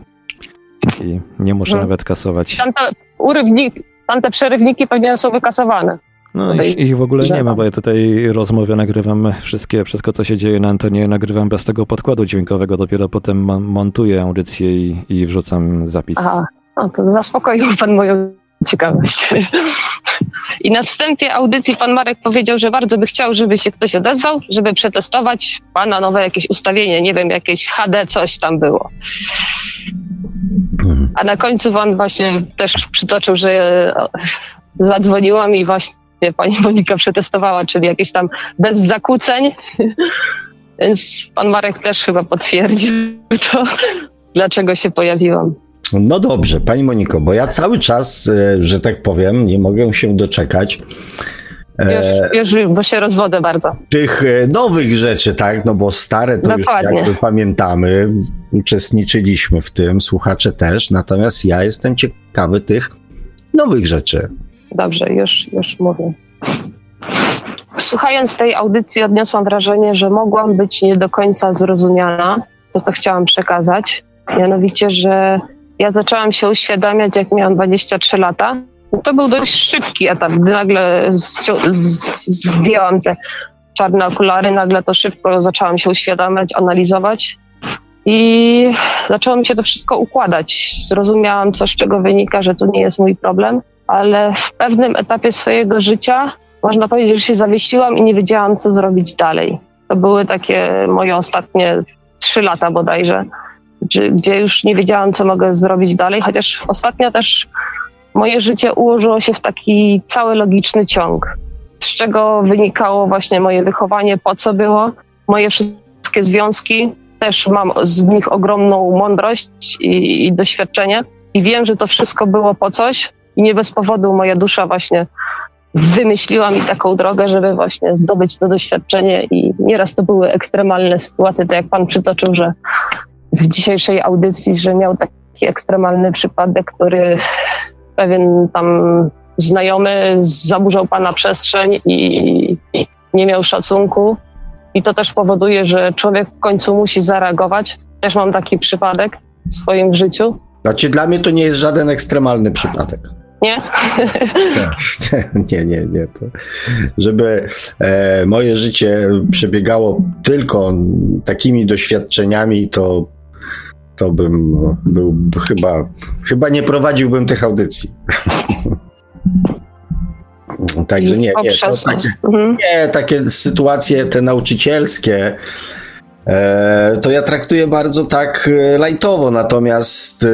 i nie muszę Mhm. nawet kasować. Tamte, urywnik, tamte przerywniki pewnie są wykasowane. No ich, ich w ogóle nie ma, bo ja tutaj rozmowy nagrywam wszystkie, wszystko co się dzieje na antenie nagrywam bez tego podkładu dźwiękowego, dopiero potem mon- montuję audycję i, i wrzucam zapis. Aha, no to zaspokoił pan moją ciekawość. I na wstępie audycji pan Marek powiedział, że bardzo by chciał, żeby się ktoś odezwał, żeby przetestować pana nowe jakieś ustawienie, nie wiem, jakieś HD, coś tam było. Mhm. A na końcu pan właśnie też przytoczył, że e, zadzwoniłam i właśnie pani Monika przetestowała, czyli jakieś tam bez zakłóceń. Więc pan Marek też chyba potwierdził to, dlaczego się pojawiłam. No dobrze, pani Moniko, bo ja cały czas, e, że tak powiem, nie mogę się doczekać e, Już, już, bo się rozwodzę bardzo. tych e, nowych rzeczy, tak? No bo stare to Dokładnie. już jakby pamiętamy, uczestniczyliśmy w tym, słuchacze też, natomiast ja jestem ciekawy tych nowych rzeczy. Dobrze, już, już mówię. Słuchając tej audycji odniosłam wrażenie, że mogłam być nie do końca zrozumiana, to co chciałam przekazać. Mianowicie, że ja zaczęłam się uświadamiać, jak miałam 23 lata. To był dość szybki etap, gdy nagle zdjęłam te czarne okulary, nagle to szybko zaczęłam się uświadamiać, analizować. I zaczęło mi się to wszystko układać. Zrozumiałam, co z czego wynika, że to nie jest mój problem, ale w pewnym etapie swojego życia można powiedzieć, że się zawiesiłam i nie wiedziałam, co zrobić dalej. To były takie moje ostatnie trzy lata bodajże, gdzie- już nie wiedziałam, co mogę zrobić dalej, chociaż ostatnio też moje życie ułożyło się w taki cały logiczny ciąg, z czego wynikało właśnie moje wychowanie, po co było, moje wszystkie związki, też mam z nich ogromną mądrość i, i doświadczenie i wiem, że to wszystko było po coś i nie bez powodu moja dusza właśnie wymyśliła mi taką drogę, żeby właśnie zdobyć to doświadczenie i nieraz to były ekstremalne sytuacje, tak jak pan przytoczył, że w dzisiejszej audycji, że miał taki ekstremalny przypadek, który pewien tam znajomy zaburzał pana przestrzeń i, nie miał szacunku. I to też powoduje, że człowiek w końcu musi zareagować. Też mam taki przypadek w swoim życiu. Znaczy dla mnie to nie jest żaden ekstremalny przypadek. Nie? Nie, nie, nie. To, żeby e, moje życie przebiegało tylko takimi doświadczeniami, to, to bym był chyba, chyba nie prowadziłbym tych audycji. Także nie, nie, to takie, mhm. nie, takie sytuacje te nauczycielskie, to ja traktuję bardzo tak e, lajtowo, natomiast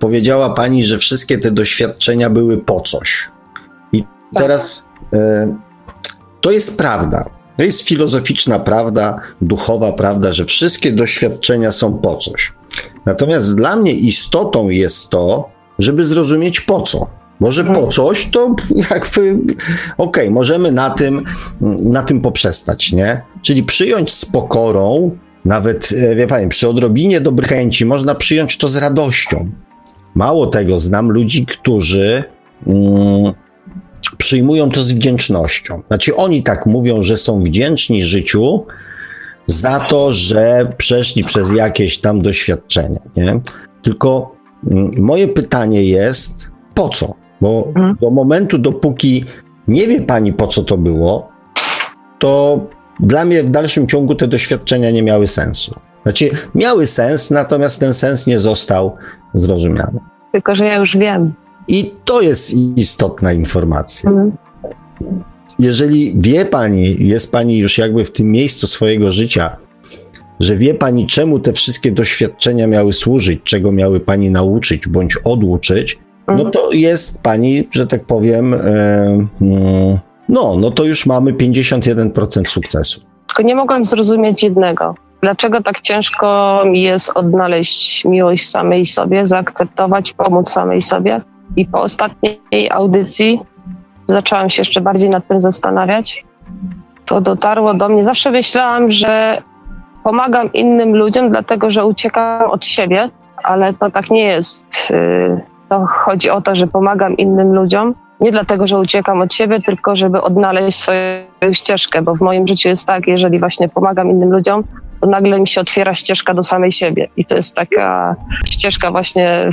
powiedziała pani, że wszystkie te doświadczenia były po coś. I tak. teraz e, to jest prawda. To jest filozoficzna prawda, duchowa prawda, że wszystkie doświadczenia są po coś. Natomiast dla mnie istotą jest to, żeby zrozumieć po co. Może po mhm. coś, to jakby okej, okay, możemy na tym, na tym poprzestać, nie? Czyli przyjąć z pokorą, nawet, e, wie pani, przy odrobinie dobrych chęci, można przyjąć to z radością. Mało tego, znam ludzi, którzy mm, przyjmują to z wdzięcznością. Znaczy, oni tak mówią, że są wdzięczni życiu za to, że przeszli przez jakieś tam doświadczenia, nie? Tylko mm, moje pytanie jest, po co? Bo mhm. do momentu, dopóki nie wie pani po co to było, to dla mnie w dalszym ciągu te doświadczenia nie miały sensu. Znaczy, miały sens, natomiast ten sens nie został zrozumiany. Tylko, że ja już wiem. I to jest istotna informacja. Mhm. Jeżeli wie pani, jest pani już jakby w tym miejscu swojego życia, że wie pani, czemu te wszystkie doświadczenia miały służyć, czego miały pani nauczyć bądź oduczyć, no mhm. to jest pani, że tak powiem, e, no, no to już mamy 51% sukcesu. Tylko nie mogłam zrozumieć jednego. Dlaczego tak ciężko mi jest odnaleźć miłość samej sobie, zaakceptować, pomóc samej sobie? I po ostatniej audycji zaczęłam się jeszcze bardziej nad tym zastanawiać. To dotarło do mnie. Zawsze myślałam, że pomagam innym ludziom, dlatego że uciekam od siebie, ale to tak nie jest. Y, to chodzi o to, że pomagam innym ludziom, nie dlatego, że uciekam od siebie, tylko żeby odnaleźć swoją ścieżkę, bo w moim życiu jest tak, jeżeli właśnie pomagam innym ludziom, to nagle mi się otwiera ścieżka do samej siebie. I to jest taka ścieżka właśnie,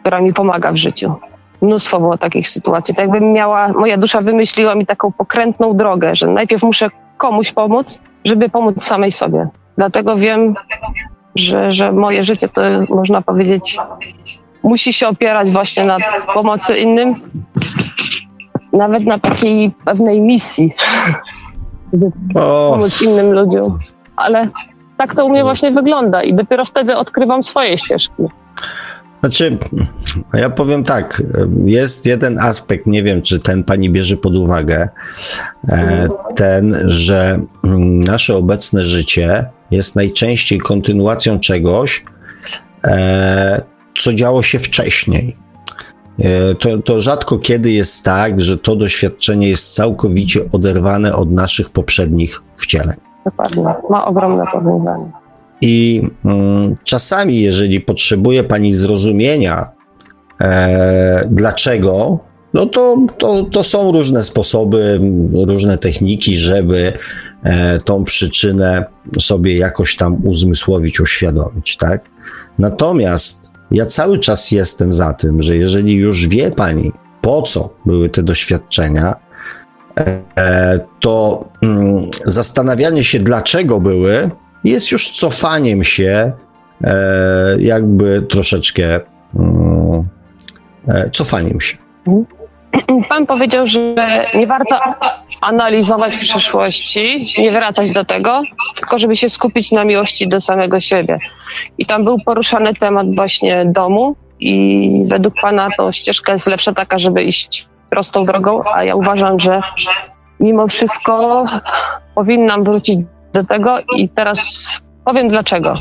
która mi pomaga w życiu. Mnóstwo było takich sytuacji. Tak jakbym miała, moja dusza wymyśliła mi taką pokrętną drogę, że najpierw muszę komuś pomóc, żeby pomóc samej sobie. Dlatego wiem, że, że moje życie to można powiedzieć musi się opierać właśnie na pomocy innym, nawet na takiej pewnej misji, żeby pomóc innym ludziom. Ale tak to u mnie właśnie wygląda i dopiero wtedy odkrywam swoje ścieżki. Znaczy, ja powiem tak, jest jeden aspekt, nie wiem, czy ten pani bierze pod uwagę, e, ten, że nasze obecne życie jest najczęściej kontynuacją czegoś, e, co działo się wcześniej. E, to, to rzadko kiedy jest tak, że to doświadczenie jest całkowicie oderwane od naszych poprzednich wcieleń. Dokładnie, ma ogromne powiązanie. I mm, czasami, jeżeli potrzebuje Pani zrozumienia, e, dlaczego, no to, to, to są różne sposoby, różne techniki, żeby e, tą przyczynę sobie jakoś tam uzmysłowić, uświadomić, tak? Natomiast ja cały czas jestem za tym, że jeżeli już wie pani, po co były te doświadczenia, e, to mm, zastanawianie się, dlaczego były, jest już cofaniem się, e, jakby troszeczkę mm, e, cofaniem się. Pan powiedział, że nie warto analizować przyszłości, nie wracać do tego, tylko żeby się skupić na miłości do samego siebie. I tam był poruszany temat właśnie domu i według Pana to ścieżka jest lepsza taka, żeby iść prostą drogą, a ja uważam, że mimo wszystko powinnam wrócić do tego i teraz powiem dlaczego.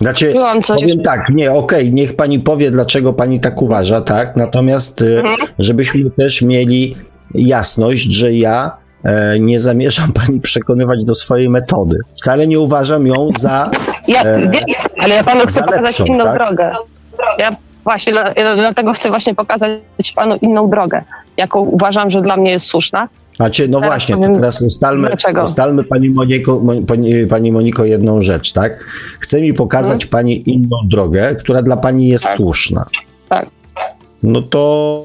Znaczy, powiem tak, nie, okej, okay, niech pani powie, dlaczego pani tak uważa, tak? Natomiast, y, mhm. żebyśmy też mieli jasność, że ja e, nie zamierzam pani przekonywać do swojej metody. Wcale nie uważam ją za. Ja, e, ale ja panu chcę pokazać inną tak? drogę. Ja Właśnie, dlatego chcę właśnie pokazać panu inną drogę, jaką uważam, że dla mnie jest słuszna. A cię, no Teraz właśnie, powiem, teraz ustalmy, dlaczego. ustalmy pani, Moniko, Mon- pani, pani Moniko jedną rzecz, tak? Chce mi pokazać pani inną drogę, która dla pani jest Tak. słuszna. Tak. No to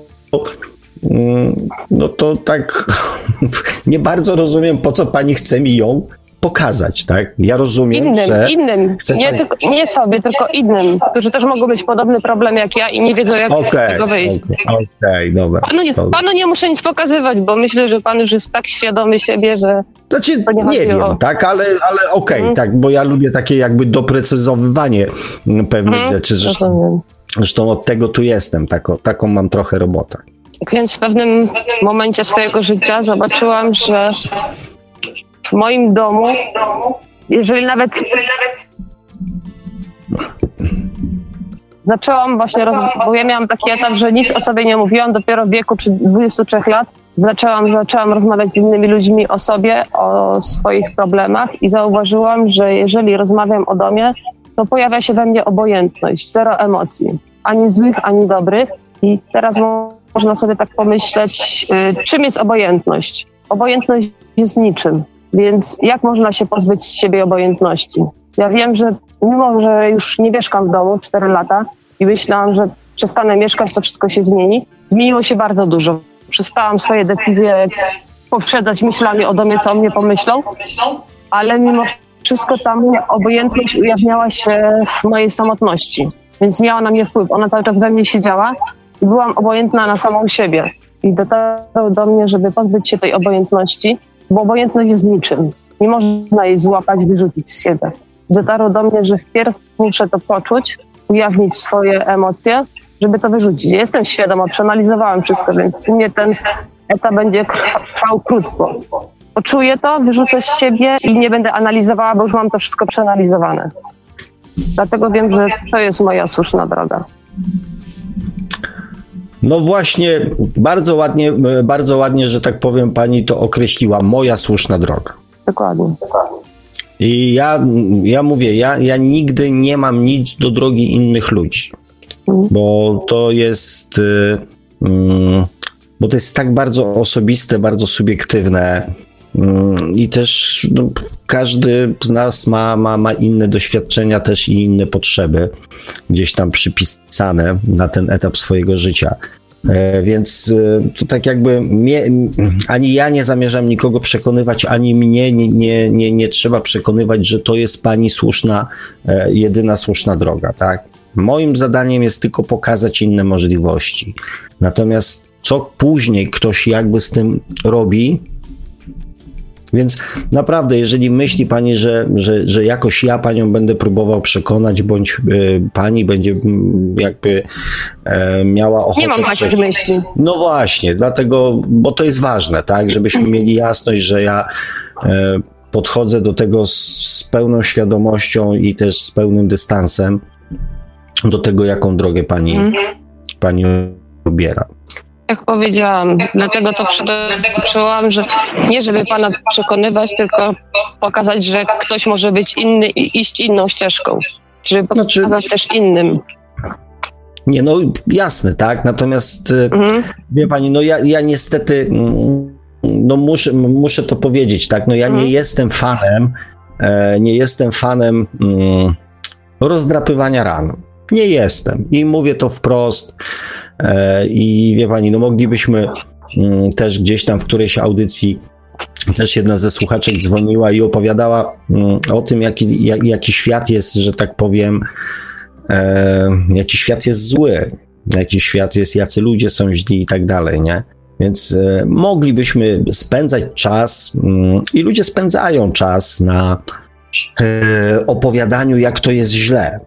no to tak nie bardzo rozumiem, po co pani chce mi ją pokazać, tak? Ja rozumiem, Innym, że... innym, nie, pani- tylko, nie sobie, tylko innym, którzy też mogą mieć podobny problem jak ja i nie wiedzą, jak z Okej, tego wyjść. okej, okej, dobra. Panu nie, panu nie muszę nic pokazywać, bo myślę, że pan już jest tak świadomy siebie, że Znaczy, nie wiem, tak, ale, ale okej, Mhm. tak, bo ja lubię takie jakby doprecyzowywanie mm, pewnych Mhm, rzeczy. Zresztą, rozumiem. zresztą od tego tu jestem, taką mam trochę robotę. Więc w pewnym momencie swojego życia zobaczyłam, że w moim domu, jeżeli nawet zaczęłam właśnie, roz... bo ja miałam taki etap, że nic o sobie nie mówiłam, dopiero w wieku czy 23 lat zaczęłam, zaczęłam rozmawiać z innymi ludźmi o sobie, o swoich problemach i zauważyłam, że jeżeli rozmawiam o domie, to pojawia się we mnie obojętność, zero emocji, ani złych, ani dobrych. I teraz można sobie tak pomyśleć, y, czym jest obojętność? Obojętność jest niczym, więc jak można się pozbyć z siebie obojętności? Ja wiem, że mimo, że już nie mieszkam w domu 4 lata i myślałam, że przestanę mieszkać, to wszystko się zmieni, zmieniło się bardzo dużo. Przestałam swoje decyzje poprzedzać myślami o domie, co o mnie pomyślą, ale mimo wszystko ta moja obojętność ujawniała się w mojej samotności, więc miała na mnie wpływ. Ona cały czas we mnie siedziała byłam obojętna na samą siebie. I dotarło do mnie, żeby pozbyć się tej obojętności, bo obojętność jest niczym. Nie można jej złapać, wyrzucić z siebie. Dotarło do mnie, że wpierw muszę to poczuć, ujawnić swoje emocje, żeby to wyrzucić. Jestem świadoma, przeanalizowałam wszystko, więc u mnie ten etap będzie trwa- trwał krótko. Poczuję to, wyrzucę z siebie i nie będę analizowała, bo już mam to wszystko przeanalizowane. Dlatego wiem, że to jest moja słuszna droga. No właśnie, bardzo ładnie, e, bardzo ładnie, że tak powiem, pani to określiła, moja słuszna droga. Dokładnie. I ja, ja mówię, ja, ja nigdy nie mam nic do drogi innych ludzi, Mhm. bo to jest, y, mm, bo to jest tak bardzo osobiste, bardzo subiektywne. Mm, I też no, każdy z nas ma, ma, ma inne doświadczenia też i inne potrzeby gdzieś tam przypisane na ten etap swojego życia. E, Więc e, to tak jakby mnie, ani ja nie zamierzam nikogo przekonywać, ani mnie nie, nie, nie, nie trzeba przekonywać, że to jest pani słuszna, e, jedyna słuszna droga, tak? Moim zadaniem jest tylko pokazać inne możliwości. Natomiast co później ktoś jakby z tym robi, więc naprawdę, jeżeli myśli pani, że, że, że jakoś ja panią będę próbował przekonać, bądź e, pani będzie mm, jakby e, miała ochotę. Nie mam prze- takich myśli. no właśnie, dlatego, bo to jest ważne, tak, żebyśmy mieli jasność, że ja e, podchodzę do tego z, pełną świadomością i też z pełnym dystansem do tego, jaką drogę pani, Mhm. pani obiera. Jak powiedziałam, dlatego to przytoczyłam, że nie żeby pana przekonywać, tylko pokazać, że ktoś może być inny i iść inną ścieżką. Żeby Znaczy- pokazać też innym. Nie, no jasne, tak, natomiast e, Mhm. Wie pani, no ja, ja niestety, mm, no muszę, muszę to powiedzieć, tak, no ja nie Mhm. jestem fanem, e, nie jestem fanem mm, rozdrapywania ran. Nie jestem i mówię to wprost i wie pani, no moglibyśmy mm, też gdzieś tam w którejś audycji też jedna ze słuchaczek dzwoniła i opowiadała mm, o tym, jaki, jak, jaki świat jest, że tak powiem, e, jaki świat jest zły, jaki świat jest, jacy ludzie są źli i tak dalej, nie? Więc e, moglibyśmy spędzać czas mm, i ludzie spędzają czas na e, opowiadaniu, jak to jest źle.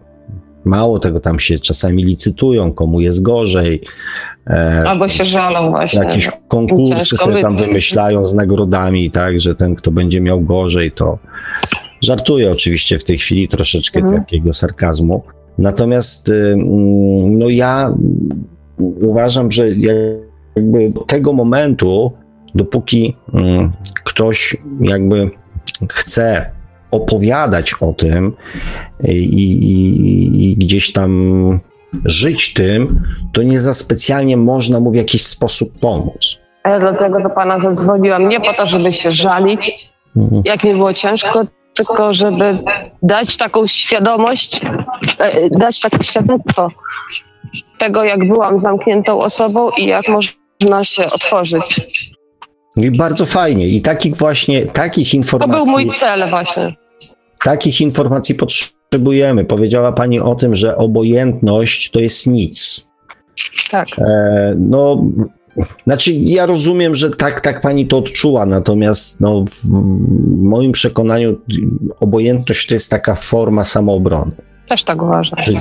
Mało tego, tam się czasami licytują, komu jest gorzej. E, Albo się żalą właśnie. jakieś konkursy sobie tam wymyślają z nagrodami, tak, że ten, kto będzie miał gorzej, to żartuję oczywiście w tej chwili troszeczkę Mhm. takiego sarkazmu. Natomiast y, mm, no ja uważam, że jakby tego momentu, dopóki mm, ktoś jakby chce opowiadać o tym i, i, i gdzieś tam żyć tym, to nie za specjalnie można mu w jakiś sposób pomóc. A ja dlatego do pana zadzwoniłam nie po to, żeby się żalić, Mhm. jak mi było ciężko, tylko żeby dać taką świadomość, e, dać takie świadectwo tego, jak byłam zamkniętą osobą i jak można się otworzyć. I bardzo fajnie. I takich właśnie, takich To informacji, był mój cel właśnie. Takich informacji potrzebujemy. Powiedziała Pani o tym, że obojętność to jest nic. Tak. E, no, znaczy ja rozumiem, że tak, tak Pani to odczuła, natomiast no, w, moim przekonaniu obojętność to jest taka forma samoobrony. Też tak uważam. Czyli-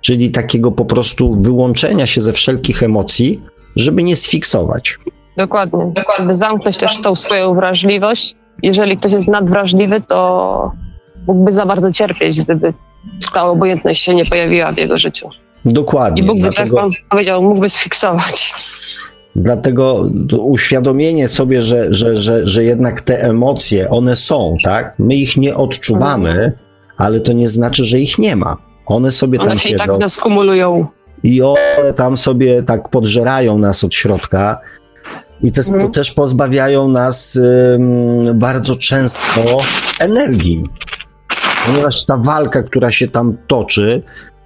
Czyli takiego po prostu wyłączenia się ze wszelkich emocji, żeby nie sfiksować. Dokładnie. Żeby zamknąć też tą swoją wrażliwość. Jeżeli ktoś jest nadwrażliwy, to mógłby za bardzo cierpieć, gdyby ta obojętność się nie pojawiła w jego życiu. Dokładnie. I mógłby, tak dlatego, pan powiedział, mógłby sfiksować. dlatego uświadomienie sobie, że, że, że, że jednak te emocje, one są, tak? My ich nie odczuwamy, ale to nie znaczy, że ich nie ma. One sobie tam One się i tak siedzą nas kumulują. i one tam sobie tak podżerają nas od środka i też, Mhm. też pozbawiają nas ym, bardzo często energii. Ponieważ ta walka, która się tam toczy,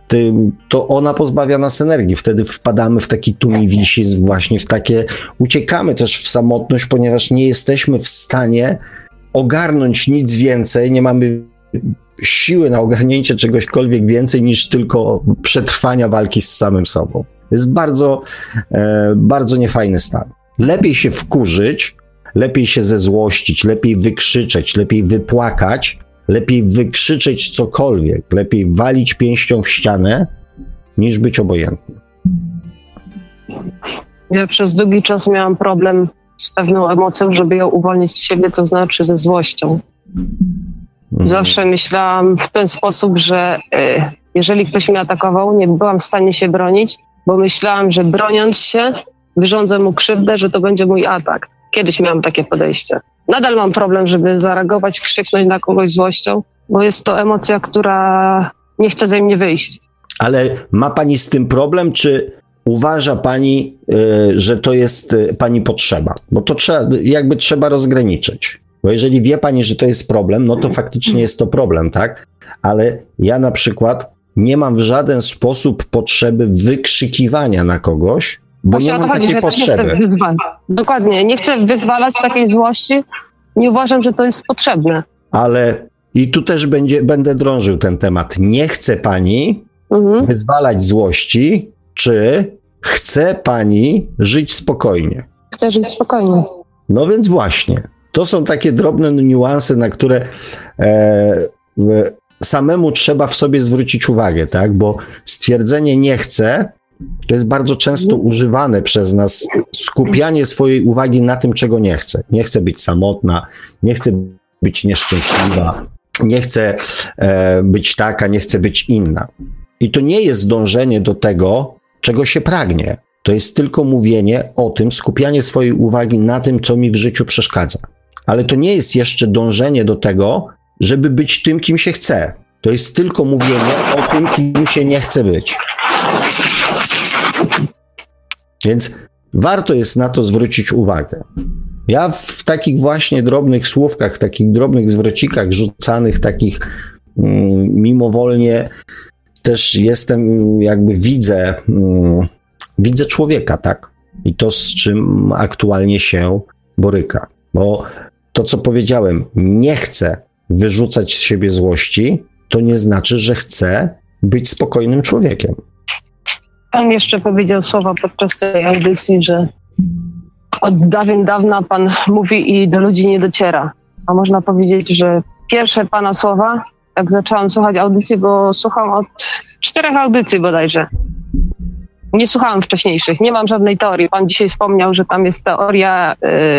tym, to ona pozbawia nas energii. Wtedy wpadamy w taki tumiwisi, właśnie w takie, uciekamy też w samotność, ponieważ nie jesteśmy w stanie ogarnąć nic więcej, nie mamy siły na ogarnięcie czegośkolwiek więcej niż tylko przetrwania walki z samym sobą. Jest bardzo, e, bardzo niefajny stan. Lepiej się wkurzyć, lepiej się zezłościć, lepiej wykrzyczeć, lepiej wypłakać, lepiej wykrzyczeć cokolwiek, lepiej walić pięścią w ścianę, niż być obojętnym. Ja przez długi czas miałam problem z pewną emocją, żeby ją uwolnić z siebie, to znaczy ze złością. Mhm. Zawsze myślałam w ten sposób, że y, jeżeli ktoś mnie atakował, nie byłam w stanie się bronić, bo myślałam, że broniąc się, wyrządzę mu krzywdę, że to będzie mój atak. Kiedyś miałam takie podejście. Nadal mam problem, żeby zareagować, krzyknąć na kogoś złością, bo jest to emocja, która nie chce ze mnie wyjść. Ale ma pani z tym problem, czy uważa pani, y, że to jest y, pani potrzeba? Bo to trzeba, jakby trzeba rozgraniczyć. Bo jeżeli wie pani, że to jest problem, no to faktycznie jest to problem, tak? Ale ja na przykład nie mam w żaden sposób potrzeby wykrzykiwania na kogoś, bo Właśnie nie mam chodzi, takiej nie chcę potrzeby. wyzwalać. Dokładnie, nie chcę wyzwalać takiej złości. Nie uważam, że to jest potrzebne. Ale i tu też będzie, będę drążył ten temat. Nie chce pani Mhm. wyzwalać złości, czy chce pani żyć spokojnie? Chcę żyć spokojnie. No więc właśnie, to są takie drobne niuanse, na które e, samemu trzeba w sobie zwrócić uwagę, tak? Bo stwierdzenie nie chcę to jest bardzo często używane przez nas skupianie swojej uwagi na tym, czego nie chcę. Nie chcę być samotna, nie chcę być nieszczęśliwa, nie chcę e, być taka, nie chcę być inna. I to nie jest dążenie do tego, czego się pragnie. To jest tylko mówienie o tym, skupianie swojej uwagi na tym, co mi w życiu przeszkadza. Ale to nie jest jeszcze dążenie do tego, żeby być tym, kim się chce. To jest tylko mówienie o tym, kim się nie chce być. Więc warto jest na to zwrócić uwagę. Ja w takich właśnie drobnych słówkach, takich drobnych zwrocikach rzucanych, takich mm, mimowolnie też jestem, jakby widzę, mm, widzę człowieka, tak? I to, z czym aktualnie się boryka. Bo to, co powiedziałem, nie chcę wyrzucać z siebie złości, to nie znaczy, że chcę być spokojnym człowiekiem. Pan jeszcze powiedział słowa podczas tej audycji, że od dawien dawna pan mówi i do ludzi nie dociera. A można powiedzieć, że pierwsze pana słowa, jak zaczęłam słuchać audycji, bo słucham od czterech audycji bodajże. Nie słuchałam wcześniejszych, nie mam żadnej teorii. Pan dzisiaj wspomniał, że tam jest teoria,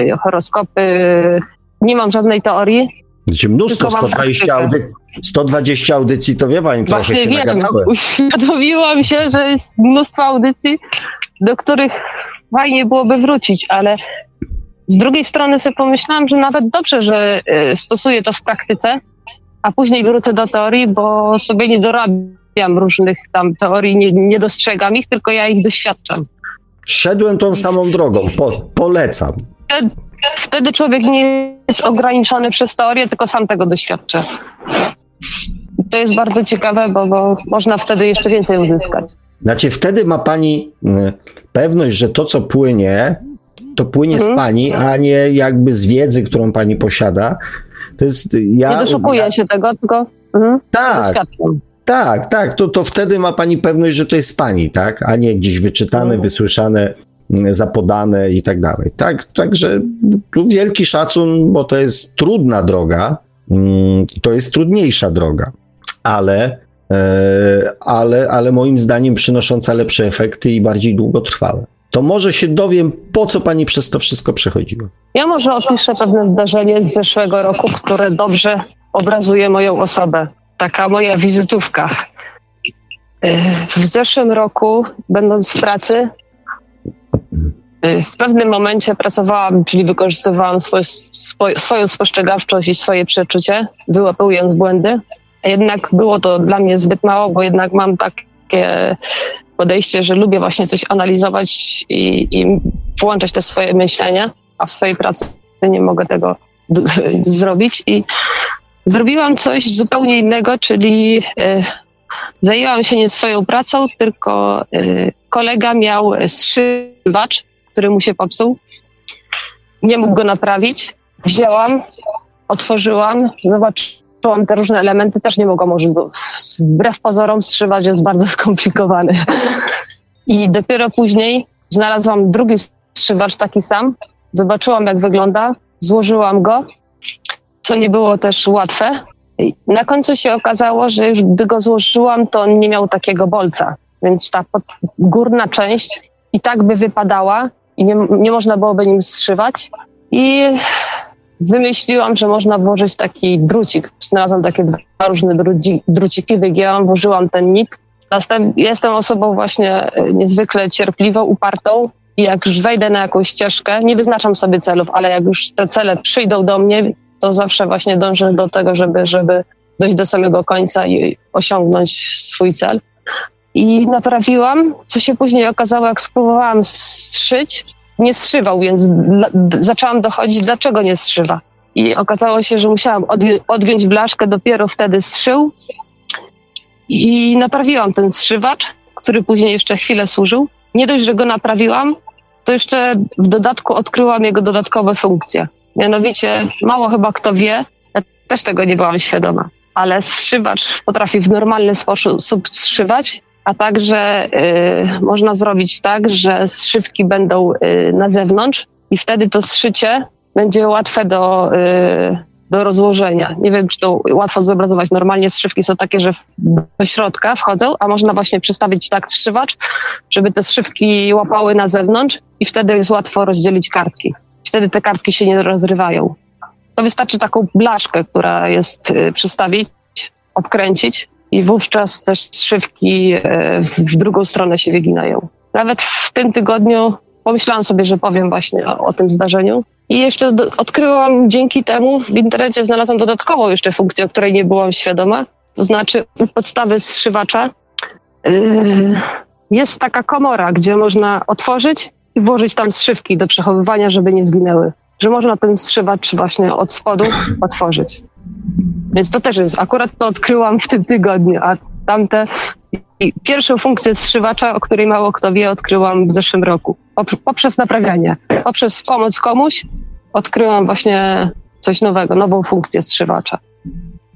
y, horoskopy. Nie mam żadnej teorii. Gdzie mnóstwo, Tylko mam 120, praktykę. audy- 120 audycji, to wie pani, trochę Właśnie się wiem, nagadały. uświadomiłam się, że jest mnóstwo audycji, do których fajnie byłoby wrócić, ale z drugiej strony sobie pomyślałam, że nawet dobrze, że y, stosuję to w praktyce, a później wrócę do teorii, bo sobie nie dorabiam różnych tam teorii, nie, nie dostrzegam ich, tylko ja ich doświadczam. Szedłem tą samą drogą, po, polecam. Wtedy, człowiek nie jest ograniczony przez teorię, tylko sam tego doświadcza. To jest bardzo ciekawe, bo, bo można wtedy jeszcze więcej uzyskać. Znaczy, wtedy ma pani y, pewność, że to, co płynie, to płynie z Mhm. pani, a nie jakby z wiedzy, którą pani posiada. To jest. Ja, Nie doszukuję się tego, tylko mhm, Tak, doświadczam. tak, tak. To, to wtedy ma pani pewność, że to jest pani, tak? A nie gdzieś wyczytane, Mhm. wysłyszane, zapodane i tak dalej. Tak, także tu wielki szacun, bo to jest trudna droga. Mm, To jest trudniejsza droga, ale. e, Ale, ale moim zdaniem przynosząca lepsze efekty i bardziej długotrwałe. To może się dowiem, po co pani przez to wszystko przechodziła. Ja może opiszę pewne zdarzenie z zeszłego roku, które dobrze obrazuje moją osobę. Taka moja wizytówka. Yy, W zeszłym roku, będąc w pracy, w pewnym momencie pracowałam, czyli wykorzystywałam swoje, swo- swoją spostrzegawczość i swoje przeczucie, wyłapując błędy. Jednak było to dla mnie zbyt mało, bo jednak mam takie podejście, że lubię właśnie coś analizować i, i włączać te swoje myślenie, a w swojej pracy nie mogę tego zrobić. I zrobiłam coś zupełnie innego, czyli e, zajęłam się nie swoją pracą, tylko e, kolega miał zszywacz, który mu się popsuł. Nie mógł go naprawić. Wzięłam, otworzyłam, zobaczyłam te różne elementy, też nie mogłam może wbrew pozorom zszywać jest bardzo skomplikowany. I dopiero później znalazłam drugi zszywacz taki sam, zobaczyłam jak wygląda, złożyłam go, co nie było też łatwe. Na końcu się okazało, że już gdy go złożyłam, to on nie miał takiego bolca, więc ta górna część i tak by wypadała i nie, nie można byłoby nim zszywać. I wymyśliłam, że można włożyć taki drucik. Znalazłam takie dwa różne druciki, wygięłam, włożyłam ten nit. Następ, jestem osobą właśnie e, niezwykle cierpliwą, upartą i jak już wejdę na jakąś ścieżkę, nie wyznaczam sobie celów, ale jak już te cele przyjdą do mnie, to zawsze właśnie dążę do tego, żeby, żeby dojść do samego końca i osiągnąć swój cel. I naprawiłam, co się później okazało, jak spróbowałam zszyć, nie zszywał, więc dla, zaczęłam dochodzić, dlaczego nie zszywa. I okazało się, że musiałam odgi- odgiąć blaszkę, dopiero wtedy zszył. I naprawiłam ten zszywacz, który później jeszcze chwilę służył. Nie dość, że go naprawiłam, to jeszcze w dodatku odkryłam jego dodatkowe funkcje. Mianowicie, mało chyba kto wie, ja też tego nie byłam świadoma, ale zszywacz potrafi w normalny sposób zszywać, a także y, można zrobić tak, że zszywki będą y, na zewnątrz i wtedy to zszycie będzie łatwe do, y, do rozłożenia. Nie wiem, czy to łatwo zobrazować. Normalnie zszywki są takie, że do środka wchodzą, a można właśnie przystawić tak zszywacz, żeby te zszywki łapały na zewnątrz i wtedy jest łatwo rozdzielić kartki. Wtedy te kartki się nie rozrywają. To wystarczy taką blaszkę, która jest przystawić, obkręcić i wówczas też zszywki y, w, w drugą stronę się wyginają. Nawet w tym tygodniu pomyślałam sobie, że powiem właśnie o, o tym zdarzeniu. I jeszcze do, odkryłam dzięki temu, w internecie znalazłam dodatkową jeszcze funkcję, o której nie byłam świadoma. To znaczy u podstawy zszywacza yy, jest taka komora, gdzie można otworzyć i włożyć tam zszywki do przechowywania, żeby nie zginęły. Że można ten zszywacz właśnie od spodu otworzyć. Więc to też jest, akurat to odkryłam w tym tygodniu, a tamte i pierwszą funkcję zszywacza, o której mało kto wie, odkryłam w zeszłym roku. Pop- Poprzez naprawianie, poprzez pomoc komuś odkryłam właśnie coś nowego, nową funkcję zszywacza.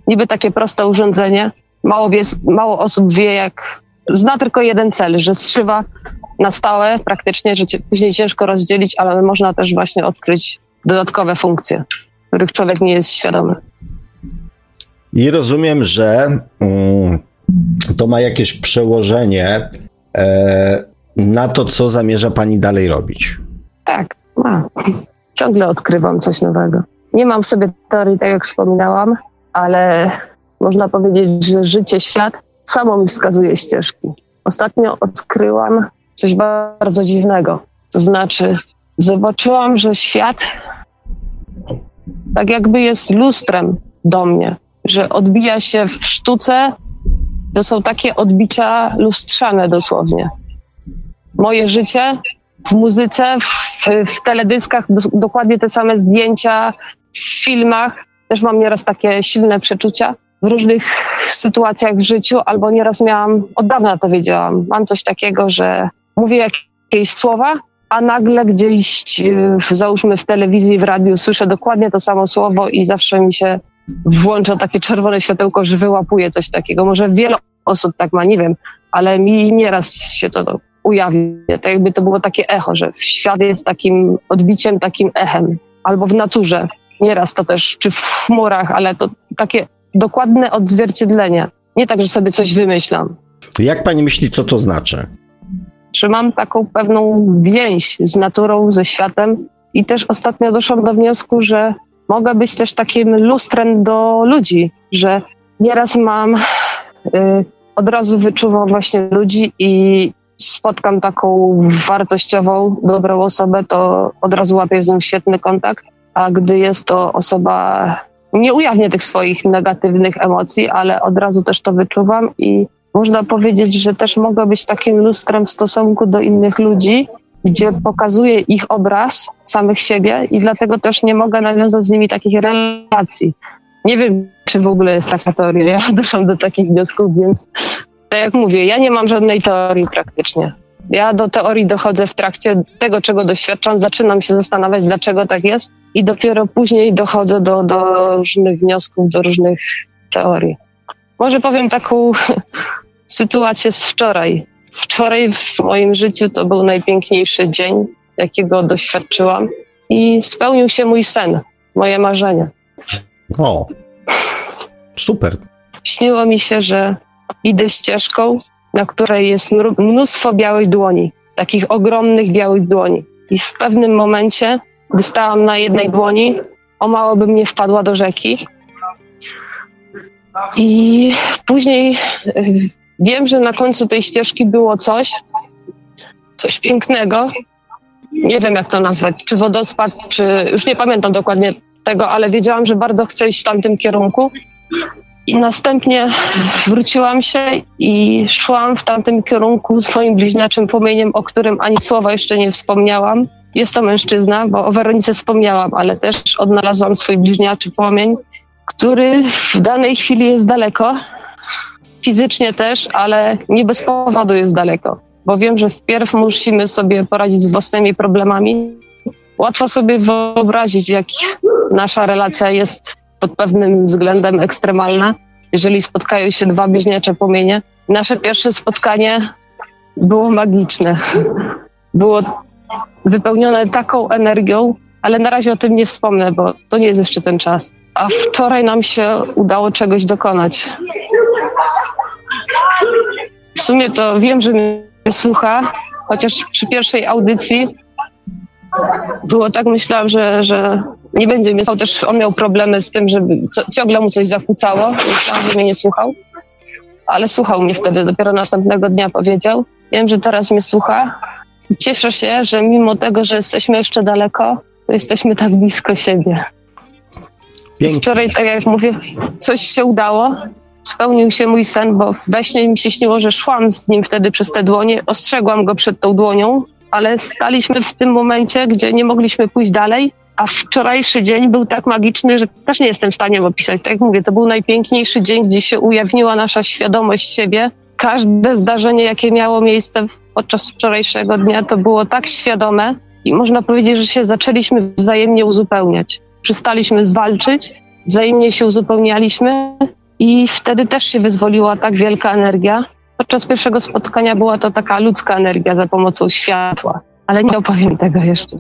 Niby takie proste urządzenie, mało, wie, mało osób wie, jak zna tylko jeden cel, że zszywa na stałe praktycznie, że później ciężko rozdzielić, ale można też właśnie odkryć dodatkowe funkcje, których człowiek nie jest świadomy. I rozumiem, że mm, to ma jakieś przełożenie e, na to, co zamierza pani dalej robić. Tak, ma. Ciągle odkrywam coś nowego. Nie mam w sobie teorii, tak jak wspominałam, ale można powiedzieć, że życie, świat samo mi wskazuje ścieżki. Ostatnio odkryłam coś bardzo dziwnego. To znaczy, zobaczyłam, że świat tak jakby jest lustrem do mnie, że odbija się w sztuce To są takie odbicia lustrzane dosłownie. Moje życie w muzyce, w, w teledyskach, do, dokładnie te same zdjęcia, w filmach. Też mam nieraz takie silne przeczucia w różnych sytuacjach w życiu, albo nieraz miałam, od dawna to wiedziałam, mam coś takiego, że mówię jakieś słowa, a nagle gdzieś, e, załóżmy w telewizji, w radiu, słyszę dokładnie to samo słowo i zawsze mi się włącza takie czerwone światełko, że wyłapuję coś takiego. Może wiele osób tak ma, nie wiem, ale mi nieraz się to ujawnia. Tak jakby to było takie echo, że świat jest takim odbiciem, takim echem. Albo w naturze. Nieraz to też, czy w chmurach, ale to takie dokładne odzwierciedlenie. Nie tak, że sobie coś wymyślam. Jak pani myśli, co to znaczy? Że mam taką pewną więź z naturą, ze światem i też ostatnio doszłam do wniosku, że mogę być też takim lustrem do ludzi, że nieraz mam, y, od razu wyczuwam właśnie ludzi i spotkam taką wartościową, dobrą osobę, to od razu łapię z nią świetny kontakt, a gdy jest to osoba, nie ujawnię tych swoich negatywnych emocji, ale od razu też to wyczuwam i można powiedzieć, że też mogę być takim lustrem w stosunku do innych ludzi, gdzie pokazuję ich obraz samych siebie i dlatego też nie mogę nawiązać z nimi takich relacji. Nie wiem, czy w ogóle jest taka teoria. Ja doszłam do takich wniosków, więc tak jak mówię, ja nie mam żadnej teorii praktycznie. Ja do teorii dochodzę w trakcie tego, czego doświadczam, zaczynam się zastanawiać, dlaczego tak jest, i dopiero później dochodzę do, do różnych wniosków, do różnych teorii. Może powiem taką sytuację z wczoraj. Wczoraj w moim życiu to był najpiękniejszy dzień, jakiego doświadczyłam, i spełnił się mój sen, moje marzenie. O, super. Śniło mi się, że idę ścieżką, na której jest mnóstwo białych dłoni, takich ogromnych białych dłoni. I w pewnym momencie, gdy stałam na jednej dłoni, o mało bym nie wpadła do rzeki. I później y, wiem, że na końcu tej ścieżki było coś, coś pięknego. Nie wiem, jak to nazwać, czy wodospad, czy już nie pamiętam dokładnie tego, ale wiedziałam, że bardzo chcę iść w tamtym kierunku. I następnie wróciłam się i szłam w tamtym kierunku swoim bliźniaczym płomieniem, o którym ani słowa jeszcze nie wspomniałam. Jest to mężczyzna, bo o Weronice wspomniałam, ale też odnalazłam swój bliźniaczy płomień, który w danej chwili jest daleko, fizycznie też, ale nie bez powodu jest daleko, bo wiem, że wpierw musimy sobie poradzić z własnymi problemami. Łatwo sobie wyobrazić, jak nasza relacja jest pod pewnym względem ekstremalna, jeżeli spotkają się dwa bliźniacze płomienie. Nasze pierwsze spotkanie było magiczne. Było wypełnione taką energią, ale na razie o tym nie wspomnę, bo to nie jest jeszcze ten czas. A wczoraj nam się udało czegoś dokonać. W sumie to wiem, że mnie słucha, chociaż przy pierwszej audycji było tak, myślałam, że, że nie będzie mnie słuchał. Też on miał problemy z tym, żeby ciągle mu coś zakłócało. Myślałam, że mnie nie słuchał. Ale słuchał mnie wtedy, dopiero następnego dnia powiedział. Wiem, że teraz mnie słucha. Cieszę się, że mimo tego, że jesteśmy jeszcze daleko, to jesteśmy tak blisko siebie. Pięknie. Wczoraj, tak jak mówię, coś się udało. Spełnił się mój sen, bo we śnie mi się śniło, że szłam z nim wtedy przez te dłonie, ostrzegłam go przed tą dłonią, ale staliśmy w tym momencie, gdzie nie mogliśmy pójść dalej, a wczorajszy dzień był tak magiczny, że też nie jestem w stanie opisać. Tak jak mówię, to był najpiękniejszy dzień, gdzie się ujawniła nasza świadomość siebie. Każde zdarzenie, jakie miało miejsce podczas wczorajszego dnia, to było tak świadome i można powiedzieć, że się zaczęliśmy wzajemnie uzupełniać. Przestaliśmy walczyć, wzajemnie się uzupełnialiśmy i wtedy też się wyzwoliła tak wielka energia. Podczas pierwszego spotkania była to taka ludzka energia za pomocą światła, ale nie opowiem tego jeszcze.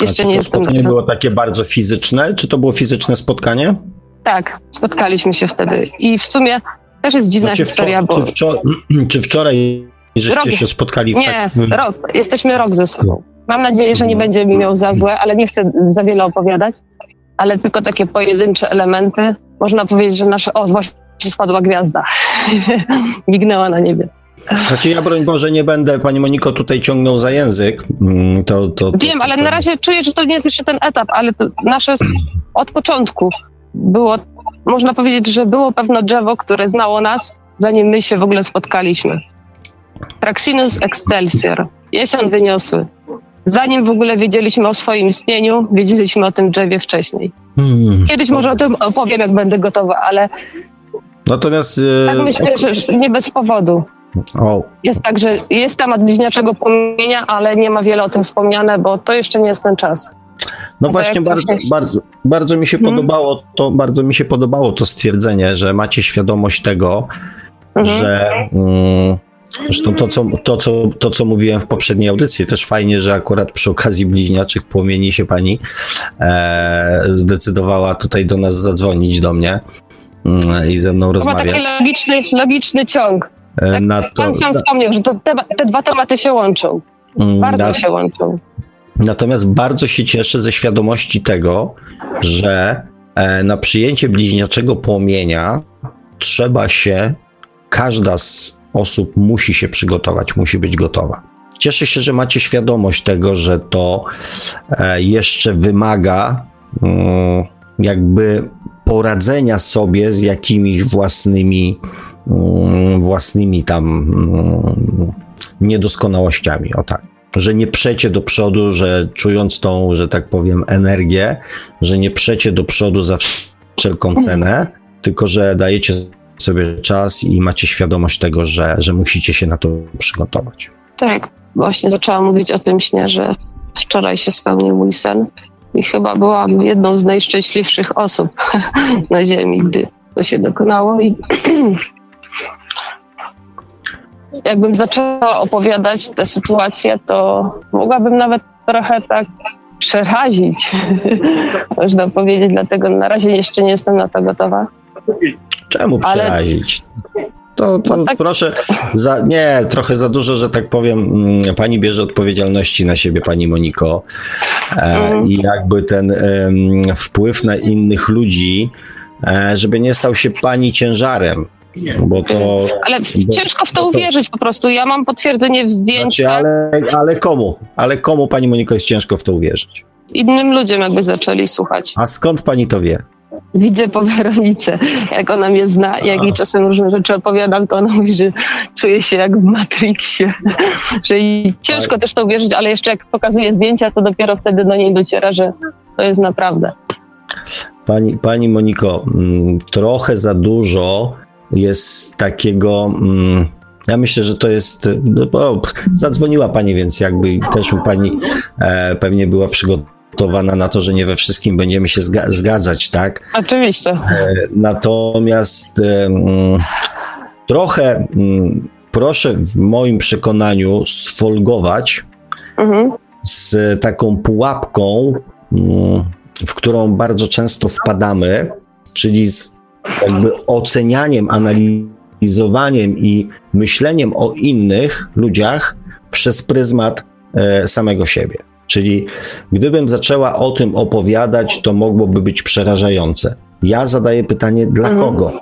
Jeszcze A czy nie to spotkanie było takie bardzo fizyczne? Czy to było fizyczne spotkanie? Tak, spotkaliśmy się wtedy. I w sumie też jest dziwna znaczy, historia, bo... Czy, wczor czy wczoraj żeście rok. się spotkali w Nie, tak... rok. Jesteśmy rok ze sobą. Mam nadzieję, że nie będzie mi miał za złe, ale nie chcę za wiele opowiadać. Ale tylko takie pojedyncze elementy. Można powiedzieć, że nasze... O, właśnie spadła gwiazda. Mignęła na niebie. Znaczy ja broń Boże nie będę Pani Moniko tutaj ciągnął za język. Mm, to, to, to Wiem, ale na razie czuję, że to nie jest jeszcze ten etap, ale nasze od początku było, można powiedzieć, że było pewne drzewo, które znało nas zanim my się w ogóle spotkaliśmy. Traxinus excelsior, jesion wyniosły. Zanim w ogóle wiedzieliśmy o swoim istnieniu, wiedzieliśmy o tym drzewie wcześniej. Hmm. Kiedyś może o tym opowiem, jak będę gotowa, ale Natomiast. tak e, myślę, że nie bez powodu. O, Jest tak, że jest temat bliźniaczego płomienia, ale nie ma wiele o tym wspomniane, bo to jeszcze nie jest ten czas. No właśnie, bardzo, bardzo, bardzo mi się Mhm. podobało to, bardzo mi się podobało to stwierdzenie, że macie świadomość tego, Mhm. że mm, zresztą to co, to, co, to, co mówiłem w poprzedniej audycji, też fajnie, że akurat przy okazji bliźniaczych płomieni się pani e, zdecydowała tutaj do nas zadzwonić do mnie mm, i ze mną To ma taki rozmawiać. logiczny, logiczny ciąg. E, Tak, na to, Pan sam wspomniał, że te, te dwa tematy się łączą. mm, Bardzo na, się łączą. Natomiast bardzo się cieszę ze świadomości tego, że e, na przyjęcie bliźniaczego płomienia trzeba się, każda z osób musi się przygotować, musi być gotowa. Cieszę się, że macie świadomość tego, że to e, jeszcze wymaga mm, jakby poradzenia sobie z jakimiś własnymi, mm, własnymi tam mm, niedoskonałościami. O tak że nie przecie do przodu, że czując tą, że tak powiem, energię, że nie przecie do przodu za wszelką cenę, tylko że dajecie sobie czas i macie świadomość tego, że, że musicie się na to przygotować. Tak, właśnie zaczęłam mówić o tym śnie, że wczoraj się spełnił mój sen i chyba byłam jedną z najszczęśliwszych osób na Ziemi, gdy to się dokonało i jakbym zaczęła opowiadać tę sytuację, to mogłabym nawet trochę tak przerazić, można powiedzieć, dlatego na razie jeszcze nie jestem na to gotowa. Czemu Ale- przerazić? To, to No tak- proszę, za, nie, trochę za dużo, że tak powiem, mm, pani bierze odpowiedzialności na siebie, pani Moniko. E, Mm. I jakby ten em, wpływ na innych ludzi, e, żeby nie stał się pani ciężarem, bo to. Ale Bo- ciężko w to to- uwierzyć po prostu. Ja mam potwierdzenie w Znaczy, zdjęciach. ale, ale komu? Ale komu, pani Moniko, jest ciężko w to uwierzyć? Innym ludziom jakby zaczęli słuchać. A skąd pani to wie? Widzę po Weronice, jak ona mnie zna, jak jej czasem różne rzeczy opowiadam, to ona mówi, że czuje się jak w Matrixie, że jej ciężko też to uwierzyć, ale jeszcze jak pokazuje zdjęcia, to dopiero wtedy do niej dociera, że to jest naprawdę. Pani, pani Moniko, mm, trochę za dużo jest takiego. mm, Ja myślę, że to jest. No, zadzwoniła pani, więc jakby też pani e, pewnie była przygotowana na to, że nie we wszystkim będziemy się zga- zgadzać, tak? Oczywiście. E, Natomiast e, trochę mm, proszę w moim przekonaniu sfolgować Mhm. z taką pułapką, mm, w którą bardzo często wpadamy, czyli z jakby ocenianiem, analizowaniem i myśleniem o innych ludziach przez pryzmat e, samego siebie. Czyli gdybym zaczęła o tym opowiadać, to mogłoby być przerażające. Ja zadaję pytanie, dla Mhm. kogo?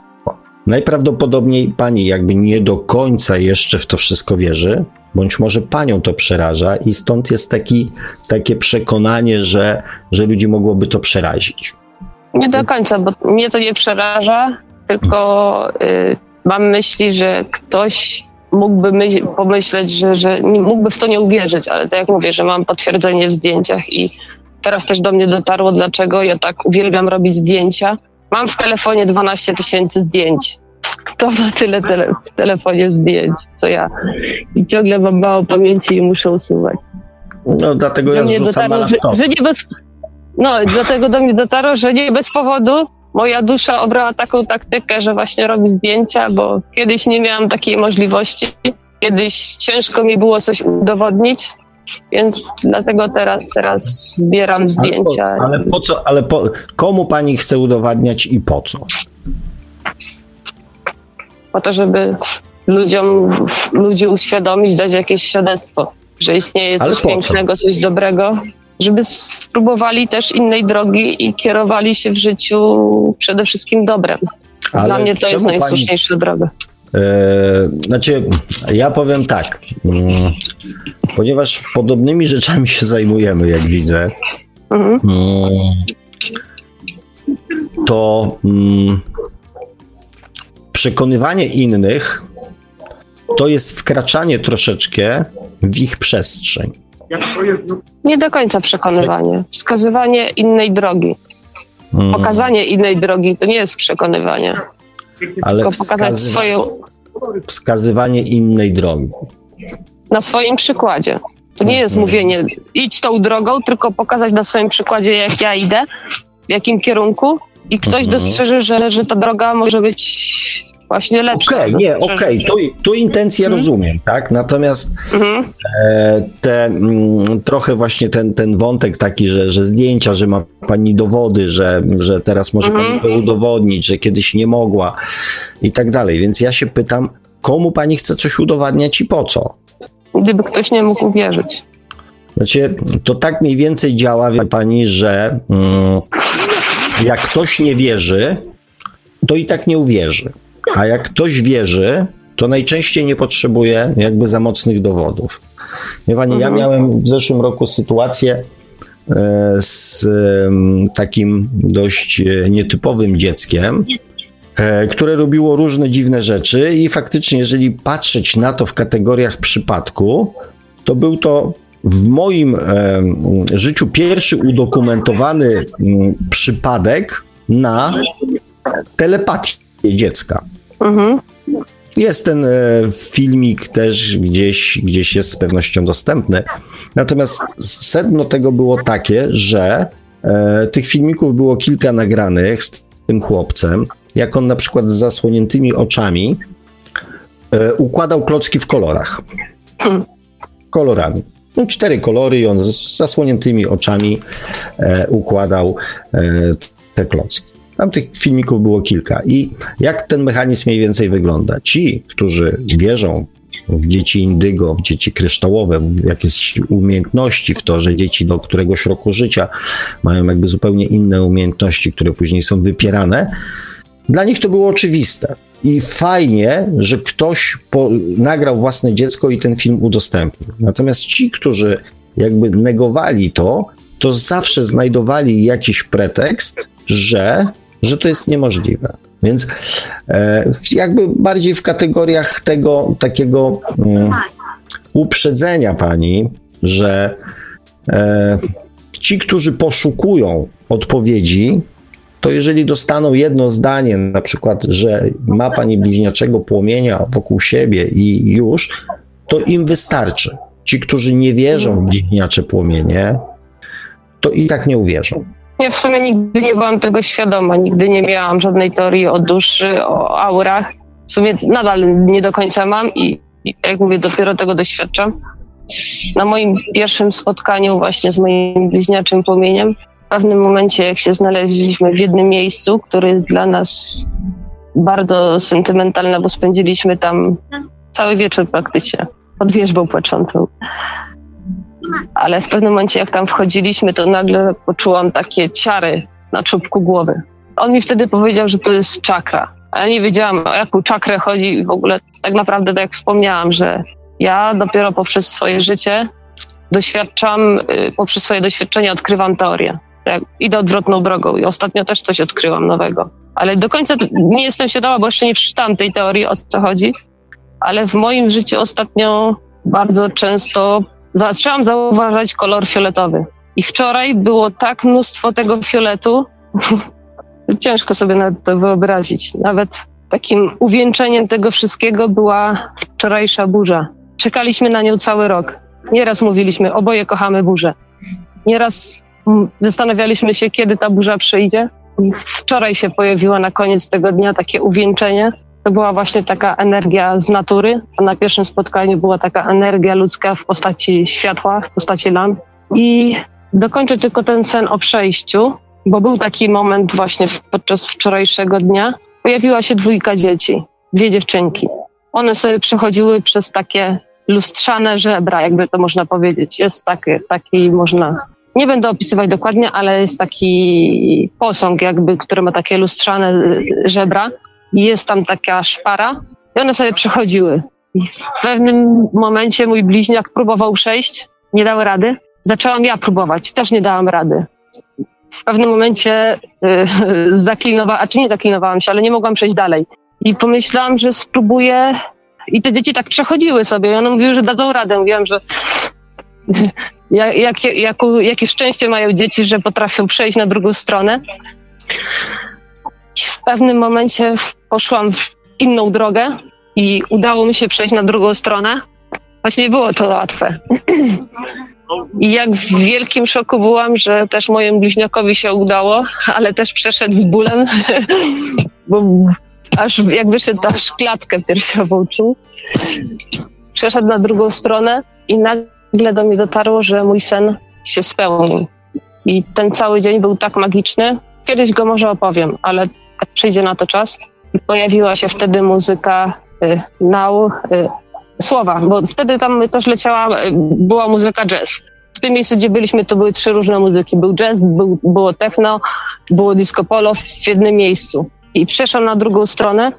Najprawdopodobniej pani jakby nie do końca jeszcze w to wszystko wierzy, bądź może panią to przeraża i stąd jest taki, takie przekonanie, że, że ludzi mogłoby to przerazić. Nie do końca, bo mnie to nie przeraża, tylko y, mam myśli, że ktoś mógłby myśl, pomyśleć, że, że mógłby w to nie uwierzyć, ale tak jak mówię, że mam potwierdzenie w zdjęciach i teraz też do mnie dotarło, dlaczego ja tak uwielbiam robić zdjęcia. Mam w telefonie 12 tysięcy zdjęć. Kto ma tyle tele, w telefonie zdjęć, co ja? I ciągle mam mało pamięci i muszę usuwać. No dlatego Do ja zrzucam na dotarło, że, laptop. że nie bez, no, dlatego do mnie dotarło, że nie bez powodu moja dusza obrała taką taktykę, że właśnie robi zdjęcia, bo kiedyś nie miałam takiej możliwości. Kiedyś ciężko mi było coś udowodnić, więc dlatego teraz, teraz zbieram zdjęcia. Ale po, ale po co, ale po, komu pani chce udowadniać i po co? po to, żeby ludziom, ludzi uświadomić, dać jakieś świadectwo, że istnieje Ale coś co? pięknego, coś dobrego, żeby spróbowali też innej drogi i kierowali się w życiu przede wszystkim dobrem. Ale Dla mnie to jest czemu pani- najsłuszniejsza droga. E, znaczy, ja powiem tak, mm, ponieważ podobnymi rzeczami się zajmujemy, jak widzę, Mhm. mm, to mm, przekonywanie innych to jest wkraczanie troszeczkę w ich przestrzeń. Nie do końca przekonywanie. Wskazywanie innej drogi. Mm, Pokazanie innej drogi to nie jest przekonywanie. ale Tylko pokazać swoją, wskazywanie innej drogi. na swoim przykładzie. To nie jest Mhm. mówienie, idź tą drogą, tylko pokazać na swoim przykładzie, jak ja idę, w jakim kierunku i ktoś Mhm. dostrzeże, że, że ta droga może być właśnie lepsza. Okej, nie, Dostrzeże, okej, że- tu, tu intencję Mhm. rozumiem, tak? Natomiast Mhm. e, te, mm, trochę właśnie ten, ten wątek taki, że, że zdjęcia, że ma pani dowody, że, że teraz może Mhm. pani to udowodnić, że kiedyś nie mogła i tak dalej. Więc ja się pytam, komu pani chce coś udowadniać i po co? Gdyby ktoś nie mógł uwierzyć. Znaczy, to tak mniej więcej działa, wie pani, że mm, jak ktoś nie wierzy, to i tak nie uwierzy. A jak ktoś wierzy, to najczęściej nie potrzebuje jakby za mocnych dowodów. Wie pani, ja Mhm. miałem w zeszłym roku sytuację e, z takim dość e, nietypowym dzieckiem, e, które robiło różne dziwne rzeczy i faktycznie, jeżeli patrzeć na to w kategoriach przypadku, to był to w moim życiu pierwszy udokumentowany mm, przypadek na telepatię dziecka. Mhm. Jest ten e, filmik też gdzieś, gdzieś jest z pewnością dostępny. Natomiast sedno tego było takie, że e, tych filmików było kilka nagranych z tym chłopcem, jak on na przykład z zasłoniętymi oczami e, układał klocki w kolorach. Kolorami. No, cztery kolory i on z zasłoniętymi oczami układał te klocki. Tam tych filmików było kilka. I jak ten mechanizm mniej więcej wygląda? Ci, którzy wierzą w dzieci indygo, w dzieci kryształowe, w jakieś umiejętności, w to, że dzieci do któregoś roku życia mają jakby zupełnie inne umiejętności, które później są wypierane, dla nich to było oczywiste. I fajnie, że ktoś po, nagrał własne dziecko i ten film udostępnił. Natomiast ci, którzy jakby negowali to, to zawsze znajdowali jakiś pretekst, że, że to jest niemożliwe. Więc e, jakby bardziej w kategoriach tego takiego mm, uprzedzenia pani, że e, ci, którzy poszukują odpowiedzi, to jeżeli dostaną jedno zdanie, na przykład, że ma pani bliźniaczego płomienia wokół siebie i już, to im wystarczy. Ci, którzy nie wierzą w bliźniacze płomienie, to i tak nie uwierzą. Ja w sumie nigdy nie byłam tego świadoma, nigdy nie miałam żadnej teorii o duszy, o aurach. W sumie nadal nie do końca mam i, jak mówię, dopiero tego doświadczam. Na moim pierwszym spotkaniu właśnie z moim bliźniaczym płomieniem, w pewnym momencie jak się znaleźliśmy w jednym miejscu, które jest dla nas bardzo sentymentalne, bo spędziliśmy tam cały wieczór praktycznie pod wierzbą płaczącą. Ale w pewnym momencie, jak tam wchodziliśmy, to nagle poczułam takie ciary na czubku głowy. On mi wtedy powiedział, że to jest czakra. A ja nie wiedziałam, o jaką czakrę chodzi w ogóle tak naprawdę, tak jak wspomniałam, że ja dopiero poprzez swoje życie doświadczam, y, poprzez swoje doświadczenia odkrywam teorię. Jak idę odwrotną drogą i ostatnio też coś odkryłam nowego. Ale do końca nie jestem świadoma, bo jeszcze nie przeczytałam tej teorii, o co chodzi. Ale w moim życiu ostatnio bardzo często zaczęłam zauważać kolor fioletowy. I wczoraj było tak mnóstwo tego fioletu, ciężko sobie nawet to wyobrazić. Nawet takim uwieńczeniem tego wszystkiego była wczorajsza burza. Czekaliśmy na nią cały rok. Nieraz mówiliśmy, oboje kochamy burzę. Nieraz zastanawialiśmy się, kiedy ta burza przyjdzie. Wczoraj się pojawiło na koniec tego dnia takie uwieńczenie. To była właśnie taka energia z natury, na pierwszym spotkaniu była taka energia ludzka w postaci światła, w postaci lamp. I dokończę tylko ten sen o przejściu, bo był taki moment właśnie podczas wczorajszego dnia. Pojawiła się dwójka dzieci, dwie dziewczynki. One sobie przechodziły przez takie lustrzane żebra, jakby to można powiedzieć. Jest taki, taki można, nie będę opisywać dokładnie, ale jest taki posąg jakby, który ma takie lustrzane żebra i jest tam taka szpara i one sobie przechodziły. I w pewnym momencie mój bliźniak próbował przejść, nie dał rady. Zaczęłam ja próbować, też nie dałam rady. W pewnym momencie yy, zaklinowałam, a czy nie zaklinowałam się, ale nie mogłam przejść dalej. I pomyślałam, że spróbuję. I te dzieci tak przechodziły sobie. I one mówiły, że dadzą radę. Mówiłam, że jak, jak, jak, jakie szczęście mają dzieci, że potrafią przejść na drugą stronę. W pewnym momencie poszłam w inną drogę i udało mi się przejść na drugą stronę. Choć nie było to łatwe. I jak w wielkim szoku byłam, że też mojemu bliźniakowi się udało, ale też przeszedł z bólem, bo aż jak wyszedł, aż klatkę piersiową czuł. Przeszedł na drugą stronę i nagle do mnie dotarło, że mój sen się spełnił. I ten cały dzień był tak magiczny. Kiedyś go może opowiem, ale przyjdzie na to czas. Pojawiła się wtedy muzyka y, now, y, słowa, bo wtedy tam też leciała, y, była muzyka jazz. W tym miejscu, gdzie byliśmy, to były trzy różne muzyki. Był jazz, był, było techno, było disco polo w jednym miejscu. I przeszłam na drugą stronę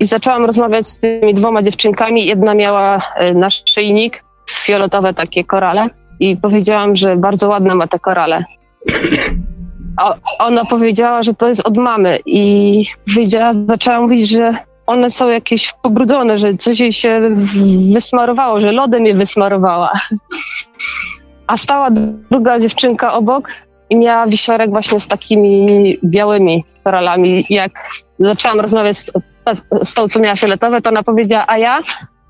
i zaczęłam rozmawiać z tymi dwoma dziewczynkami. Jedna miała y, naszyjnik, fioletowe takie korale i powiedziałam, że bardzo ładne ma te korale. Ona powiedziała, że to jest od mamy i powiedziała, zaczęła mówić, że one są jakieś pobrudzone, że coś jej się wysmarowało, że lodem je wysmarowała. A stała druga dziewczynka obok i miała wisiorek właśnie z takimi białymi koralami. Jak zaczęłam rozmawiać z, z tą, co miała fioletowe, to ona powiedziała, a ja?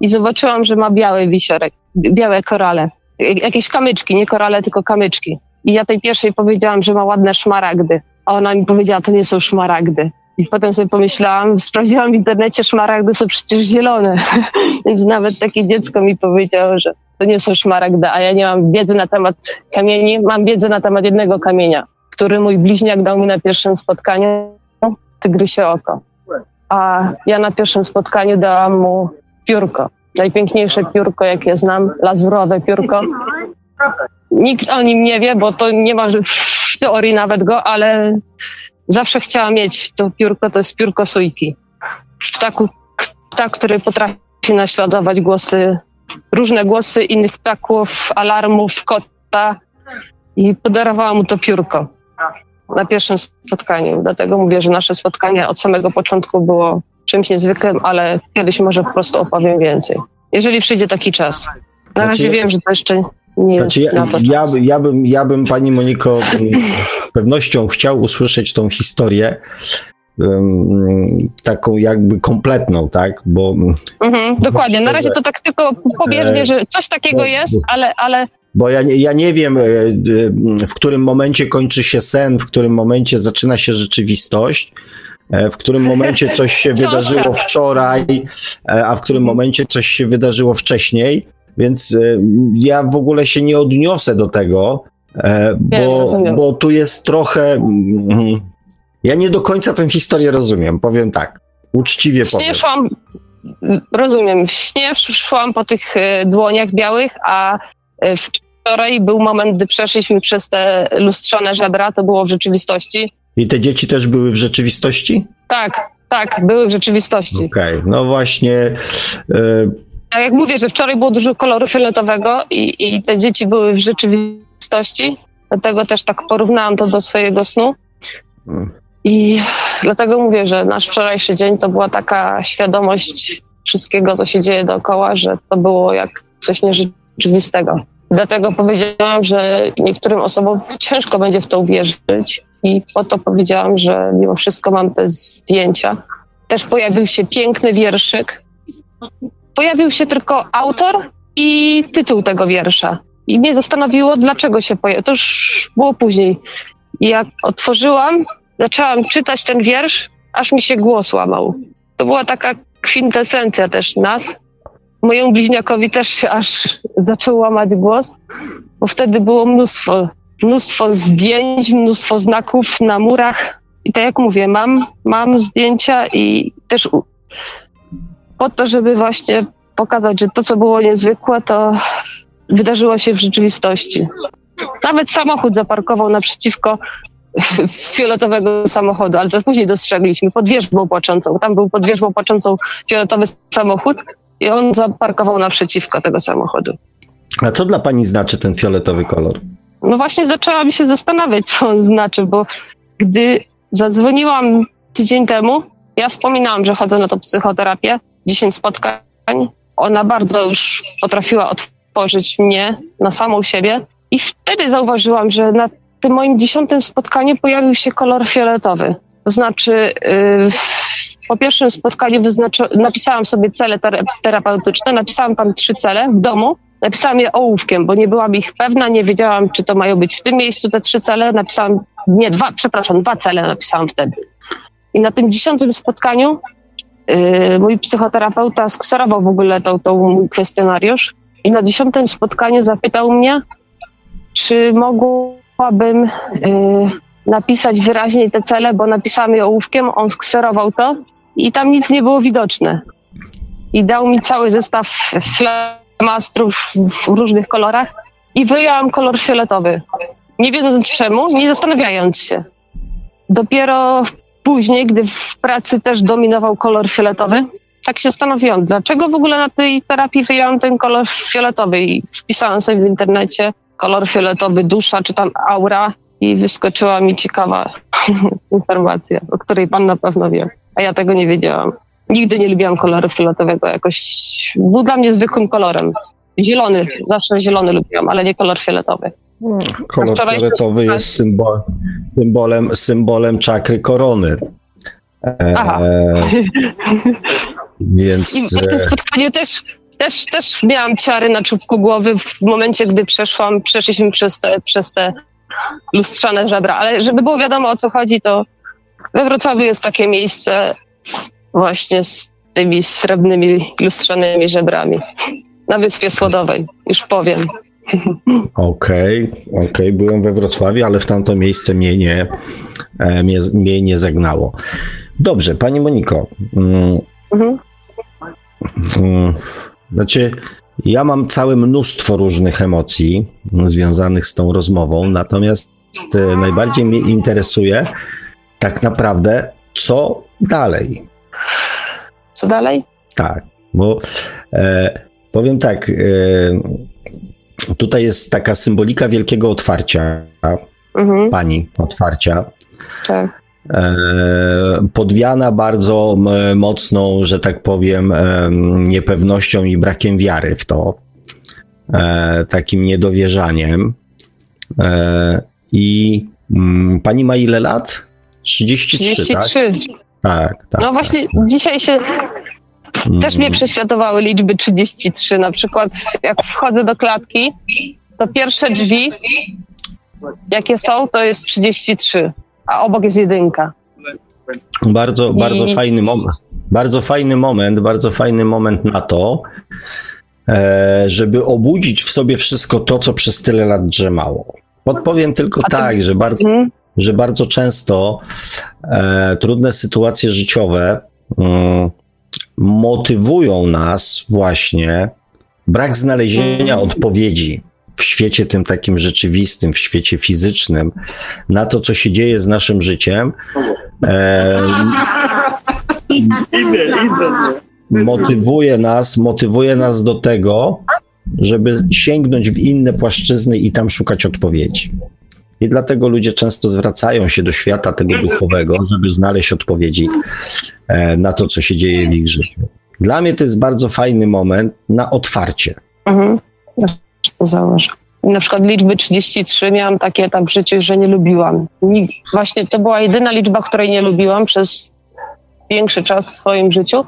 I zobaczyłam, że ma biały wisiorek, białe korale. Jakieś kamyczki, nie korale, tylko kamyczki. I ja tej pierwszej powiedziałam, że ma ładne szmaragdy. A ona mi powiedziała, to nie są szmaragdy. I potem sobie pomyślałam, sprawdziłam w internecie, szmaragdy są przecież zielone. Więc nawet takie dziecko mi powiedziało, że to nie są szmaragdy, a ja nie mam wiedzy na temat kamieni. Mam wiedzę na temat jednego kamienia, który mój bliźniak dał mi na pierwszym spotkaniu, tygrysie oko. A ja na pierwszym spotkaniu dałam mu piórko. Najpiękniejsze piórko, jakie znam, lazurowe piórko. Nikt o nim nie wie, bo to nie ma w teorii nawet go, ale zawsze chciałam mieć to piórko, to jest piórko sójki. Ptaku, ptak, który potrafi naśladować głosy, różne głosy innych ptaków, alarmów, kota i podarowałam mu to piórko na pierwszym spotkaniu. Dlatego mówię, że nasze spotkanie od samego początku było czymś niezwykłym, ale kiedyś może po prostu opowiem więcej. Jeżeli przyjdzie taki czas. Na razie znaczy, wiem, że to jeszcze nie znaczy, ja, ja, ja, bym, ja bym Pani Moniko pewnością chciał usłyszeć tą historię taką jakby kompletną, tak? Bo mhm, dokładnie. Na razie to tak tylko pobieżnie, e, że coś takiego jest, ale, ale bo ja, ja nie wiem, e, w którym momencie kończy się sen, w którym momencie zaczyna się rzeczywistość, e, w którym momencie coś się wydarzyło wczoraj, a w którym momencie coś się wydarzyło wcześniej. Więc ja w ogóle się nie odniosę do tego, E, bo, bo tu jest trochę. Mm, ja nie do końca tę historię rozumiem, powiem tak. Uczciwie powiem. Szłam, rozumiem. Śnie szłam po tych e, dłoniach białych, a e, wczoraj był moment, gdy przeszliśmy przez te lustrzane żebra, to było w rzeczywistości. I te dzieci też były w rzeczywistości? Tak, tak, były w rzeczywistości. Okej, okay. no właśnie. Tak jak mówię, że wczoraj było dużo koloru fioletowego i, i te dzieci były w rzeczywistości. Dlatego też tak porównałam to do swojego snu. Hmm. I dlatego mówię, że nasz wczorajszy dzień to była taka świadomość wszystkiego, co się dzieje dookoła, że to było jak coś nierzeczywistego. Dlatego powiedziałam, że niektórym osobom ciężko będzie w to uwierzyć i po to powiedziałam, że mimo wszystko mam te zdjęcia. Też pojawił się piękny wierszyk. Pojawił się tylko autor i tytuł tego wiersza. I mnie zastanowiło, dlaczego się pojawił. To już było później. Jak otworzyłam, zaczęłam czytać ten wiersz, aż mi się głos łamał. To była taka kwintesencja też nas. Mojemu bliźniakowi też się aż zaczął łamać głos, bo wtedy było mnóstwo, mnóstwo zdjęć, mnóstwo znaków na murach. I tak jak mówię, mam, mam zdjęcia i też po to, żeby właśnie pokazać, że to, co było niezwykłe, to wydarzyło się w rzeczywistości. Nawet samochód zaparkował naprzeciwko fioletowego samochodu, ale to później dostrzegliśmy, pod wierzbą płaczącą. Tam był pod wierzbą płaczącą fioletowy samochód i on zaparkował naprzeciwko tego samochodu. A co dla pani znaczy ten fioletowy kolor? No właśnie zaczęłam się zastanawiać, co on znaczy, bo gdy zadzwoniłam tydzień temu Ja wspominałam, że chodzę na tą psychoterapię, 10 spotkań. Ona bardzo już potrafiła otworzyć mnie na samą siebie i wtedy zauważyłam, że na tym moim dziesiątym spotkaniu pojawił się kolor fioletowy. To znaczy, yy, po pierwszym spotkaniu napisałam sobie cele terapeutyczne, napisałam tam trzy cele w domu, napisałam je ołówkiem, bo nie byłam ich pewna, nie wiedziałam, czy to mają być w tym miejscu te trzy cele, napisałam, nie, dwa, przepraszam, dwa cele napisałam wtedy. I na tym dziesiątym spotkaniu mój psychoterapeuta skserował w ogóle tą, tą mój kwestionariusz i na dziesiątym spotkaniu zapytał mnie, czy mogłabym yy, napisać wyraźniej te cele, bo napisałam je ołówkiem, on skserował to i tam nic nie było widoczne. I dał mi cały zestaw flamastrów w różnych kolorach i wyjąłam kolor fioletowy. Nie wiedząc czemu, nie zastanawiając się. Dopiero później, gdy w pracy też dominował kolor fioletowy, tak się zastanowiłam, dlaczego w ogóle na tej terapii wyjąłem ten kolor fioletowy i wpisałam sobie w internecie kolor fioletowy dusza, czy tam aura i wyskoczyła mi ciekawa informacja, o której pan na pewno wie, a ja tego nie wiedziałam. Nigdy nie lubiłam koloru fioletowego, jakoś był dla mnie zwykłym kolorem. Zielony, zawsze zielony lubiłam, ale nie kolor fioletowy. Kolor fioletowy jest symbol, symbolem, symbolem czakry korony. Aha. E, więc... I na tym spotkaniu też, też, też miałam ciary na czubku głowy w momencie, gdy przeszłam, przeszliśmy przez te, przez te lustrzane żebra. Ale żeby było wiadomo o co chodzi, to we Wrocławiu jest takie miejsce właśnie z tymi srebrnymi lustrzanymi żebrami. Na Wyspie Słodowej, już powiem. Okej, okay, okej, okay. byłem we Wrocławiu, ale w tamto miejsce mnie nie, e, mnie, mnie nie zagnało. Dobrze, Pani Moniko. Mm, mhm. Mm, znaczy, ja mam całe mnóstwo różnych emocji związanych z tą rozmową, natomiast e, najbardziej mnie interesuje tak naprawdę, co dalej. Co dalej? Tak, bo e, powiem tak, e, tutaj jest taka symbolika wielkiego otwarcia, mhm. pani otwarcia. Tak. E, podwiana bardzo mocną, że tak powiem, niepewnością i brakiem wiary w to, e, takim niedowierzaniem. E, I pani ma ile lat? 33, 33. tak? Tak, tak. No właśnie tak, tak. dzisiaj się też mnie przeświatowały liczby 33. Na przykład jak wchodzę do klatki, to pierwsze drzwi, jakie są, to jest 33 a obok jest jedynka. Bardzo, I... bardzo fajny moment. Bardzo fajny moment, bardzo fajny moment na to, e, żeby obudzić w sobie wszystko to, co przez tyle lat drzemało. Podpowiem tylko ty... tak, że bardzo, hmm? że bardzo często e, trudne sytuacje życiowe mm, motywują nas właśnie brak znalezienia odpowiedzi w świecie tym takim rzeczywistym, w świecie fizycznym, na to, co się dzieje z naszym życiem, e, motywuje nas, motywuje nas do tego, żeby sięgnąć w inne płaszczyzny i tam szukać odpowiedzi. I dlatego ludzie często zwracają się do świata tego duchowego, żeby znaleźć odpowiedzi e, na to, co się dzieje w ich życiu. Dla mnie to jest bardzo fajny moment na otwarcie. Mhm założę. Na przykład liczby 33 miałam takie etap w życiu, że nie lubiłam. Właśnie to była jedyna liczba, której nie lubiłam przez większy czas w swoim życiu,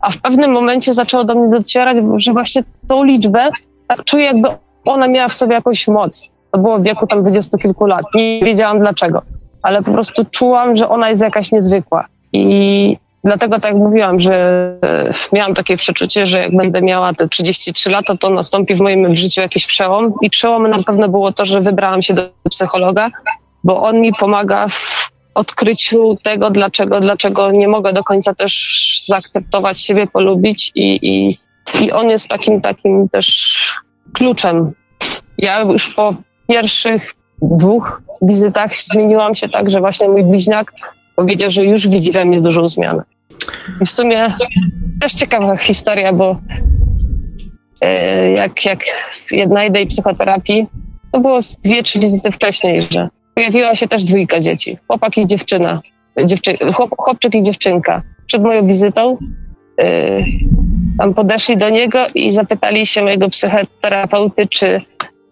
a w pewnym momencie zaczęło do mnie docierać, że właśnie tą liczbę tak czuję, jakby ona miała w sobie jakąś moc. To było w wieku tam dwudziestu kilku lat. Nie wiedziałam dlaczego, ale po prostu czułam, że ona jest jakaś niezwykła. I Dlatego tak mówiłam, że e, miałam takie przeczucie, że jak będę miała te 33 lata, to nastąpi w moim życiu jakiś przełom. I przełomem na pewno było to, że wybrałam się do psychologa, bo on mi pomaga w odkryciu tego, dlaczego, dlaczego nie mogę do końca też zaakceptować siebie, polubić i, i, i on jest takim, takim też kluczem. Ja już po pierwszych dwóch wizytach zmieniłam się tak, że właśnie mój bliźniak powiedział, że już widzi we mnie dużą zmianę. I w sumie też ciekawa historia, bo e, jak, jak jedna idea psychoterapii, to było dwie, trzy wizyty wcześniej, że pojawiła się też dwójka dzieci, chłopak i dziewczyna, dziewczy, chłop, chłopczyk i dziewczynka. przed moją wizytą, yy, tam podeszli do niego i zapytali się mojego psychoterapeuty, czy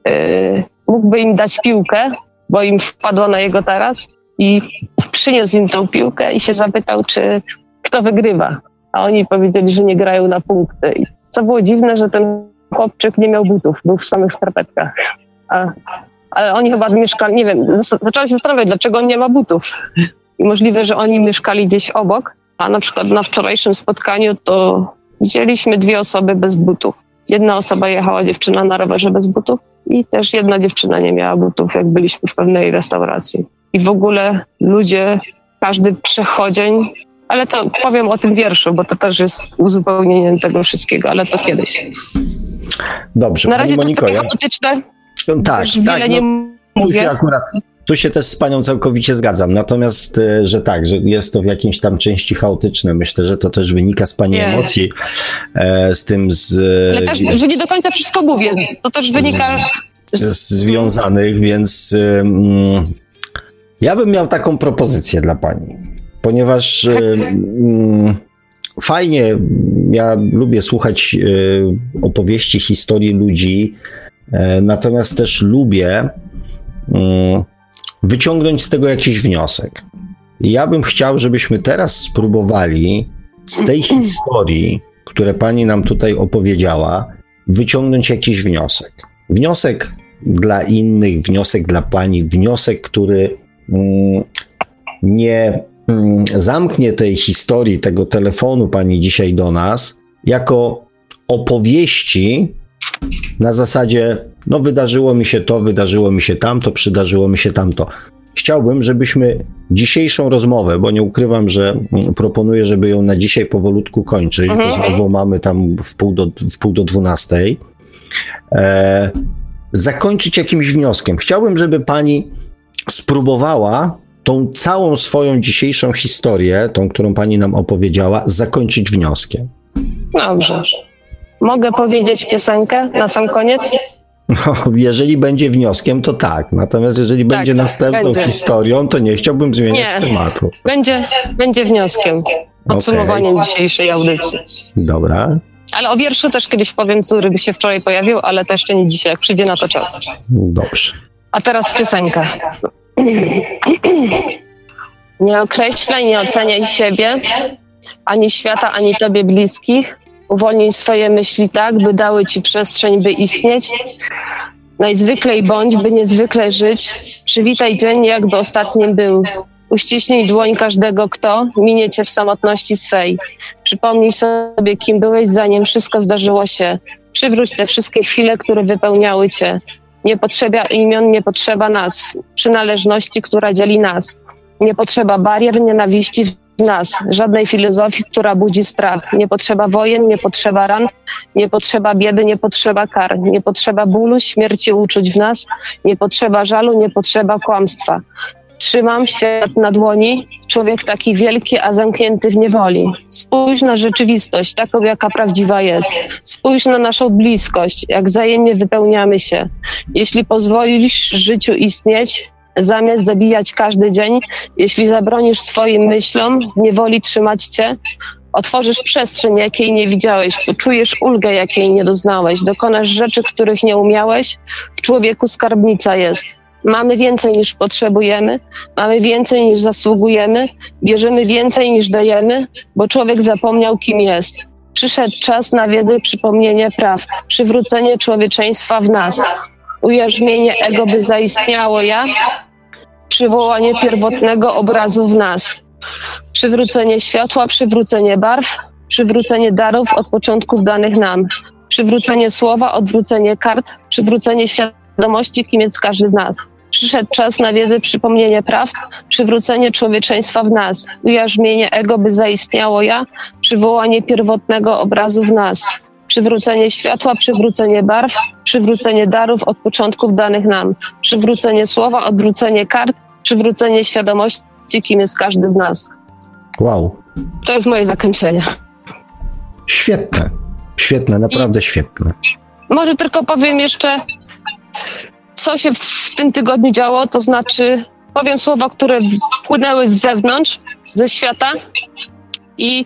yy, mógłby im dać piłkę, bo im wpadła na jego taras i przyniósł im tą piłkę i się zapytał, czy kto wygrywa. A oni powiedzieli, że nie grają na punkty. Co było dziwne, że ten chłopczyk nie miał butów, był w samych skarpetkach. A, ale oni chyba mieszkali, nie wiem, zaczęłam się zastanawiać, dlaczego on nie ma butów. I możliwe, że oni mieszkali gdzieś obok, a na przykład na wczorajszym spotkaniu to widzieliśmy dwie osoby bez butów. Jedna osoba jechała dziewczyna na rowerze bez butów i też jedna dziewczyna nie miała butów, jak byliśmy w pewnej restauracji. I w ogóle ludzie, każdy przechodzień, ale to powiem o tym wierszu, bo to też jest uzupełnieniem tego wszystkiego, ale to kiedyś. Dobrze, Na razie Moniko, to jest ja... takie chaotyczne, tak, też tak, wiele no, nie mówię. akurat, tu się też z panią całkowicie zgadzam, natomiast, e, że tak, że jest to w jakiejś tam części chaotyczne, myślę, że to też wynika z pani Nie. emocji, e, z tym z, Ale też, że nie do końca wszystko mówię. To też wynika z związanych, więc mm, ja bym miał taką propozycję dla pani, ponieważ Tak. mm, fajnie, ja lubię słuchać e, opowieści, historii ludzi, e, natomiast też lubię mm, wyciągnąć z tego jakiś wniosek. I ja bym chciał, żebyśmy teraz spróbowali z tej historii, które pani nam tutaj opowiedziała, wyciągnąć jakiś wniosek. Wniosek dla innych, wniosek dla pani, wniosek, który mm, nie mm, zamknie tej historii, tego telefonu pani dzisiaj do nas, jako opowieści na zasadzie, no wydarzyło mi się to, wydarzyło mi się tamto, przydarzyło mi się tamto. Chciałbym, żebyśmy dzisiejszą rozmowę, bo nie ukrywam, że mm, proponuję, żeby ją na dzisiaj powolutku kończyć, bo Mhm. znowu mamy tam w pół do, w pół do dwunastej, e, zakończyć jakimś wnioskiem. Chciałbym, żeby pani spróbowała tą całą swoją dzisiejszą historię, tą, którą pani nam opowiedziała, zakończyć wnioskiem. Dobrze. Mogę powiedzieć piosenkę na sam koniec? No, jeżeli będzie wnioskiem, to tak. Natomiast jeżeli Tak, będzie następną będzie. historią, to nie chciałbym zmieniać Nie. tematu. Będzie, będzie wnioskiem. Podsumowaniem dzisiejszej audycji. Dobra, Ale o wierszu też kiedyś powiem, który by się wczoraj pojawił, ale to jeszcze nie dzisiaj, jak przyjdzie na to czas. dobrze. A teraz piosenka. Nie określaj, nie oceniaj siebie, ani świata, ani tobie bliskich. Uwolnij swoje myśli tak, by dały ci przestrzeń, by istnieć. Najzwyklej bądź, by niezwykle żyć. Przywitaj dzień, jakby ostatnim był. Uściśnij dłoń każdego, kto minie cię w samotności swej. Przypomnij sobie, kim byłeś, zanim wszystko zdarzyło się. Przywróć te wszystkie chwile, które wypełniały cię. Nie potrzeba imion, nie potrzeba nazw, przynależności, która dzieli nas. Nie potrzeba barier, nienawiści nas, żadnej filozofii, która budzi strach. Nie potrzeba wojen, nie potrzeba ran, nie potrzeba biedy, nie potrzeba kar, nie potrzeba bólu, śmierci uczuć w nas, nie potrzeba żalu, nie potrzeba kłamstwa. Trzymam świat na dłoni, człowiek taki wielki, a zamknięty w niewoli. Spójrz na rzeczywistość, taką jaka prawdziwa jest. Spójrz na naszą bliskość, jak wzajemnie wypełniamy się. Jeśli pozwolisz życiu istnieć, zamiast zabijać każdy dzień, jeśli zabronisz swoim myślom niewoli trzymać cię, otworzysz przestrzeń, jakiej nie widziałeś, poczujesz ulgę, jakiej nie doznałeś, dokonasz rzeczy, których nie umiałeś, w człowieku skarbnica jest. Mamy więcej niż potrzebujemy, mamy więcej niż zasługujemy, bierzemy więcej niż dajemy, bo człowiek zapomniał, kim jest. Przyszedł czas na wiedzę, przypomnienie prawd, przywrócenie człowieczeństwa w nas, ujarzmienie ego, by zaistniało. Ja, przywołanie pierwotnego obrazu w nas, przywrócenie światła, przywrócenie barw, przywrócenie darów od początków danych nam, przywrócenie słowa, odwrócenie kart, przywrócenie świadomości, kim jest każdy z nas. Przyszedł czas na wiedzę, przypomnienie prawd, przywrócenie człowieczeństwa w nas, ujarzmienie ego, by zaistniało ja, przywołanie pierwotnego obrazu w nas, przywrócenie światła, przywrócenie barw, przywrócenie darów od początków danych nam, przywrócenie słowa, odwrócenie kart, przywrócenie świadomości, kim jest każdy z nas. Wow, To jest moje zakończenie. świetne. Świetne, naprawdę świetne. Może tylko powiem jeszcze, co się w tym tygodniu działo, to znaczy powiem słowa, które wpłynęły z zewnątrz, ze świata. i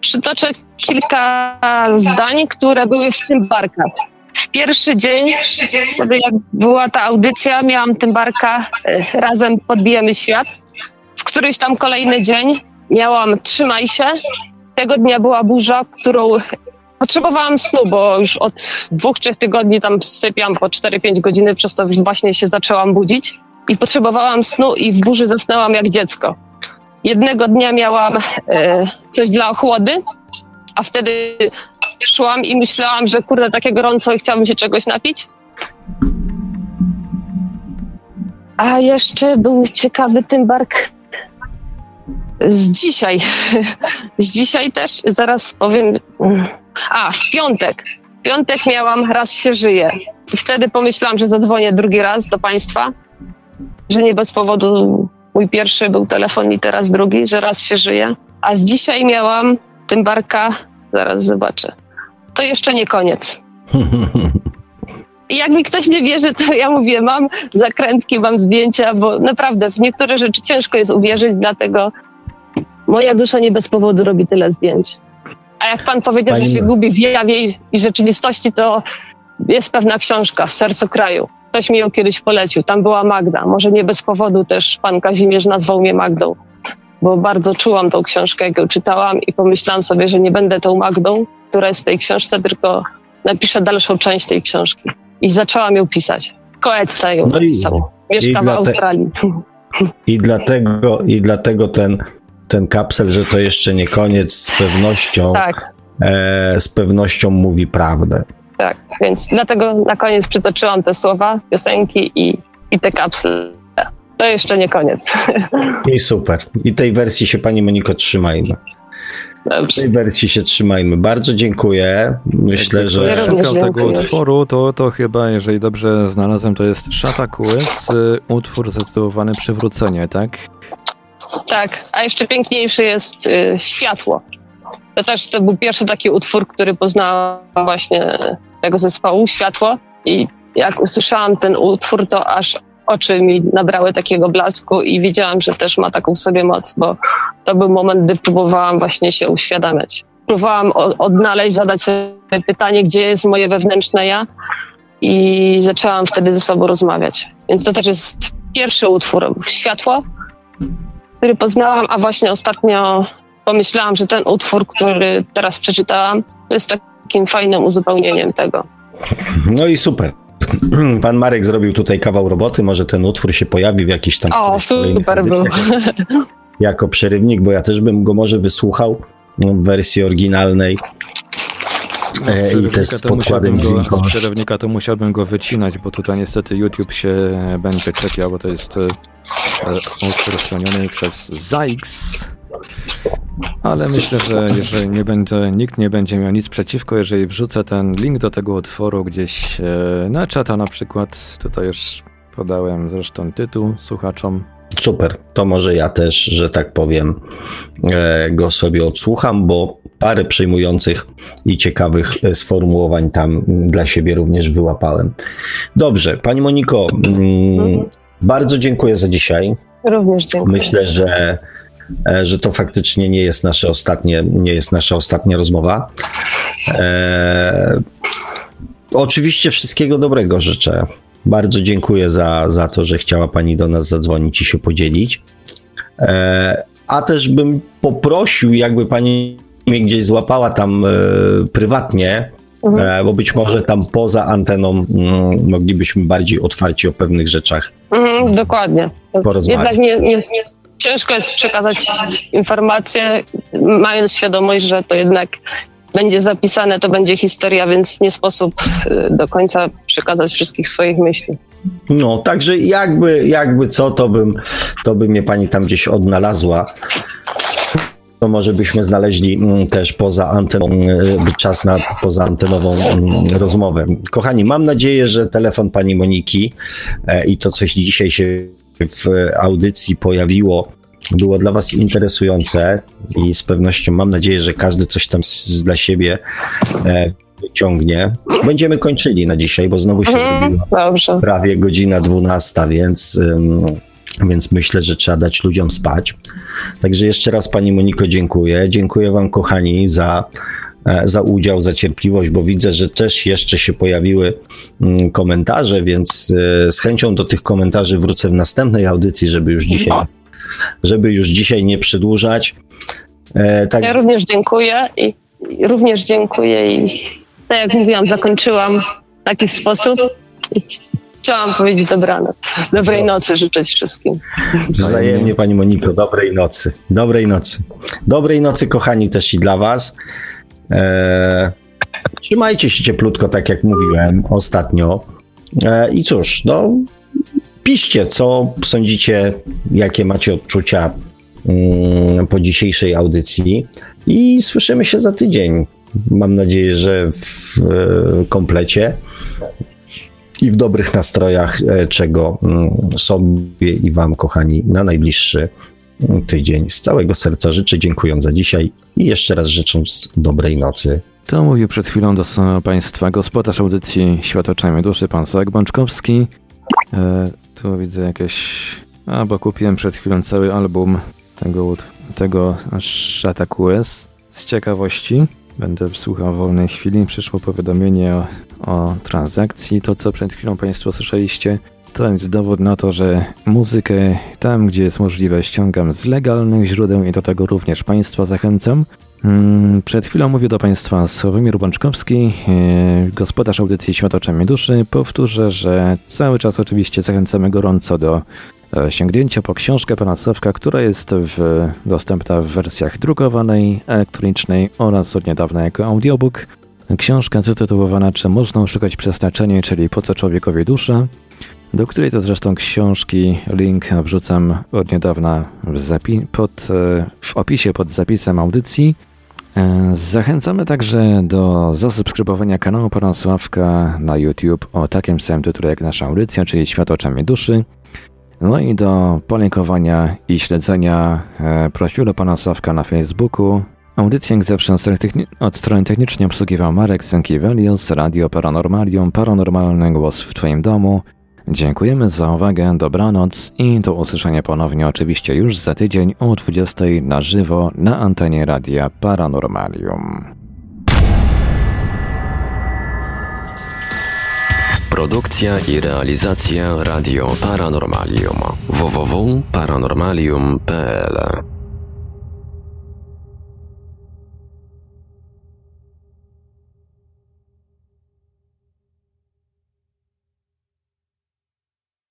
przytoczę kilka zdań, które były w tym barkach. W pierwszy dzień, kiedy jak była ta audycja, miałam tym barka e, razem podbijemy świat. W któryś tam kolejny dzień miałam trzymaj się. Tego dnia była burza, którą potrzebowałam snu, bo już od dwóch, trzech tygodni tam sypiam po 4-5 godziny, przez to właśnie się zaczęłam budzić i potrzebowałam snu i w burzy zasnęłam jak dziecko. Jednego dnia miałam e, coś dla ochłody, a wtedy szłam i myślałam, że kurde, takie gorąco i chciałabym się czegoś napić. A jeszcze był ciekawy tym bark z dzisiaj. Z dzisiaj też, zaraz powiem. A, w piątek. W piątek miałam raz się żyje. I wtedy pomyślałam, że zadzwonię drugi raz do Państwa, że nie bez powodu mój pierwszy był telefon i teraz drugi, że raz się żyje. A z dzisiaj miałam tym barka, zaraz zobaczę. To jeszcze nie koniec. I jak mi ktoś nie wierzy, to ja mówię, mam zakrętki, mam zdjęcia, bo naprawdę w niektóre rzeczy ciężko jest uwierzyć, dlatego moja dusza nie bez powodu robi tyle zdjęć. A jak pan powiedział, Pani że się gubi w jawie i- i rzeczywistości, to jest pewna książka, Serce kraju. Ktoś mi ją kiedyś polecił, tam była Magda. Może nie bez powodu też pan Kazimierz nazwał mnie Magdą, bo bardzo czułam tą książkę, jak ją czytałam i pomyślałam sobie, że nie będę tą Magdą, która jest w tej książce, tylko napiszę dalszą część tej książki. I zaczęłam ją pisać. Koetce ją No i, napisał. Mieszka w Australii. i, dlatego, i dlatego ten, ten kapsel, że to jeszcze nie koniec, z pewnością, Tak, e, z pewnością mówi prawdę. tak. Więc dlatego na koniec przytoczyłam te słowa, piosenki i, i te kapsle. To jeszcze nie koniec. I super. I tej wersji się Pani Moniko trzymajmy. Dobrze. tej wersji się trzymajmy. Bardzo dziękuję. Myślę, Jakby że. ktoś również szukał tego utworu, to, to chyba, jeżeli dobrze znalazłem, to jest Szata Quest, y, utwór zatytułowany Przywrócenie, tak? Tak, a jeszcze piękniejszy jest y, Światło. To też to był pierwszy taki utwór, który poznałam właśnie tego zespołu, Światło. I jak usłyszałam ten utwór, to aż oczy mi nabrały takiego blasku i wiedziałam, że też ma taką w sobie moc, bo to był moment, gdy próbowałam właśnie się uświadamiać. Próbowałam odnaleźć, zadać sobie pytanie, gdzie jest moje wewnętrzne ja i zaczęłam wtedy ze sobą rozmawiać. Więc to też jest pierwszy utwór, Światło, który poznałam, a właśnie ostatnio pomyślałam, że ten utwór, który teraz przeczytałam, jest takim fajnym uzupełnieniem tego. No i super. Pan Marek zrobił tutaj kawał roboty. Może ten utwór się pojawi w jakiś tam. O, super był. Jako przerywnik, bo ja też bym go może wysłuchał no, w wersji oryginalnej. No, E, i też z to podkładem musiałbym go-. Z przerywnika to musiałbym go wycinać, bo tutaj niestety YouTube się będzie czepiał, bo to jest e, utwór chroniony przez ZAIX. Ale myślę, że jeżeli nie będzie, nikt nie będzie miał nic przeciwko, jeżeli wrzucę ten link do tego utworu gdzieś e, na czata na przykład. Tutaj już podałem zresztą tytuł słuchaczom. Super. To może ja też, że tak powiem, e, go sobie odsłucham, bo parę przejmujących i ciekawych e, sformułowań tam dla siebie również wyłapałem. Dobrze, Pani Moniko, mm, bardzo dziękuję za dzisiaj. Również dziękuję. Myślę, że, e, że to faktycznie nie jest nasze ostatnie, nie jest nasza ostatnia rozmowa. E, oczywiście wszystkiego dobrego życzę. Bardzo dziękuję za, za to, że chciała Pani do nas zadzwonić i się podzielić. E, a też bym poprosił, jakby Pani mnie gdzieś złapała tam e, prywatnie, Mhm. e, bo być może tam poza anteną mm, moglibyśmy bardziej otwarcie o pewnych rzeczach Mhm, dokładnie. porozmawiać. Jednak nie, nie, nie, ciężko jest przekazać informacje, mając świadomość, że to jednak będzie zapisane, to będzie historia, więc nie sposób y, do końca przekazać wszystkich swoich myśli. No, także jakby, jakby co, to bym, to by mnie pani tam gdzieś odnalazła. To może byśmy znaleźli mm, też poza anteną, mm, czas na pozaantenową mm, rozmowę. Kochani, mam nadzieję, że telefon pani Moniki e, i to, co się dzisiaj się w audycji pojawiło, było dla was interesujące i z pewnością mam nadzieję, że każdy coś tam z, dla siebie e, wyciągnie. Będziemy kończyli na dzisiaj, bo znowu się Mhm, zrobiło dobrze. prawie godzina 12, więc ym, więc myślę, że trzeba dać ludziom spać. Także jeszcze raz Pani Moniko dziękuję. Dziękuję Wam, kochani, za, e, za udział, za cierpliwość, bo widzę, że też jeszcze się pojawiły mm, komentarze, więc e, z chęcią do tych komentarzy wrócę w następnej audycji, żeby już dzisiaj, żeby już dzisiaj nie przedłużać. E, tak. Ja również dziękuję i, i również dziękuję i tak jak mówiłam, zakończyłam w taki sposób. Chciałam powiedzieć dobranoc. Dobrej nocy życzyć wszystkim. Wzajemnie Pani Moniko, dobrej nocy. Dobrej nocy. Dobrej nocy kochani też i dla Was. Eee, trzymajcie się cieplutko, tak jak mówiłem ostatnio. Eee, I cóż, no piszcie, co sądzicie, jakie macie odczucia mm, po dzisiejszej audycji i słyszymy się za tydzień. Mam nadzieję, że w komplecie i w dobrych nastrojach, e, czego mm, sobie i Wam, kochani, na najbliższy mm, tydzień. Z całego serca życzę, dziękując za dzisiaj i jeszcze raz życząc dobrej nocy. To mówił przed chwilą do Państwa gospodarz audycji Świat oczami duszy, pan Sławek Bączkowski. E, tu widzę jakieś... A, bo kupiłem przed chwilą cały album tego, tego Shata QS z ciekawości. Będę słuchał w wolnej chwili. Przyszło powiadomienie o, o transakcji. To, co przed chwilą Państwo słyszeliście, to jest dowód na to, że muzykę tam, gdzie jest możliwe, ściągam z legalnych źródeł i do tego również Państwa zachęcam. Mm, przed chwilą mówię do Państwa Sławomir Bączkowski, e, gospodarz audycji Świat oczami duszy. Powtórzę, że cały czas oczywiście zachęcamy gorąco do E, sięgnięcia po książkę pana Sławka, która jest w, dostępna w wersjach drukowanej, elektronicznej oraz od niedawna jako audiobook. Książka zatytułowana Czy można oszukać przeznaczenie, czyli Po co człowiekowi dusza, do której to zresztą książki link wrzucam od niedawna w, pod, e, w opisie pod zapisem audycji. E, zachęcamy także do zasubskrybowania kanału Pana Sławka na YouTube o takim samym tytule jak nasza audycja, czyli Świat oczami duszy. No i do polikowania i śledzenia e, profilu pana Sławka na Facebooku. Audycję jak zawsze od strony technicznej obsługiwał Marek Sękiewelios, Radio Paranormalium, Paranormalny Głos w Twoim domu. Dziękujemy za uwagę, dobranoc i do usłyszenia ponownie oczywiście już za tydzień o 20 na żywo na antenie Radia Paranormalium. Produkcja i realizacja Radio Paranormalium www.paranormalium.pl